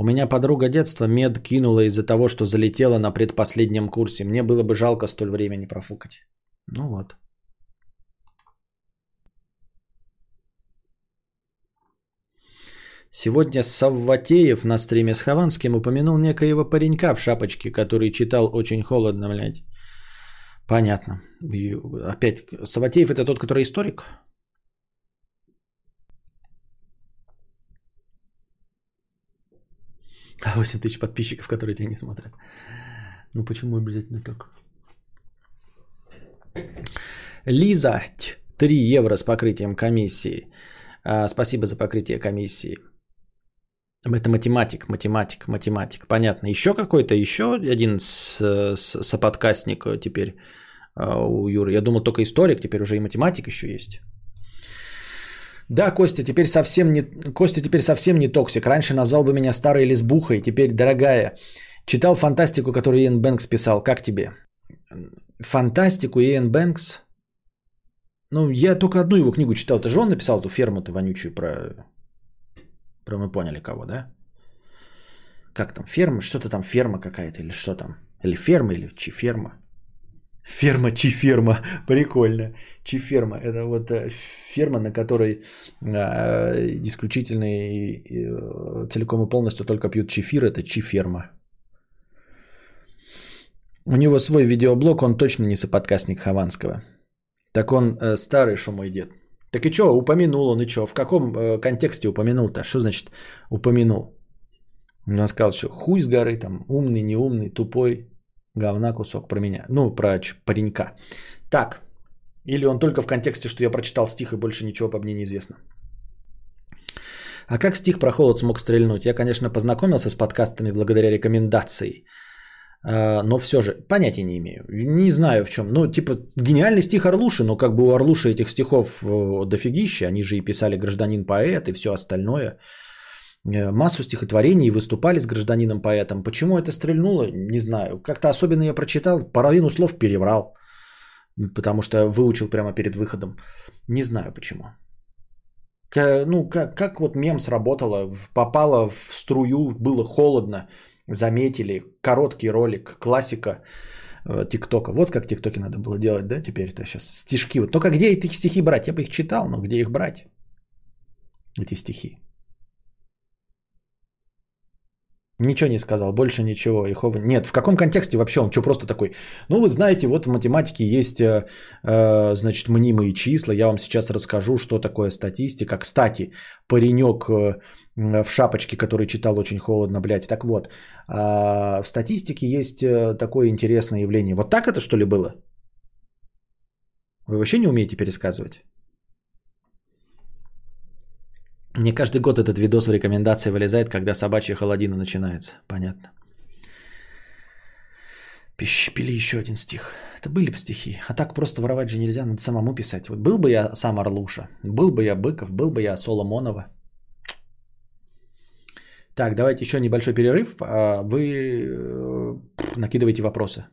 У меня подруга детства мед кинула из-за того, что залетела на предпоследнем курсе. Мне было бы жалко столь времени профукать. Ну вот. Сегодня Савватеев на стриме с Хованским упомянул некоего паренька в шапочке, который читал очень холодно, блядь. Понятно. И опять, Саватеев это тот, который историк? А 8 тысяч подписчиков, которые тебя не смотрят. Ну почему обязательно так? Лиза, 3 евро с покрытием комиссии. А, спасибо за покрытие комиссии. Это математик, математик, математик. Понятно. Еще какой-то, еще один с, соподкастник теперь а, у Юры. Я думал только историк, теперь уже и математик еще есть. Да, Костя, теперь совсем не, Костя теперь совсем не токсик. Раньше назвал бы меня старой лесбухой, теперь дорогая. Читал фантастику, которую Иэн Бэнкс писал. Как тебе? Фантастику Иэн Бэнкс? Ну, я только одну его книгу читал. Это же он написал эту ферму-то вонючую про... Про мы поняли кого, да? Как там, ферма? Что-то там, ферма какая-то или что там? Или ферма, или чи ферма? Ферма Чиферма, прикольно. Чиферма, это вот э, ферма, на которой э, исключительно и, э, целиком и полностью только пьют чефир, это Чиферма. У него свой видеоблог, он точно не соподкастник Хованского. Так он э, старый, что мой дед. Так и что, упомянул он и что? В каком э, контексте упомянул-то? Что значит упомянул? Он сказал, что хуй с горы, там, умный, неумный, тупой, говна кусок про меня. Ну, про паренька. Так, или он только в контексте, что я прочитал стих и больше ничего по мне не известно. А как стих про холод смог стрельнуть? Я, конечно, познакомился с подкастами благодаря рекомендации. А, но все же понятия не имею. Не знаю в чем. Ну, типа, гениальный стих Орлуши, но как бы у Орлуши этих стихов э, дофигища. Они же и писали «Гражданин-поэт» и все остальное. Э, массу стихотворений и выступали с гражданином-поэтом. Почему это стрельнуло, не знаю. Как-то особенно я прочитал, половину слов переврал, потому что выучил прямо перед выходом. Не знаю почему. Ну, как, как вот мем сработало, попало в струю, было холодно, заметили, короткий ролик, классика э, ТикТока. Вот как ТикТоки надо было делать, да, теперь это сейчас стишки. Вот только где эти стихи брать? Я бы их читал, но где их брать? Эти стихи. Ничего не сказал, больше ничего. Ихова... Нет, в каком контексте вообще он что просто такой? Ну, вы знаете, вот в математике есть, э, э, значит, мнимые числа. Я вам сейчас расскажу, что такое статистика. Кстати, паренек э, в шапочке, который читал очень холодно, блядь. Так вот, э, в статистике есть э, такое интересное явление. Вот так это что ли было? Вы вообще не умеете пересказывать? Мне каждый год этот видос в рекомендации вылезает, когда собачья холодина начинается. Понятно. Пили еще один стих. Это были бы стихи. А так просто воровать же нельзя, надо самому писать. Вот был бы я сам Орлуша, был бы я Быков, был бы я Соломонова. Так, давайте еще небольшой перерыв. А вы э, накидывайте вопросы.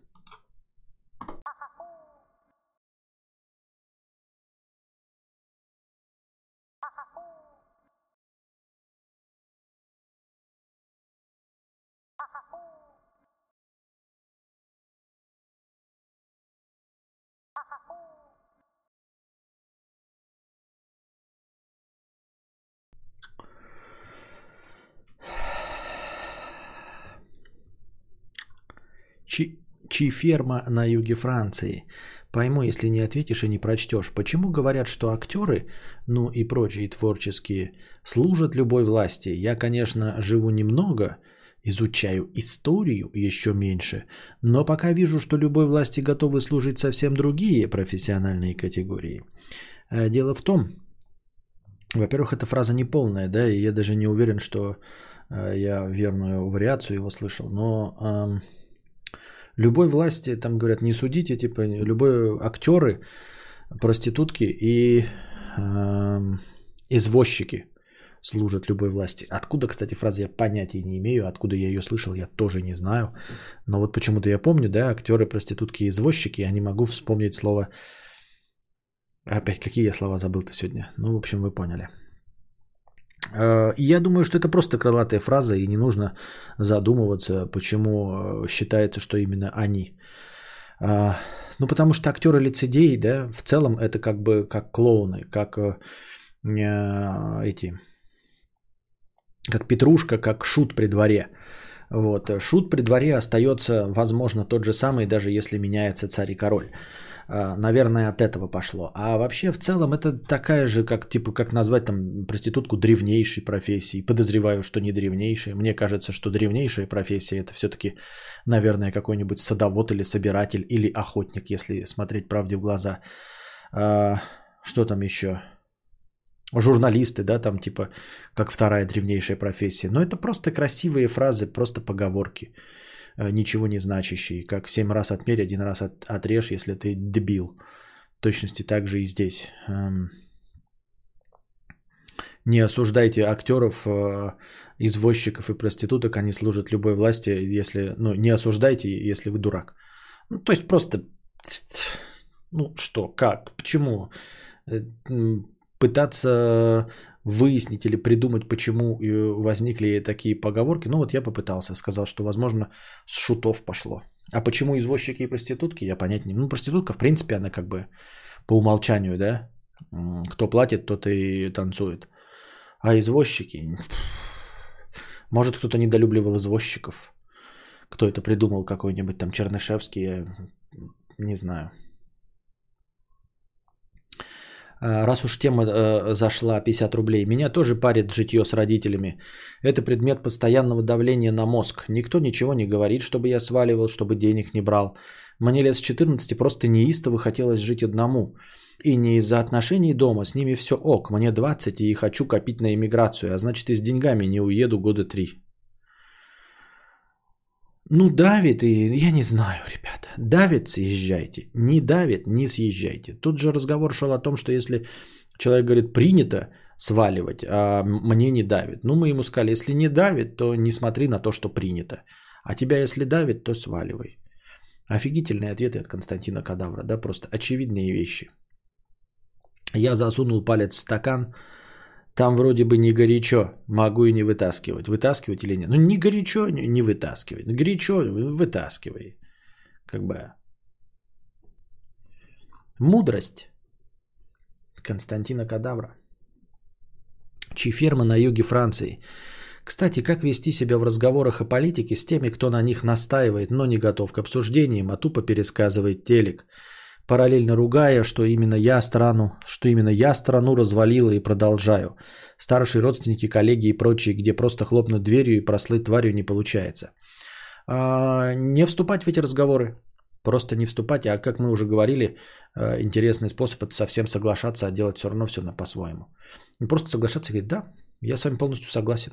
Чи, Чиферма на юге Франции. Пойму, если не ответишь и не прочтешь. Почему говорят, что актеры, ну и прочие творческие, служат любой власти? Я, конечно, живу немного, изучаю историю еще меньше, но пока вижу, что любой власти готовы служить совсем другие профессиональные категории. Э, дело в том, во-первых, эта фраза не полная, да, и я даже не уверен, что э, я верную вариацию его слышал, но любой власти, там говорят, не судите, типа, любой актеры, проститутки и э, извозчики служат любой власти. Откуда, кстати, фраза я понятия не имею, откуда я ее слышал, я тоже не знаю. Но вот почему-то я помню, да, актеры, проститутки и извозчики, я не могу вспомнить слово... Опять, какие я слова забыл-то сегодня? Ну, в общем, вы поняли. Э, я думаю, что это просто крылатая фраза, и не нужно задумываться, почему э, считается, что именно они. А, Ну, потому что актеры лицедеи, да, в целом это как бы как клоуны, как э, эти, как Петрушка, как шут при дворе. Вот. Шут при дворе остается, возможно, тот же самый, даже если меняется царь и король. А, Наверное, от этого пошло. А вообще, в целом, это такая же, как, типа, как назвать там проститутку древнейшей профессией. Подозреваю, что не древнейшей. Мне кажется, что древнейшая профессия это все-таки, наверное, какой-нибудь садовод или собиратель или охотник, если смотреть правде в глаза. А, Что там еще? Журналисты, да, там типа, как вторая древнейшая профессия. Но это просто красивые фразы, просто поговорки э, ничего не значащие. Как семь раз отмерь, один раз от- отрежь, если ты дебил. В точности так же и здесь. Эм, Не осуждайте актеров, э, извозчиков и проституток, они служат любой власти, если, ну, не осуждайте, если вы дурак. Ну, то есть просто, ну, что, как, почему? Э, Пытаться выяснить или придумать, почему э, возникли такие поговорки. Ну вот я попытался, сказал, что, возможно, с шутов пошло. А почему извозчики и проститутки, я понять не Ну, проститутка, в принципе, она как бы по умолчанию, да? Кто платит, тот и танцует. А извозчики... Может, кто-то недолюбливал извозчиков. Кто это придумал, какой-нибудь там Чернышевский, я не знаю. А, Раз уж тема э, зашла 50 рублей, меня тоже парит житье с родителями. Это предмет постоянного давления на мозг. Никто ничего не говорит, чтобы я сваливал, чтобы денег не брал. Мне лет с 14 просто неистово хотелось жить одному. И не из-за отношений дома, с ними все ок. Мне 20 и хочу копить на иммиграцию, а значит и с деньгами не уеду года три. Ну, давит, и я не знаю, ребята. Давит, съезжайте. Не давит, не съезжайте. Тут же разговор шел о том, что если человек говорит, принято сваливать, а мне не давит. Ну, мы ему сказали, если не давит, то не смотри на то, что принято. А тебя, если давит, то сваливай. Офигительные ответы от Константина Кадавра, да, просто очевидные вещи. Я засунул палец в стакан, там вроде бы не горячо, могу и не вытаскивать. Вытаскивать или нет? Ну, не горячо, не вытаскивай. Горячо, вытаскивай. Как бы. Мудрость Константина Кадавра. Чьи ферма на юге Франции. Кстати, как вести себя в разговорах о политике с теми, кто на них настаивает, но не готов к обсуждениям, а тупо пересказывает телек, параллельно ругая, что именно я страну, что именно я страну развалила и продолжаю. Старшие родственники, коллеги и прочие, где просто хлопнуть дверью и прослыть тварью не получается. А, не вступать в эти разговоры. Просто не вступать, а как мы уже говорили, э, интересный способ это совсем соглашаться, а делать все равно все на по-своему. Не просто соглашаться и говорить, да, я с вами полностью согласен.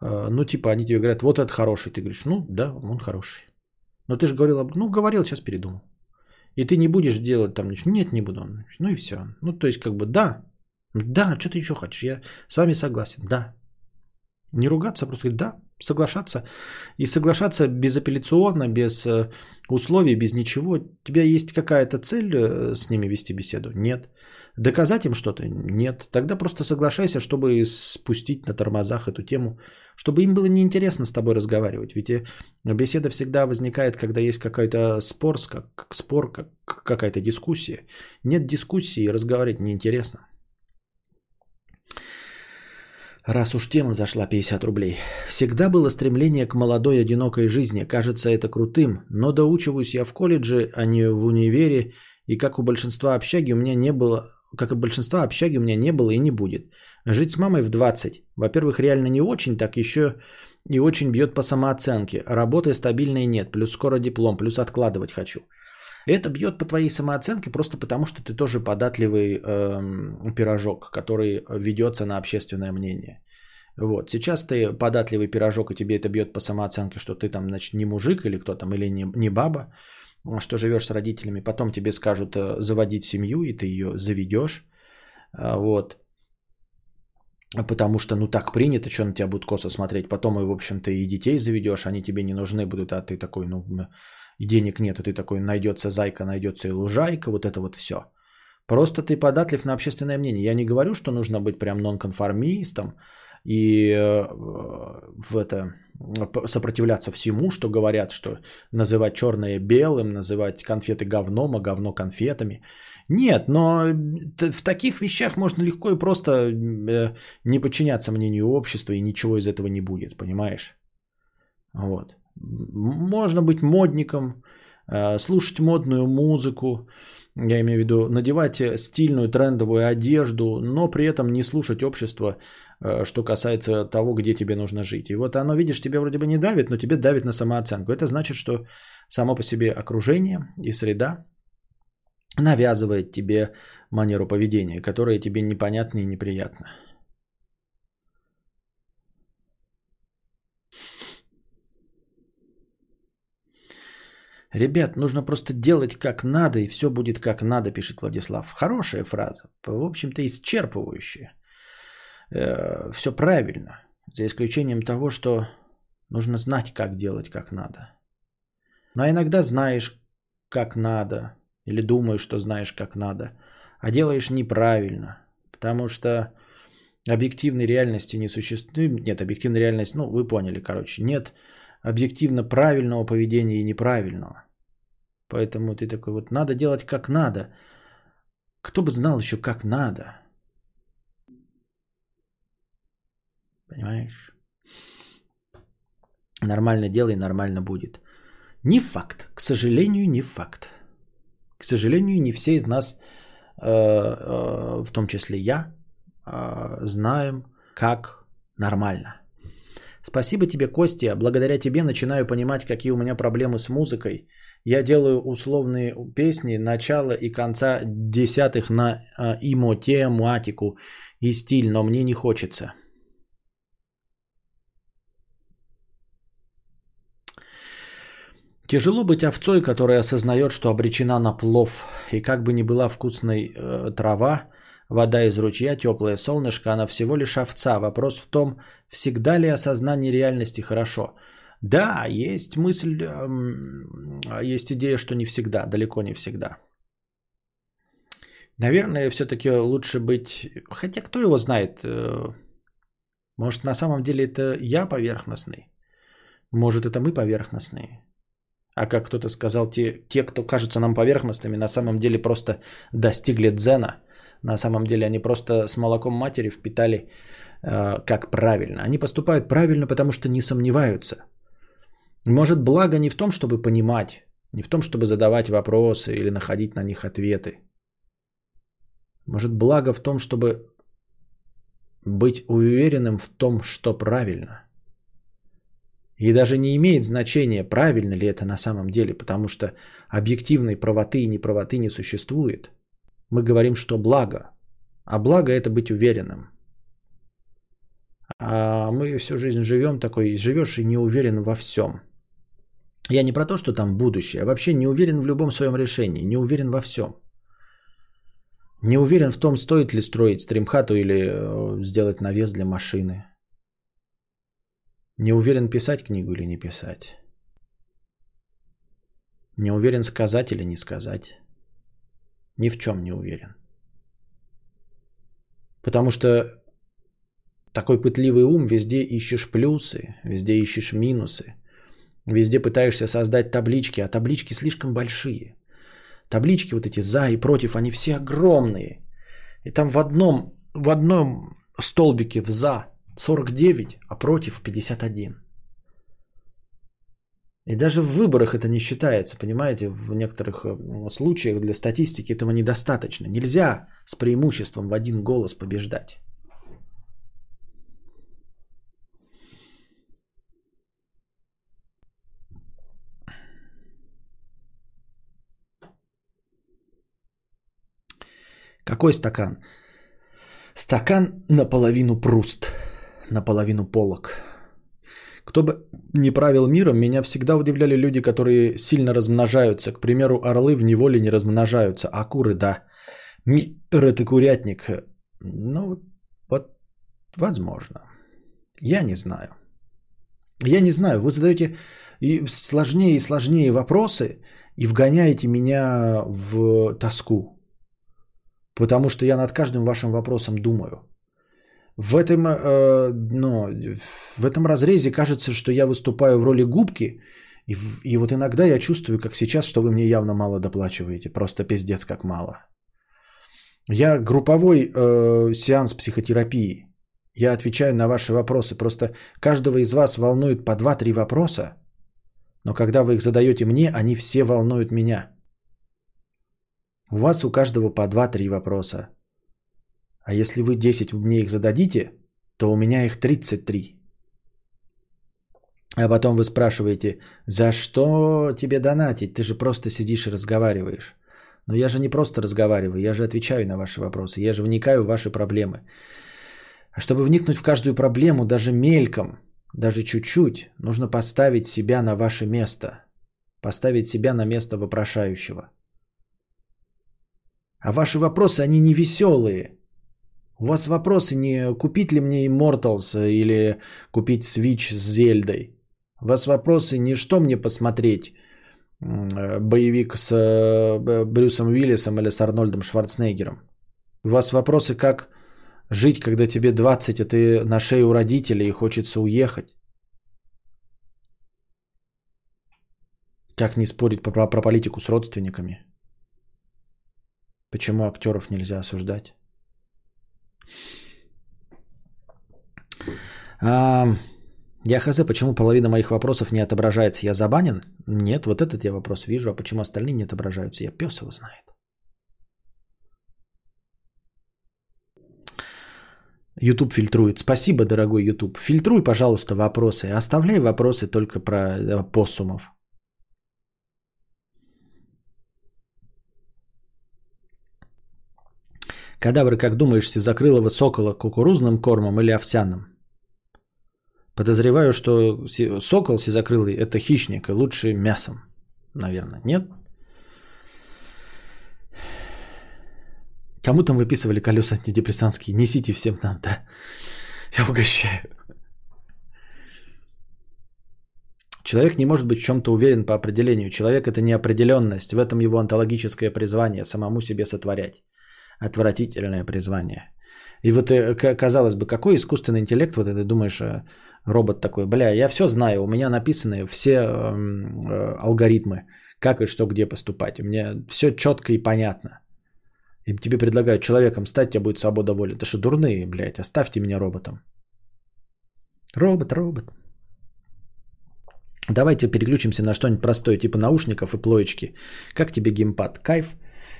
Э, Ну, типа, они тебе говорят, вот это хороший. Ты говоришь, ну, да, он хороший. Но ты же говорил, ну, говорил, сейчас передумал. И ты не будешь делать там ничего. Нет, не буду. Ну и все. Ну, то есть, как бы, да, да, что ты еще хочешь? Я с вами согласен, да. Не ругаться, а просто говорить, да, соглашаться. И соглашаться безапелляционно, без э, условий, без ничего. У тебя есть какая-то цель э, с ними вести беседу? Нет. Доказать им что-то? Нет. Тогда просто соглашайся, чтобы спустить на тормозах эту тему, чтобы им было неинтересно с тобой разговаривать. Ведь э, беседа всегда возникает, когда есть какой-то спор, как спор, как какая-то дискуссия. Нет дискуссии, разговаривать неинтересно. Раз уж тема зашла 50 рублей. Всегда было стремление к молодой одинокой жизни. Кажется это крутым, но доучиваюсь я в колледже, а не в универе. И как у большинства общаги у меня не было, как и большинства общаги у меня не было и не будет. Жить с мамой в 20. Во-первых, реально не очень, так еще и очень бьет по самооценке. Работы стабильной нет, плюс скоро диплом, плюс откладывать хочу. Это бьет по твоей самооценке просто потому, что ты тоже податливый эм, пирожок, который ведется на общественное мнение. Вот. Сейчас ты податливый пирожок, и тебе это бьет по самооценке, что ты там, значит, не мужик или кто там, или не, не баба, что живешь с родителями. Потом тебе скажут э, заводить семью, и ты ее заведешь. А, Вот. Потому что, ну, так принято, что на тебя будут косо смотреть. Потом, и, в общем-то, и детей заведешь, они тебе не нужны будут, а ты такой, ну, и денег нет, а ты такой, найдется зайка, найдется и лужайка, вот это вот все. Просто ты податлив на общественное мнение. Я не говорю, что нужно быть прям нонконформистом и э, в это сопротивляться всему, что говорят, что называть черное белым, называть конфеты говном, а говно конфетами. Нет, но в таких вещах можно легко и просто э, не подчиняться мнению общества, и ничего из этого не будет, понимаешь? Вот. Можно быть модником, э, слушать модную музыку, я имею в виду надевать стильную трендовую одежду, но при этом не слушать общество, э, что касается того, где тебе нужно жить. И вот оно, видишь, тебе вроде бы не давит, но тебе давит на самооценку. Это значит, что само по себе окружение и среда навязывает тебе манеру поведения, которая тебе непонятна и неприятна. Ребят, нужно просто делать как надо, и все будет как надо, пишет Владислав. Хорошая фраза, в общем-то исчерпывающая. Э, все правильно, за исключением того, что нужно знать, как делать как надо. Но иногда знаешь, как надо, или думаешь, что знаешь, как надо, а делаешь неправильно, потому что объективной реальности не существует. Нет, объективной реальности, ну, вы поняли, короче, нет объективно правильного поведения и неправильного. Поэтому ты такой вот, надо делать как надо. Кто бы знал еще как надо? Понимаешь? Нормально делай, нормально будет. Не факт. К сожалению, не факт. К сожалению, не все из нас, э, э, в том числе я, э, знаем, как нормально. Спасибо тебе, Костя. Благодаря тебе начинаю понимать, какие у меня проблемы с музыкой. Я делаю условные песни начала и конца десятых на имо, тематику и стиль, но мне не хочется. Тяжело быть овцой, которая осознает, что обречена на плов. И как бы ни была вкусной э, трава, вода из ручья, теплое солнышко, она всего лишь овца. Вопрос в том, всегда ли осознание реальности хорошо. Да, есть мысль, э, есть идея, что не всегда, далеко не всегда. Наверное, все-таки лучше быть... Хотя кто его знает? Э, может, на самом деле это я поверхностный? Может, это мы поверхностные? А как кто-то сказал, те, те, кто кажутся нам поверхностными, на самом деле просто достигли дзена. На самом деле они просто с молоком матери впитали э, как правильно. Они поступают правильно, потому что не сомневаются. Может, благо не в том, чтобы понимать, не в том, чтобы задавать вопросы или находить на них ответы. Может, благо в том, чтобы быть уверенным в том, что правильно. И даже не имеет значения, правильно ли это на самом деле, потому что объективной правоты и неправоты не существует. Мы говорим, что благо. А благо это быть уверенным. А мы всю жизнь живем такой, живешь и не уверен во всем. Я не про то, что там будущее, а вообще не уверен в любом своем решении, не уверен во всем. Не уверен в том, стоит ли строить стримхату или э, сделать навес для машины. Не уверен, писать книгу или не писать. Не уверен, сказать или не сказать. Ни в чем не уверен. Потому что такой пытливый ум, везде ищешь плюсы, везде ищешь минусы. Везде пытаешься создать таблички, а таблички слишком большие. Таблички вот эти за и против, они все огромные. И там в одном, в одном столбике в за 49, а против 51. И даже в выборах это не считается, понимаете, в некоторых э, случаях для статистики этого недостаточно. Нельзя с преимуществом в один голос побеждать. Какой стакан? Стакан наполовину пруст наполовину полок. Кто бы ни правил миром, меня всегда удивляли люди, которые сильно размножаются. К примеру, орлы в неволе не размножаются, а куры – да. Мир – это курятник. Ну, вот, возможно. Я не знаю. Я не знаю. Вы задаете сложнее и сложнее вопросы и вгоняете меня в тоску. Потому что я над каждым вашим вопросом думаю. В этом, э, ну, в этом разрезе кажется, что я выступаю в роли губки, и, и вот иногда я чувствую, как сейчас, что вы мне явно мало доплачиваете. Просто пиздец как мало. Я групповой э, сеанс психотерапии. Я отвечаю на ваши вопросы. Просто каждого из вас волнует по 2-3 вопроса, но когда вы их задаете мне, они все волнуют меня. У вас у каждого по 2-3 вопроса. А если вы 10 мне их зададите, то у меня их 33. А потом вы спрашиваете, за что тебе донатить? Ты же просто сидишь и разговариваешь. Но я же не просто разговариваю, я же отвечаю на ваши вопросы, я же вникаю в ваши проблемы. А чтобы вникнуть в каждую проблему, даже мельком, даже чуть-чуть, нужно поставить себя на ваше место. Поставить себя на место вопрошающего. А ваши вопросы, они не веселые. У вас вопросы не купить ли мне Immortals или купить Switch с Зельдой. У вас вопросы не что мне посмотреть, э, боевик с э, Брюсом Уиллисом или с Арнольдом Шварценеггером. У вас вопросы, как жить, когда тебе 20, а ты на шее у родителей и хочется уехать. Как не спорить про, про политику с родственниками? Почему актеров нельзя осуждать? А, я хз, почему половина моих вопросов не отображается? Я забанен? Нет, вот этот я вопрос вижу, а почему остальные не отображаются? Я пес его знает. YouTube фильтрует. Спасибо, дорогой YouTube. Фильтруй, пожалуйста, вопросы. Оставляй вопросы только про э, поссумов. Кадавр, как думаешь, Сизакрылого сокола кукурузным кормом или овсяным? Подозреваю, что сокол сизокрылый – это хищник, и лучше мясом, наверное. Нет? Кому там выписывали колеса антидепрессантские? Несите всем нам, да. Я угощаю. Человек не может быть в чем-то уверен по определению. Человек – это неопределенность. В этом его онтологическое призвание – самому себе сотворять. Отвратительное призвание. И вот, э, казалось бы, какой искусственный интеллект, вот это думаешь, э, робот такой, бля, я все знаю, у меня написаны все эм, э, алгоритмы, как и что, где поступать. Меня все четко и понятно. И тебе предлагают человеком стать, у тебя будет свобода воли. Это что, дурные, блядь, оставьте меня роботом. Робот, робот. Давайте переключимся на что-нибудь простое, типа наушников и плоечки. Как тебе геймпад? Кайф?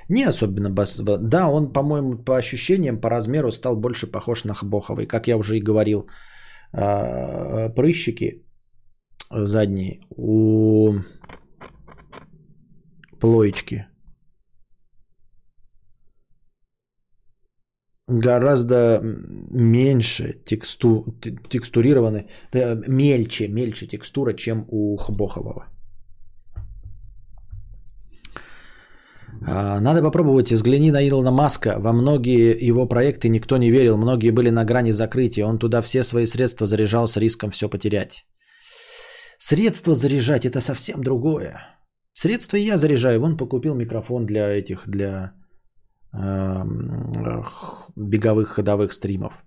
Не особенно. бас- ба- Да, он, по-моему, по ощущениям, по размеру стал больше похож на Хбоховый. Как я уже и говорил, а, прыщики задние у плоечки гораздо меньше тексту, текстурированы, мельче, мельче текстура, чем у Хбохового. Надо попробовать, взгляни на Илона Маска. Во многие его проекты никто не верил, многие были на грани закрытия. Он туда все свои средства заряжал с риском все потерять. Средства заряжать это совсем другое. Средства я заряжаю. Вон покупил микрофон для этих, для х- беговых ходовых стримов.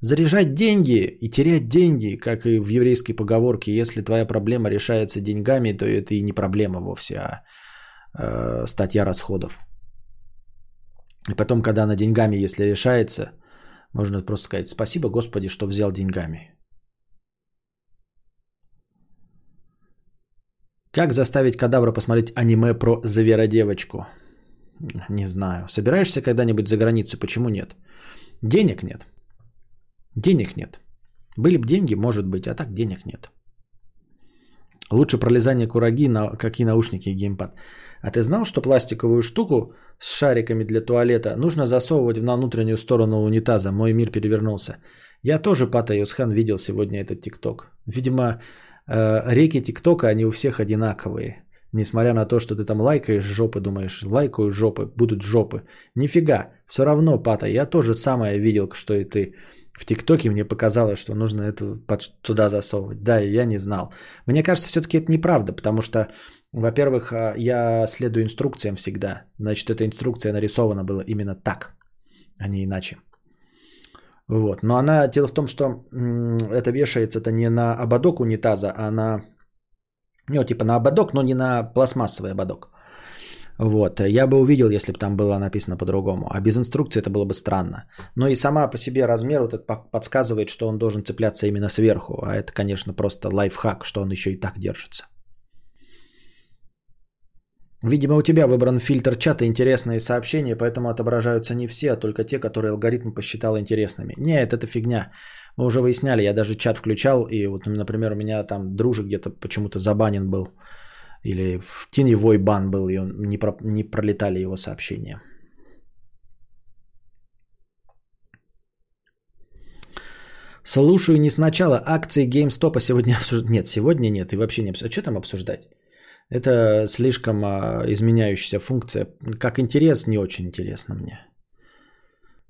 Заряжать деньги и терять деньги, как и в еврейской поговорке, если твоя проблема решается деньгами, то это и не проблема вовсе, а э, статья расходов. И потом, когда она деньгами, если решается, можно просто сказать спасибо Господи, что взял деньгами. Как заставить кадавра посмотреть аниме про зверодевочку? Не знаю. Собираешься когда-нибудь за границу? Почему нет? Денег нет. Денег нет. Были бы деньги, может быть, а так денег нет. Лучше пролезание кураги, на какие наушники и геймпад. А ты знал, что пластиковую штуку с шариками для туалета нужно засовывать на внутреннюю сторону унитаза? Мой мир перевернулся. Я тоже, Пата Юсхан, видел сегодня этот ТикТок. Видимо, э, реки ТикТока, они у всех одинаковые. Несмотря на то, что ты там лайкаешь жопы, думаешь, лайкаю жопы, будут жопы. Нифига, все равно, Пата, я тоже самое видел, что и ты. В ТикТоке мне показалось, что нужно это под- туда засовывать. Да, я не знал. Мне кажется, все-таки это неправда, потому что, во-первых, а, я следую инструкциям всегда. Значит, эта инструкция нарисована была именно так. а не иначе. Вот. Но она, дело в том, что это вешается-то не на ободок унитаза, а на, ну, типа на ободок, но не на пластмассовый ободок. Вот. Я бы увидел, если бы там было написано по-другому. А без инструкции это было бы странно. Но и сама по себе размер вот этот по- подсказывает, что он должен цепляться именно сверху. А это, конечно, просто лайфхак, что он еще и так держится. Видимо, у тебя выбран фильтр чата интересные сообщения, поэтому отображаются не все, а только те, которые алгоритм посчитал интересными. Нет, это фигня. Мы уже выясняли, я даже чат включал, и вот, например, у меня там дружик где-то почему-то забанен был. Или в теневой бан был, и не, про- не пролетали его сообщения. Слушаю не сначала. Акции GameStop сегодня обсуждать. Нет, сегодня нет. И вообще не обсуждать. А что там обсуждать? Это слишком а, изменяющаяся функция. Как интерес, не очень интересно мне.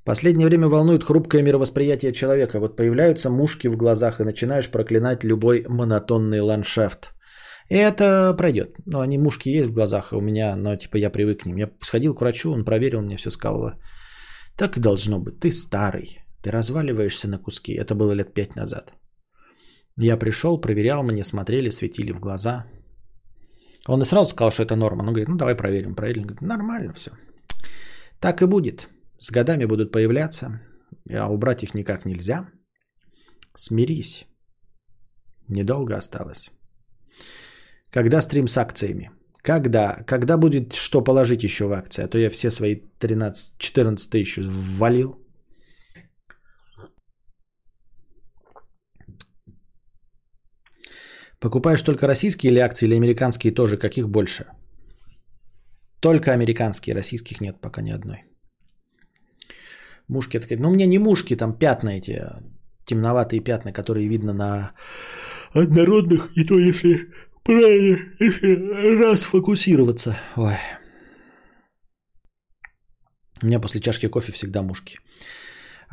Последнее время волнует хрупкое мировосприятие человека. Вот появляются мушки в глазах и начинаешь проклинать любой монотонный ландшафт. И это пройдет. Ну, они мушки есть в глазах у меня, но типа я привык к ним. Я сходил к врачу, он проверил мне все, сказал, так и должно быть. Ты старый, ты разваливаешься на куски. Это было лет пять назад. Я пришел, проверял, мне смотрели, светили в глаза. Он и сразу сказал, что это норма. Он говорит, ну давай проверим. Проверили. Он говорит, нормально все. Так и будет. С годами будут появляться, а убрать их никак нельзя. Смирись. Недолго осталось. Когда стрим с акциями? Когда? Когда будет что положить еще в акции? А то я все свои 13-14 тысяч ввалил. Покупаешь только российские или акции, или американские тоже? Каких больше? Только американские, российских нет пока ни одной. Мушки, это, ну мне не мушки, там пятна эти, темноватые пятна, которые видно на однородных, и то если правильно, если раз фокусироваться. Ой. У меня после чашки кофе всегда мушки.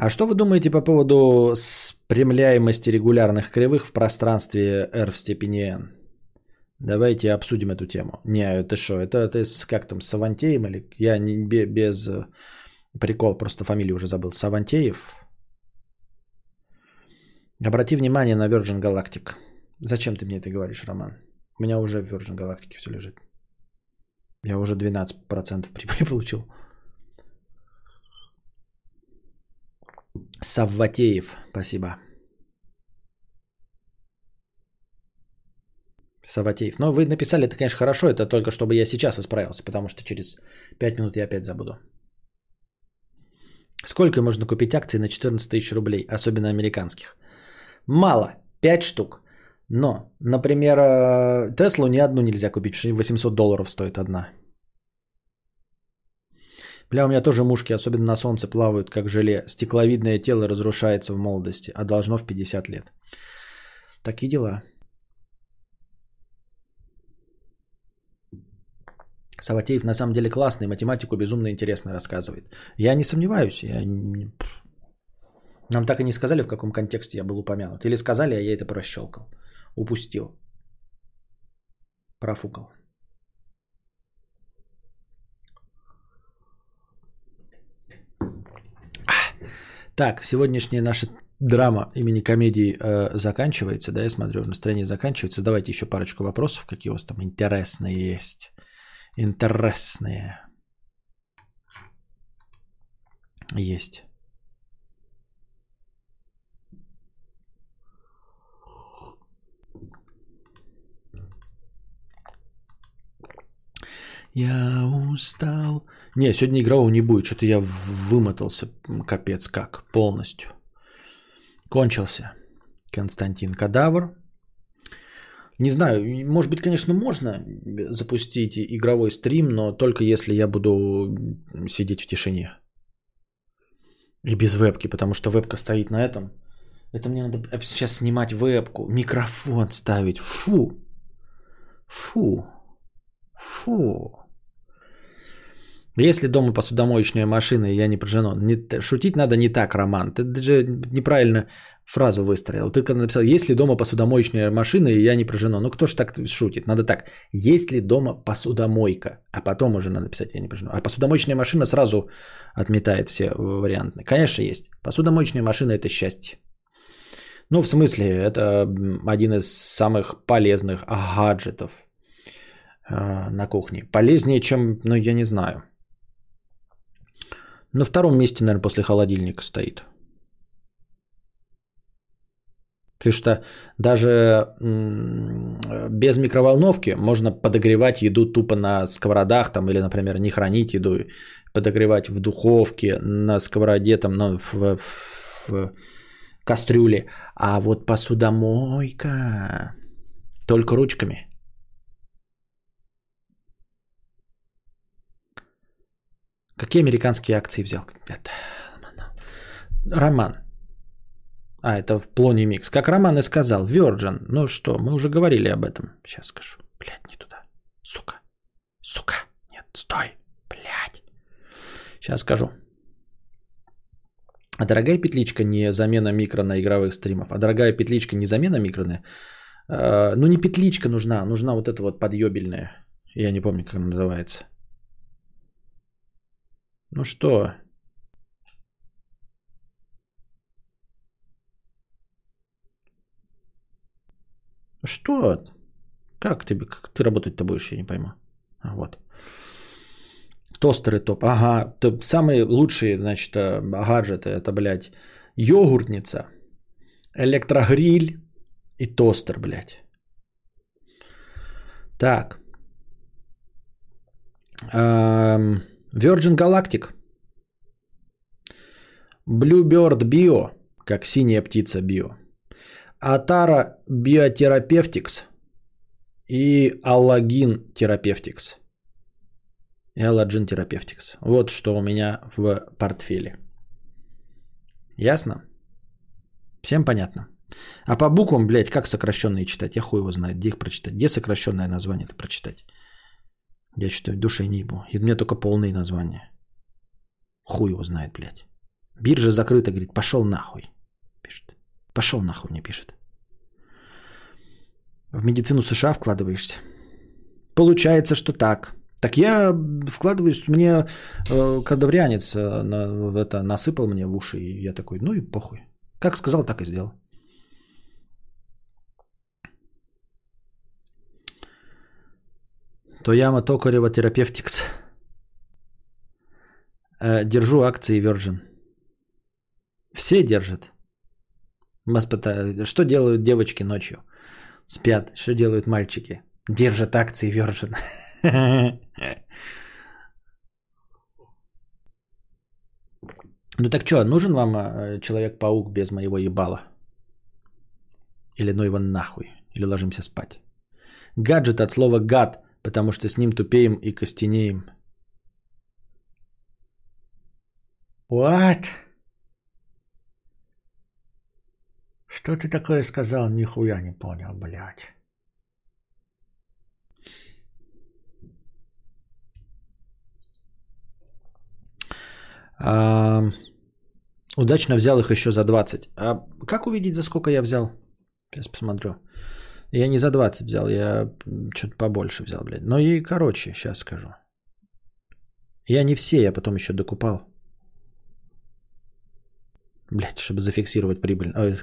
А что вы думаете по поводу спрямляемости регулярных кривых в пространстве R в степени n? Давайте обсудим эту тему. Не, это что, это, это с, как там, Савантеем или... Я не, бе- без э, прикол, просто фамилию уже забыл. Савантеев. Обрати внимание на Virgin Galactic. Зачем ты мне это говоришь, Роман? У меня уже в Virgin Galactic все лежит. Я уже 12% прибыли получил. Савватеев, спасибо. Саватеев. Но вы написали это, конечно, хорошо. Это только чтобы я сейчас исправился, потому что через 5 минут я опять забуду. Сколько можно купить акций на 14 тысяч рублей, особенно американских? Мало, 5 штук. Но, например, э, Теслу ни одну нельзя купить, потому что 800 долларов стоит одна. Бля, у меня тоже мушки, особенно на солнце, плавают, как желе. Стекловидное тело разрушается в молодости, а должно в 50 лет. Такие дела. Саватеев на самом деле классный, математику безумно интересно рассказывает. Я не сомневаюсь. Я... Нам так и не сказали, в каком контексте я был упомянут. Или сказали, а я это прощелкал. Упустил. Профукал. Так, сегодняшняя наша драма имени комедии э, заканчивается, да, я смотрю, настроение заканчивается. Давайте еще парочку вопросов, какие у вас там интересные есть. Интересные. Есть. Я устал. Не, сегодня игрового не будет. Что-то я вымотался. Капец как. Полностью. Кончился. Константин Кадавр. Не знаю, может быть, конечно, можно запустить игровой стрим, но только если я буду сидеть в тишине. И без вебки, потому что вебка стоит на этом. Это мне надо сейчас снимать вебку, микрофон ставить. Фу. Фу. Фу. Если дома посудомоечная машина, и я не про жену. Не, шутить надо не так, Роман. Ты даже неправильно фразу выстроил. Ты когда написал, есть ли дома посудомоечная машина, и я не про жену. Ну, кто ж так шутит? Надо так, есть ли дома посудомойка? А потом уже надо писать, я не про жену. А посудомоечная машина сразу отметает все варианты. Конечно, есть. Посудомоечная машина – это счастье. Ну, в смысле, это один из самых полезных гаджетов э, на кухне. Полезнее, чем, ну, я не знаю. На втором месте, наверное, после холодильника стоит. Потому что даже без микроволновки можно подогревать еду тупо на сковородах там, или, например, не хранить еду, подогревать в духовке, на сковороде, там, ну, в, в, в кастрюле. А вот посудомойка только ручками. Какие американские акции взял? Роман. А, это в Плони Микс. Как Роман и сказал, Virgin. Ну что, мы уже говорили об этом. Сейчас скажу. Блядь, не туда. Сука. Сука. Нет, стой. Блядь. Сейчас скажу. А дорогая петличка не замена микро на игровых стримов. А дорогая петличка не замена микро на... Э, ну не петличка нужна, нужна вот эта вот подъебельная. Я не помню, как она называется. Ну что, Что? Как тебе? Как ты работать-то будешь, я не пойму. А, вот. Тостеры топ. Ага, самые лучшие, значит, э, гаджеты. Это, блядь, йогуртница, электрогриль и тостер, блядь. Так. Эм, Virgin Galactic. Bluebird Bio, как синяя птица Bio. Атара Биотерапевтикс и Терапевтикс. И Алладжин Терапевтикс. Вот что у меня в портфеле. Ясно? Всем понятно? А по буквам, блядь, как сокращенные читать? Я хуй его знает, где их прочитать. Где сокращенное название это прочитать? Я что-то в душе не ебу. И у меня только полные названия. Хуй его знает, блядь. Биржа закрыта, говорит, пошел нахуй. Пишет. Пошел нахуй мне пишет. В медицину США вкладываешься. Получается, что так. Так я вкладываюсь, мне э, кадаврианец э, на, это насыпал мне в уши, и я такой, ну и похуй. Как сказал, так и сделал. Тояма Токарева Терапевтикс. Э, держу акции Virgin. Все держат. Что делают девочки ночью? Спят. Что делают мальчики? Держат акции Virgin. Ну так что, нужен вам э, Человек-паук без моего ебала? Или ну его нахуй? Или ложимся спать? Гаджет от слова гад, потому что с ним тупеем и костенеем. What? Что ты такое сказал? Нихуя не понял, блядь. А, удачно взял их еще за 20. А как увидеть, за сколько я взял? Сейчас посмотрю. Я не за 20 взял, я что-то побольше взял, блядь. Но и короче, сейчас скажу. Я не все, я потом еще докупал. Блять, чтобы зафиксировать прибыль. Ой,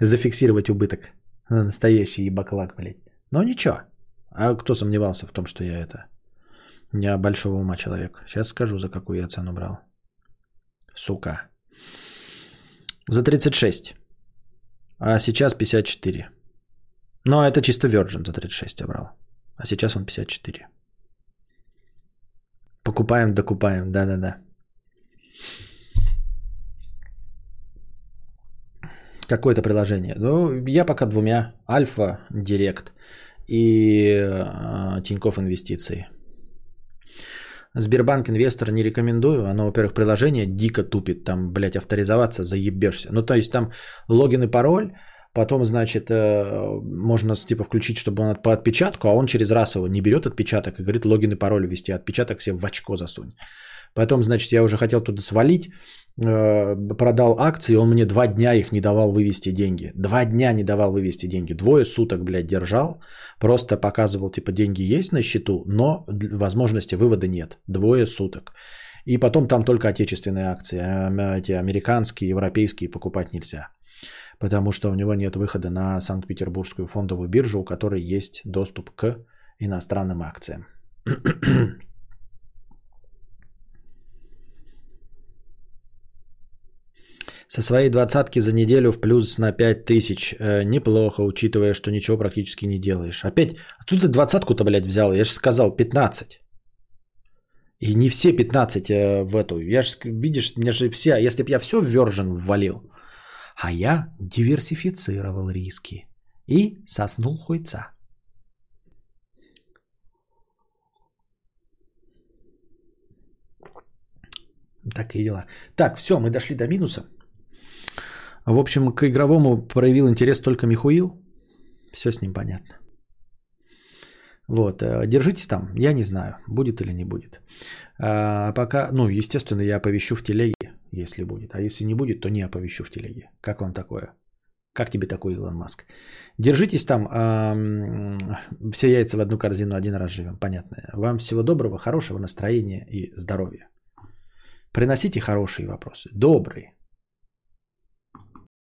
зафиксировать убыток. Настоящий ебаклак, блядь. Но ничего. А кто сомневался в том, что я это... Не большого ума человек. Сейчас скажу, за какую я цену брал. Сука. За 36. А сейчас 54. Но это чисто Virgin за 36 я брал. А сейчас он 54. Покупаем, докупаем. Да-да-да. Какое-то приложение. Ну, я пока двумя. Альфа Директ и э, Тинькофф Инвестиции. Сбербанк Инвестор не рекомендую. Оно, во-первых, приложение дико тупит. Там, блядь, авторизоваться заебешься. Ну, то есть там логин и пароль. Потом, значит, э, можно типа включить, чтобы он по отпечатку, а он через раз его не берет отпечаток и говорит логин и пароль ввести. Отпечаток себе в очко засунь. Потом, значит, я уже хотел туда свалить, э, продал акции, он мне два дня их не давал вывести деньги. Два дня не давал вывести деньги. Двое суток, блядь, держал. Просто показывал, типа, деньги есть на счету, но возможности вывода нет. Двое суток. И потом там только отечественные акции, а эти американские, европейские покупать нельзя. Потому что у него нет выхода на Санкт-Петербургскую фондовую биржу, у которой есть доступ к иностранным акциям. Со своей двадцатки за неделю в плюс на 5000. Э, неплохо, учитывая, что ничего практически не делаешь. Опять, а тут ты двадцатку-то, блядь, взял? Я же сказал 15. И не все 15 э, в эту. Я же, видишь, мне же все, если бы я все в Virgin ввалил, а я диверсифицировал риски и соснул хуйца. Так и дела. Так, все, мы дошли до минуса. В общем, к игровому проявил интерес только Михуил. Все с ним понятно. Вот, э, держитесь там, я не знаю, будет или не будет. А пока, ну, естественно, я оповещу в телеге, если будет. А если не будет, то не оповещу в телеге. Как вам такое? Как тебе такой Илон Маск? Держитесь там, все яйца в одну корзину один раз живем, понятно. Вам всего доброго, хорошего настроения и здоровья. Приносите хорошие вопросы, добрые.